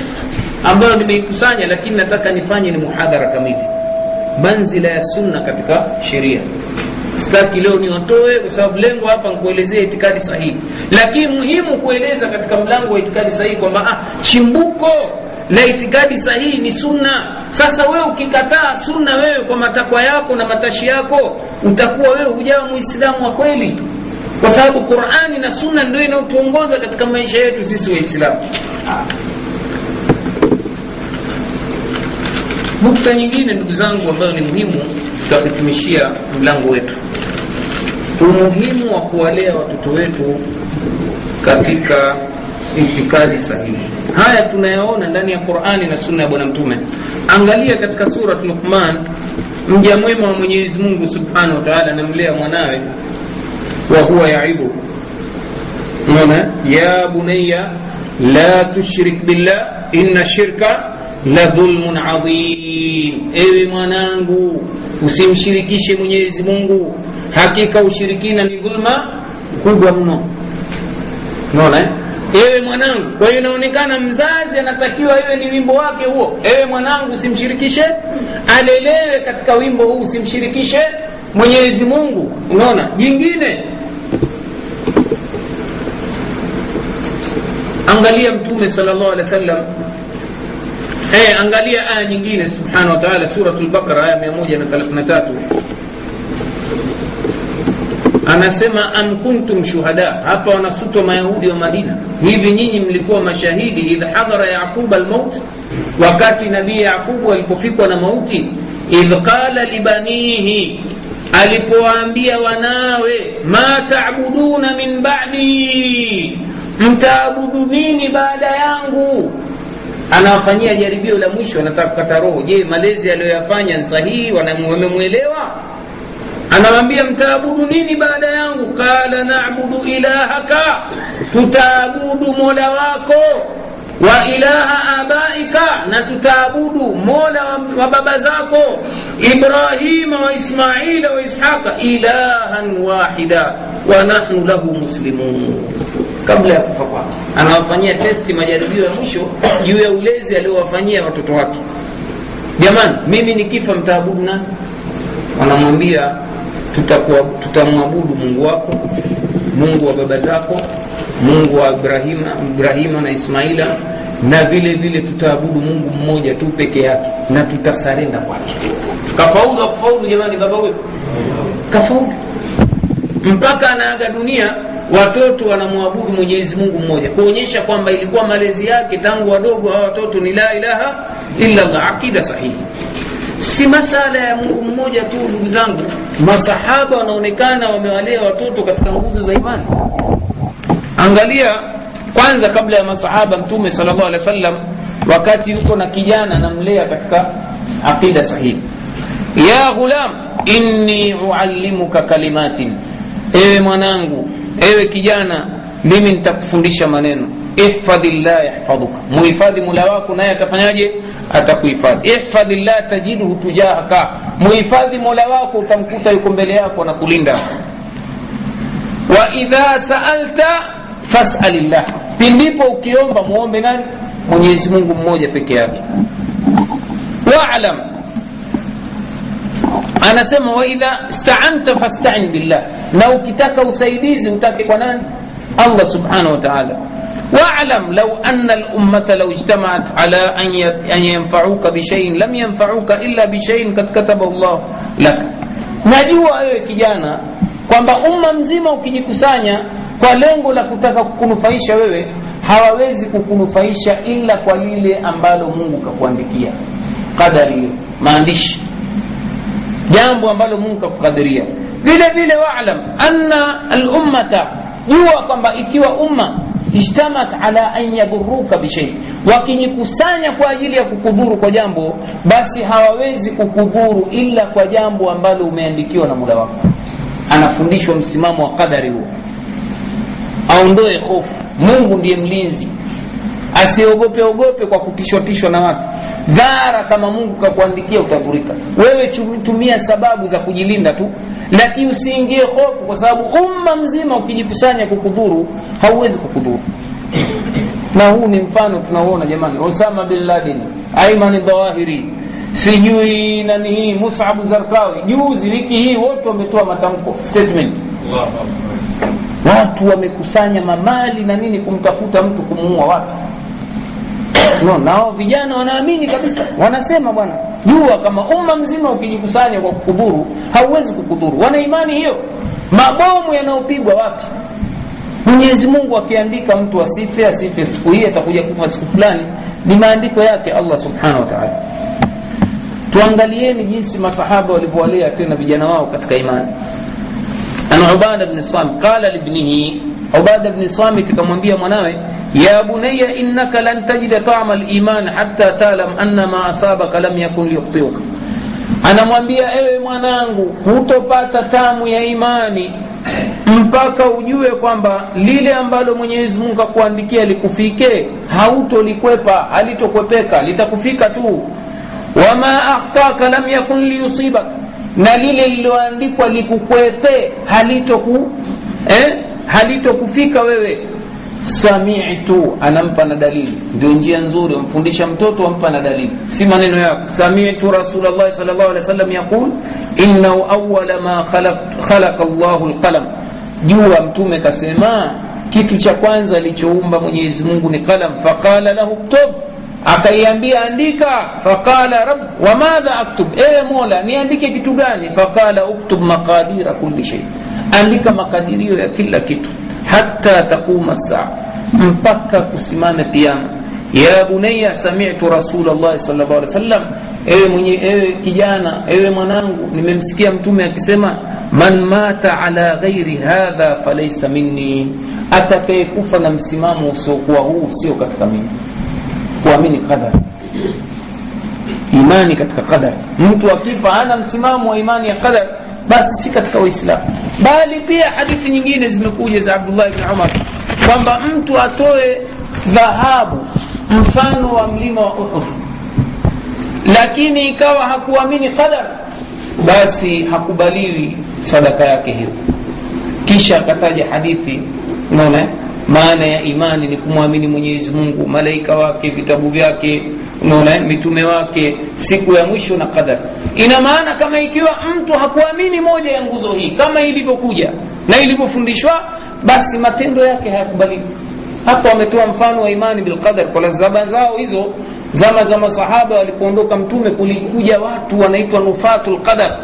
ambayo nimeikusanya lakini nataka nifanye ni muhadhara kamili. Manzila ya sunna katika sheria. Sitaki leo niwatoe kwa sababu lengo hapa nikuelezea itikadi sahihi. Lakini muhimu kueleza katika mlango wa itikadi sahihi kwamba ah, chimbuko la itikadi sahihi ni sunna. Sasa wewe ukikataa sunna wewe kwa matakwa yako na matashi yako utakuwa wewe hujawa muislamu wa kweli kwa sababu qurani na sunna ndio inayotuongoza katika maisha yetu sisi waislamu nukta nyingine ndugu zangu ambayo ni muhimu tutakutimishia mlango wetu. Umuhimu wa kuwalea watoto wetu katika itikadi sahihi. Haya tunayaona ndani ya qurani na sunna ya bwana mtume. Angalia katika surat luqman mja mwema wa mwenyezi mungu subhanahu wa taala anamlea mwanawe wa huwa yaidhu mona ya bunaya la tushrik billah inna shirka la dhulmun adhim. Ewe mwanangu usimshirikishe mwenyezi mungu. Hakika ushirikina ni dhulma kubwa mno. Unaona ewe mwanangu kwa hiyo inaonekana mzazi anatakiwa iwe ni wimbo wake huo. Ewe mwanangu usimshirikishe alelewe katika wimbo huu usimshirikishe mwenyezi mungu. Unaona jingine angalia mtume sallallahu alaihi wasallam eh, angalia aya nyingine subhanahu wa ta'ala suratul aya 133 anasema am kuntum shuhada. Hapa wanasutwa mayahudi wa madina. Hivi nyinyi mlikuwa mashahidi idh hadhara yaquba almaut? Wakati nabii yaqubu alipofikwa na mauti idh qala libanihi alipowaambia wanawe ma tabuduna min ba'di? Mtaabudu nini baada yangu anawafanyia jaribio la mwisho anataka kukata roho. Je malezi aliyoyafanya ni sahihi? Wamemwelewa? Anawambia mtaabudu nini baada yangu? Qala nabudu ilahaka. Tutaabudu mola wako wa ilaha abaika na tutaabudu mola wa, baba zako ibrahima wa ismaila wa ishaqa ilahan wahida wa nahnu lahu muslimun kabla ya kufa kwake. Anawafanyia testi majaribio ya mwisho juu ya ulezi aliowafanyia watoto wake. Jamani mimi nikifa mtaabudu nani? Wanamwambia tutamwabudu mungu wako mungu wa baba zako mungu wa ibrahima, ibrahima na ismaila na vile vile tutaabudu mungu mmoja tu peke yake na tutasarenda kwake. Kafaulu akufaulu jamani baba huyo kafaulu. Mpaka anaaga dunia watoto wanamwabudu mwenyezi mungu mmoja kuonyesha kwamba ilikuwa malezi yake tangu wadogo hawa watoto ni la ilaha illa llah aqida sahihi. Si masala ya mungu mmoja tu ndugu zangu. Masahaba wanaonekana wamewalea watoto katika nguzo za imani. Angalia kwanza kabla ya masahaba mtume sal llah alih wa wakati yuko na kijana anamlea katika aqida sahihi. Ya ghulam inni uallimuka kalimatin. Ewe mwanangu ewe kijana mimi nitakufundisha maneno. Ihfadhi llah yahfadhuka muhifadhi mula wako naye atafanyaje? Atakuhifadhi. Ihfadhi llah tajiduhu tujahaka. Muhifadhi mola wako utamkuta yuko mbele yako na kulinda. Wa idha saalta fasali llah pindipo ukiomba muombe nani? Mwenyezi mungu mmoja peke yake. Walam anasema waidha staanta fastain billah na ukitaka usaidizi utake kwa nani allah subhanahu wa taala واعلم لو أن الأمة لو اجتمعت على أن ينفعوك بشيء لم ينفعوك إلا بشيء قد كتبه الله لك najua wewe kijana kwamba umma mzima ukijikusanya kwa lengo la kutaka kukunufaisha wewe hawawezi kukunufaisha ila kwa lile ambalo mungu kakuandikia qadari hiyo maandishi jambo ambalo mungu kakukadiria vile vile walam anna alummata jua kwamba ikiwa umma ijtamat ala an yadhuruka bishei wakijikusanya kwa ajili ya kukudhuru kwa jambo basi hawawezi kukudhuru ila kwa jambo ambalo umeandikiwa na muda wako. Anafundishwa msimamo wa qadari huo. Aondoe hofu. Mungu ndiye mlinzi asiogope ogope kwa kutishwatishwa na watu. Dhara kama mungu kakuandikia utadhurika wewe tumia sababu za kujilinda tu. Lakini usiingie hofu kwa sababu umma mzima ukijikusanya kukudhuru hauwezi kukudhuru. Na huu ni mfano tunauona jamani. Osama bin laden aiman dhawahiri sijui nani hii musabu zarkawi juzi wiki hii wote wametoa matamko statement. Watu wamekusanya mamali na nini kumtafuta mtu kumuua wapi no, nao vijana wanaamini kabisa. Wanasema bwana jua kama umma mzima ukijikusanya kwa kukudhuru hauwezi kukudhuru. Wana imani hiyo? Mabomu yanayopigwa wapi? Mwenyezi mungu akiandika mtu asife asife siku hii atakuja kufa siku fulani. Ni maandiko yake allah subhanahu wa taala. Tuangalieni jinsi masahaba walivyowalea tena vijana wao katika imani. An ubada bin samit qala libnihi ubada bin samit kamwambia mwanawe ya bunaya innaka lan tajida tama liman hata talam anna ma asabaka lam yakun liyukhtiuka anamwambia ewe mwanangu hutopata tamu ya imani mpaka ujue kwamba lile ambalo mwenyezi mungu akuandikia likufike hautolikwepa halitokwepeka litakufika tu. Wama akhtaka lam yakun liyusibak. Na lile lililoandikwa likukwepe halitoku eh? halitokufika wewe samitu anampa na dalili. Ndio njia nzuri wamfundisha mtoto ampa na dalili. Si maneno yako. Samitu rasulllahi sal llahu alih wasallam yaqul innahu awala ma khalaqa llahu lqalam jua mtume kasema kitu cha kwanza alichoumba mwenyezi mungu ni qalam. Faqala lahu ktub. Akaiambia andika. Faqala rab wamadha aktub? Ewe mola niandike kitu gani? Faqala uktub maqadira kulli shay. Andika makadirio ya kila kitu hata taquma saa mpaka kusimame kiama ya bunaya samitu rasulllahi sal llahu alih wasallam ewe mwenye ewe kijana ewe mwanangu nimemsikia mtume akisema man mata ala ghairi hadha falaisa minni. Atakayekufa na msimamo usiokuwa huu sio katika mimi. Kuamini qadar. Imani katika qadar. Mtu akifa ana msimamo wa imani ya qadar basi si katika uislamu. Bali pia hadithi nyingine zimekuja za abdullah bni umar kwamba mtu atoe dhahabu mfano wa mlima wa uhud. Lakini ikawa hakuamini qadar basi hakubaliwi sadaka yake hiyo. Kisha akataja hadithi unaona maana ya imani ni kumwamini mwenyezi mungu malaika wake vitabu vyake unaona mitume wake siku ya mwisho na qadar ina maana kama ikiwa mtu hakuamini moja ya nguzo hii kama ilivyokuja na ilivyofundishwa basi matendo yake hayakubaliki. Hapo wametoa mfano wa imani bilqadar kwa zama zao hizo zama za masahaba walipoondoka mtume kulikuja watu wanaitwa nufatu lqadar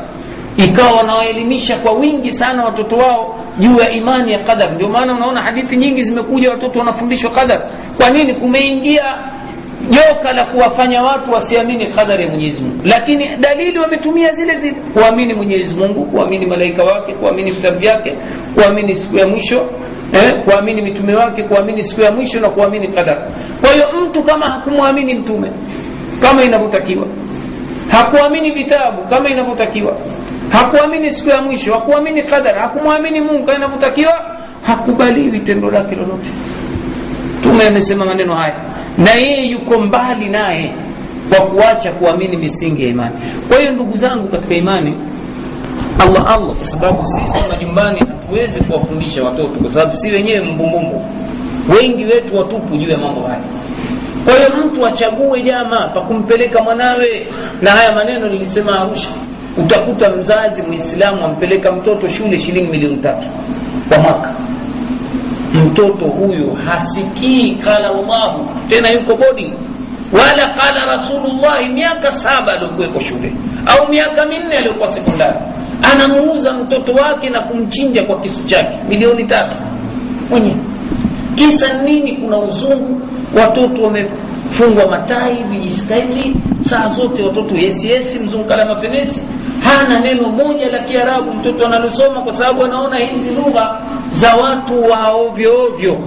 ikawa wanawaelimisha kwa wingi sana watoto wao juu ya imani ya qadar. Ndio maana unaona hadithi nyingi zimekuja watoto wanafundishwa qadar. Kwa nini? Kumeingia joka la kuwafanya watu wasiamini qadari ya mwenyezi mungu. Lakini dalili wametumia zile zile. Kuamini mwenyezi mungu kuamini malaika wake kuamini vitabu vyake kuamini siku ya mwisho eh, kuamini mitume wake kuamini siku ya mwisho na kuamini qadar. Kwa hiyo mtu kama hakumwamini mtume kama inavyotakiwa. Hakuamini vitabu kama inavyotakiwa hakuamini siku ya mwisho hakuamini qadar hakumwamini mungu inavyotakiwa hakubaliwi tendo lake lolote. Mtume amesema maneno haya na yeye yuko mbali naye kwa kuacha kuamini misingi ya imani. Kwa hiyo ndugu zangu katika imani allah allah kwa sababu sisi majumbani hatuwezi kuwafundisha watoto kwa sababu si wenyewe mbumbumbu. Wengi wetu watupu juu ya mambo haya. Kwa hiyo mtu achague jama pa kumpeleka mwanawe. Na haya maneno nilisema arusha utakuta mzazi mwislamu ampeleka mtoto shule shilingi milioni tatu kwa mwaka. Mtoto huyu hasikii qala llahu tena yuko boarding wala qala rasulullahi miaka saba aliokuweko shule au miaka minne aliyokuwa sekondari. Anamuuza mtoto wake na kumchinja kwa kisu chake milioni tatu. Mwenyewe kisa nini? Kuna uzungu watoto wamefungwa matai vijisketi saa zote watoto yesiyesi mzungukalama fenesi hana neno moja la kiarabu mtoto analosoma kwa sababu anaona hizi lugha za watu wa ovyo ovyo.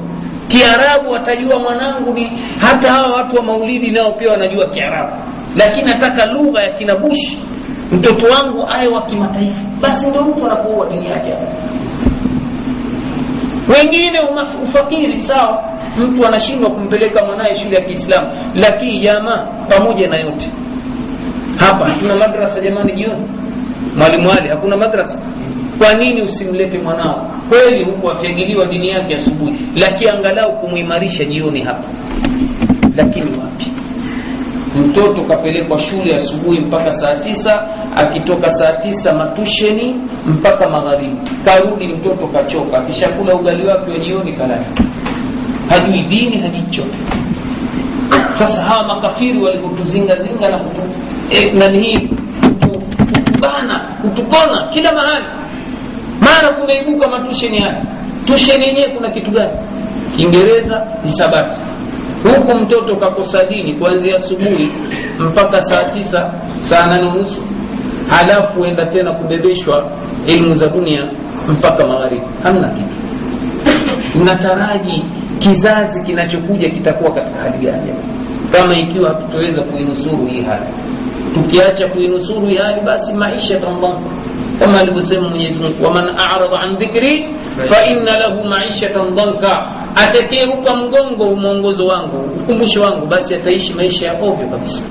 Kiarabu atajua mwanangu ni hata hawa watu wa maulidi nao pia wanajua kiarabu. Lakini nataka lugha ya kinabushi mtoto wangu aye wa kimataifa. Basi ndio mtu anapoua dini yake. Wengine ufakiri sawa mtu anashindwa kumpeleka mwanaye shule ya kiislamu. Lakini jamaa pamoja na yote. Hapa hatuna madrasa jamani jioni mwalimu ali hakuna madrasa? Kwa nini usimlete mwanao? Kweli huku akiagiliwa dini yake asubuhi lakini angalau kumuimarisha jioni hapa. Lakini wapi? Mtoto kapelekwa shule asubuhi mpaka saa tisa akitoka saa tisa matusheni mpaka magharibi. Karudi mtoto kachoka akishakula ugali wake wa jioni kalala hajui dini hajui sasa hawa makafiri walivyotuzingazinga na eh, nani hii kutubana kutukona kila mahali. Mara kumeibuka matusheni haya. Tusheni yenyewe kuna kitu gani? Kiingereza hisabati huku mtoto kakosa dini kuanzia asubuhi mpaka saa tisa saa nane nusu halafu enda tena kubebeshwa elimu za dunia mpaka magharibi. Hamna kitu mnataraji kizazi kinachokuja kitakuwa katika hali gani? Kama ikiwa hatutoweza kuinusuru hii hali. Tukiacha kuinusuru hii hali basi maisha yatandaka kama alivyosema mwenyezi mungu waman arada an dhikri faina lahu maishatan dhanka atakayerupa mgongo mwongozo wangu ukumbusho wangu basi ataishi maisha ya ovyo kabisa.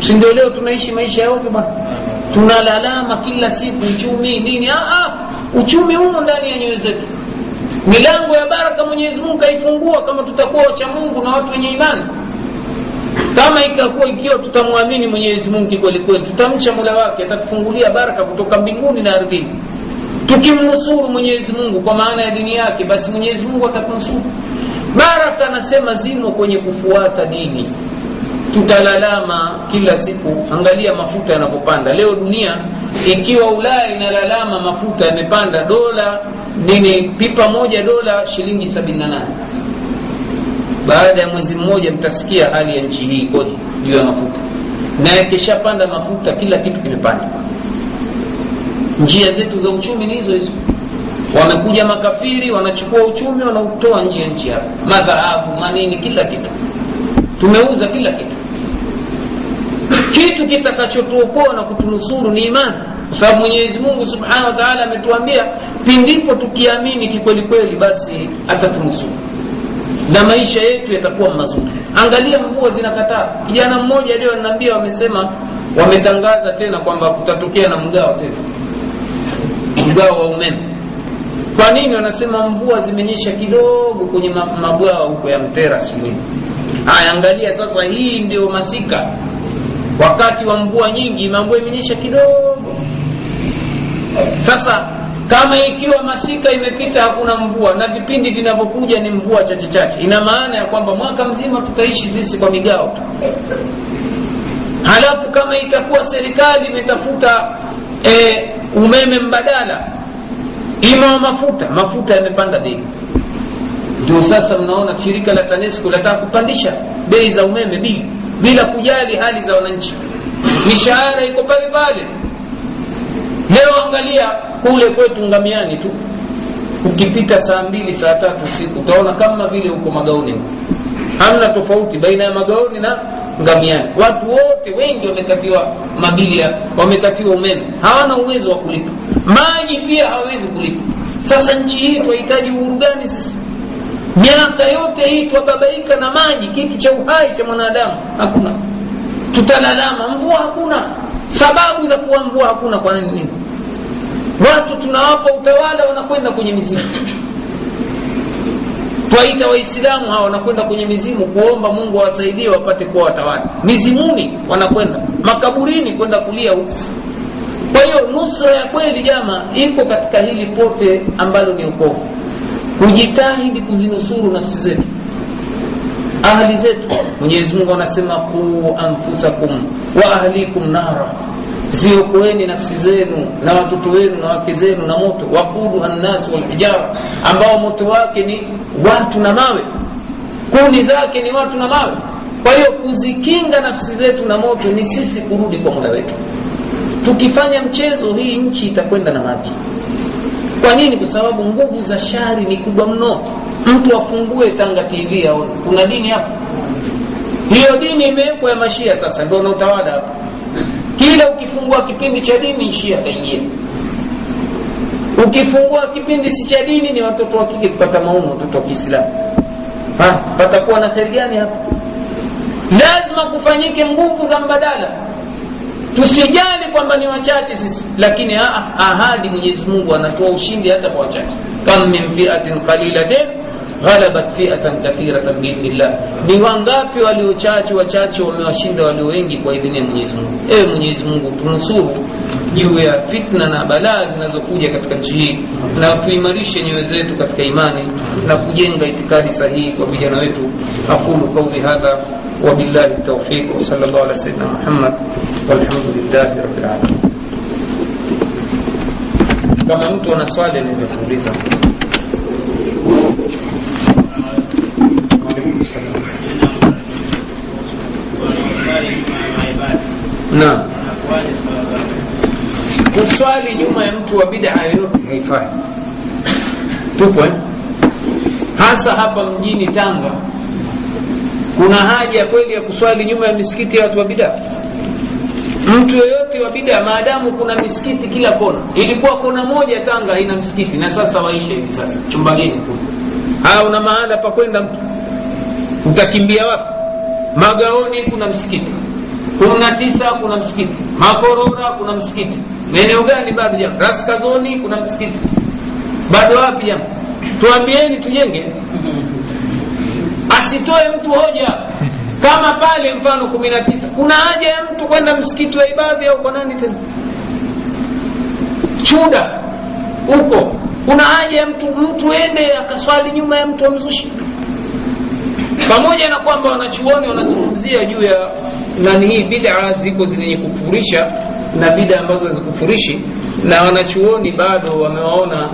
Sindio leo tunaishi maisha ya ovyo bwana? Tunalalama kila siku uchumi nini Aa, uchumi humo ndani ya nyoyo zetu milango ya baraka mwenyezi mungu kaifungua kama tutakuwa wacha mungu na watu wenye imani. Kama ikakuwa ikiwa tutamwamini mwenyezi mungu kikwelikweli tutamcha mula wake atatufungulia baraka kutoka mbinguni na ardhini. Tukimnusuru mwenyezi mungu kwa maana ya dini yake basi mwenyezi mungu atatunusuru baraka anasema zimo kwenye kufuata dini. Tutalalama kila siku. Angalia mafuta yanapopanda. Leo dunia ikiwa ulaya inalalama mafuta yamepanda. Dola nini? Pipa moja dola shilingi 78 baada ya mwezi mmoja mtasikia hali ya nchi hii kodi juu ya mafuta. Na yakishapanda mafuta kila kitu kimepanda. Njia zetu za uchumi ni hizo hizo. Wamekuja makafiri wanachukua uchumi wanautoa nje ya nchi hapa madhahabu manini kila kitu. Tumeuza kila kitu kitu kitakachotuokoa na kutunusuru ni imani. Kwa sababu mwenyezi mungu subhanahu wa ametuambia pindipo tukiamini kikwelikweli basi atatunusuru. Na maisha yetu yatakuwa mazuri. Angalia mvua zinakataa. Kijana mmoja leo anaambia wamesema wametangaza tena kwamba kutatokea na mgao tena. Mgao wa umeme. Kwa nini? Wanasema mvua zimenyesha kidogo kwenye mabwawa huko ya mtera asubuhi haya angalia sasa hii ndio masika wakati wa mvua nyingi mvua imenyesha kidogo. Sasa kama ikiwa masika imepita hakuna mvua na vipindi vinavyokuja ni mvua chache chache. Ina maana ya kwamba mwaka mzima tutaishi sisi kwa migao. Tu halafu kama itakuwa serikali imetafuta e, umeme mbadala ima wa mafuta mafuta yamepanda bei. Ndio sasa mnaona shirika la tanesco lataka kupandisha bei za umeme bili bila kujali hali za wananchi. Mishahara iko pale pale. Leo angalia kule kwetu ngamiani tu. Ukipita saa mbili saa tatu usiku utaona kama vile huko magauni. Hamna tofauti baina ya magaoni na ngamiani. Watu wote wengi wamekatiwa mabilia wamekatiwa umeme. Hawana uwezo wa kulipa. Maji pia hawawezi kulipa. Sasa nchi hii twahitaji uhuru gani sisi miaka yote hii twababaika na maji kiti cha uhai cha mwanadamu hakuna. Tutalalama mvua hakuna. Sababu za kuwa mvua hakuna kwa nini? Watu tunawapa utawala wanakwenda kwenye mizimu. Twaita waislamu hawa wanakwenda kwenye mizimu kuomba mungu awasaidie wapate kuwa watawala. Mizimuni wanakwenda. Makaburini kwenda kulia huku kwa hiyo nusra ya kweli jama iko katika hili pote ambalo ni ukovu kujitahidi kuzinusuru nafsi zetu. Ahli zetu. Mwenyezi mungu anasema quu anfusakum wa ahlikum nara. Ziokoeni nafsi zenu na watoto wenu na wake zenu na moto. Waquduha nnasu walhijara. Ambao moto wake ni watu na mawe. Kuni zake ni watu na mawe. Kwa hiyo kuzikinga nafsi zetu na moto ni sisi kurudi kwa muda wetu. Tukifanya mchezo hii nchi itakwenda na maji kwa nini? Kwa sababu nguvu za shari ni kubwa mno. Mtu afungue tanga tv aone kuna dini hapa hiyo dini imewekwa ya mashia sasa ndio nautawala hapa kila ukifungua kipindi cha dini shia kaingia ukifungua kipindi si cha dini ni watoto wa kike kupata mauno watoto wa kiislamu. Patakuwa na kheri gani hapa lazima kufanyike nguvu za mbadala tusijali kwamba ni wachache sisi lakini ahadi mwenyezi mungu anatoa ushindi hata kwa wachache. Kam min fiatin qalilatin ghalabat fi'atan kathiratan biidhnillah. Ni wangapi waliochache wachache wamewashinda walio wengi kwa idhini ya Mwenyezi Mungu. Ewe Mwenyezi Mungu, tunusuru juu ya fitna na balaa zinazokuja katika nchi hii, na tuimarishe nyoyo zetu katika imani na kujenga itikadi sahihi kwa vijana wetu. Aqulu qawli hadha wa billahi tawfiq ala sayyidina Muhammad walhamdulillahi rabbil. Kama mtu ana swali anaweza kuuliza. Naam. Kuswali nyuma ya mtu wa bid'a yoyote haifai. Tupo eh? hasa hapa mjini tanga. Kuna haja kweli ya kuswali nyuma ya misikiti ya watu wa bidaa mtu yoyote wa bidaa maadamu kuna misikiti kila kona. Ilikuwa kona moja tanga haina msikiti na sasa waisha hivi sasa. Chumbageni haya una mahala pa kwenda mtu? Utakimbia wapi? Magaoni kuna msikiti kuna tisa kuna msikiti. Makorora kuna msikiti. Maeneo gani bado jama raskazoni kuna msikiti. Bado wapi jama tuambieni tujenge. Asitoe mtu hoja. Kama pale mfano kumi na tisa kuna haja ya mtu kwenda msikiti wa ibadhi au kwa nani tena? Chuda. Huko kuna haja ya mtu mtu ende akaswali nyuma ya mtu wa mzushi pamoja na kwamba wanachuoni wanazungumzia juu ya nani hii bid'a ziko zenye kufurisha na bid'a ambazo hazikufurishi na wanachuoni bado wamewaona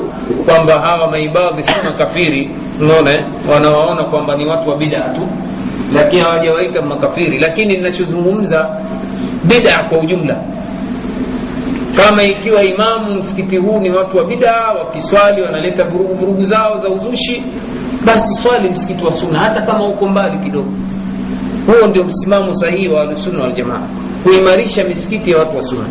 kwamba hawa maibadhi si makafiri. Unaona wanawaona kwamba ni watu wa bid'a tu lakini hawajawaita makafiri. Lakini ninachozungumza bid'a kwa ujumla kama ikiwa imamu msikiti huu ni watu wa bidaa wakiswali wanaleta vurugu vurugu zao za uzushi basi swali msikiti wa sunna hata kama uko mbali kidogo huo ndio msimamo sahihi wa ahlusunna waljamaa kuimarisha misikiti ya watu wa sunna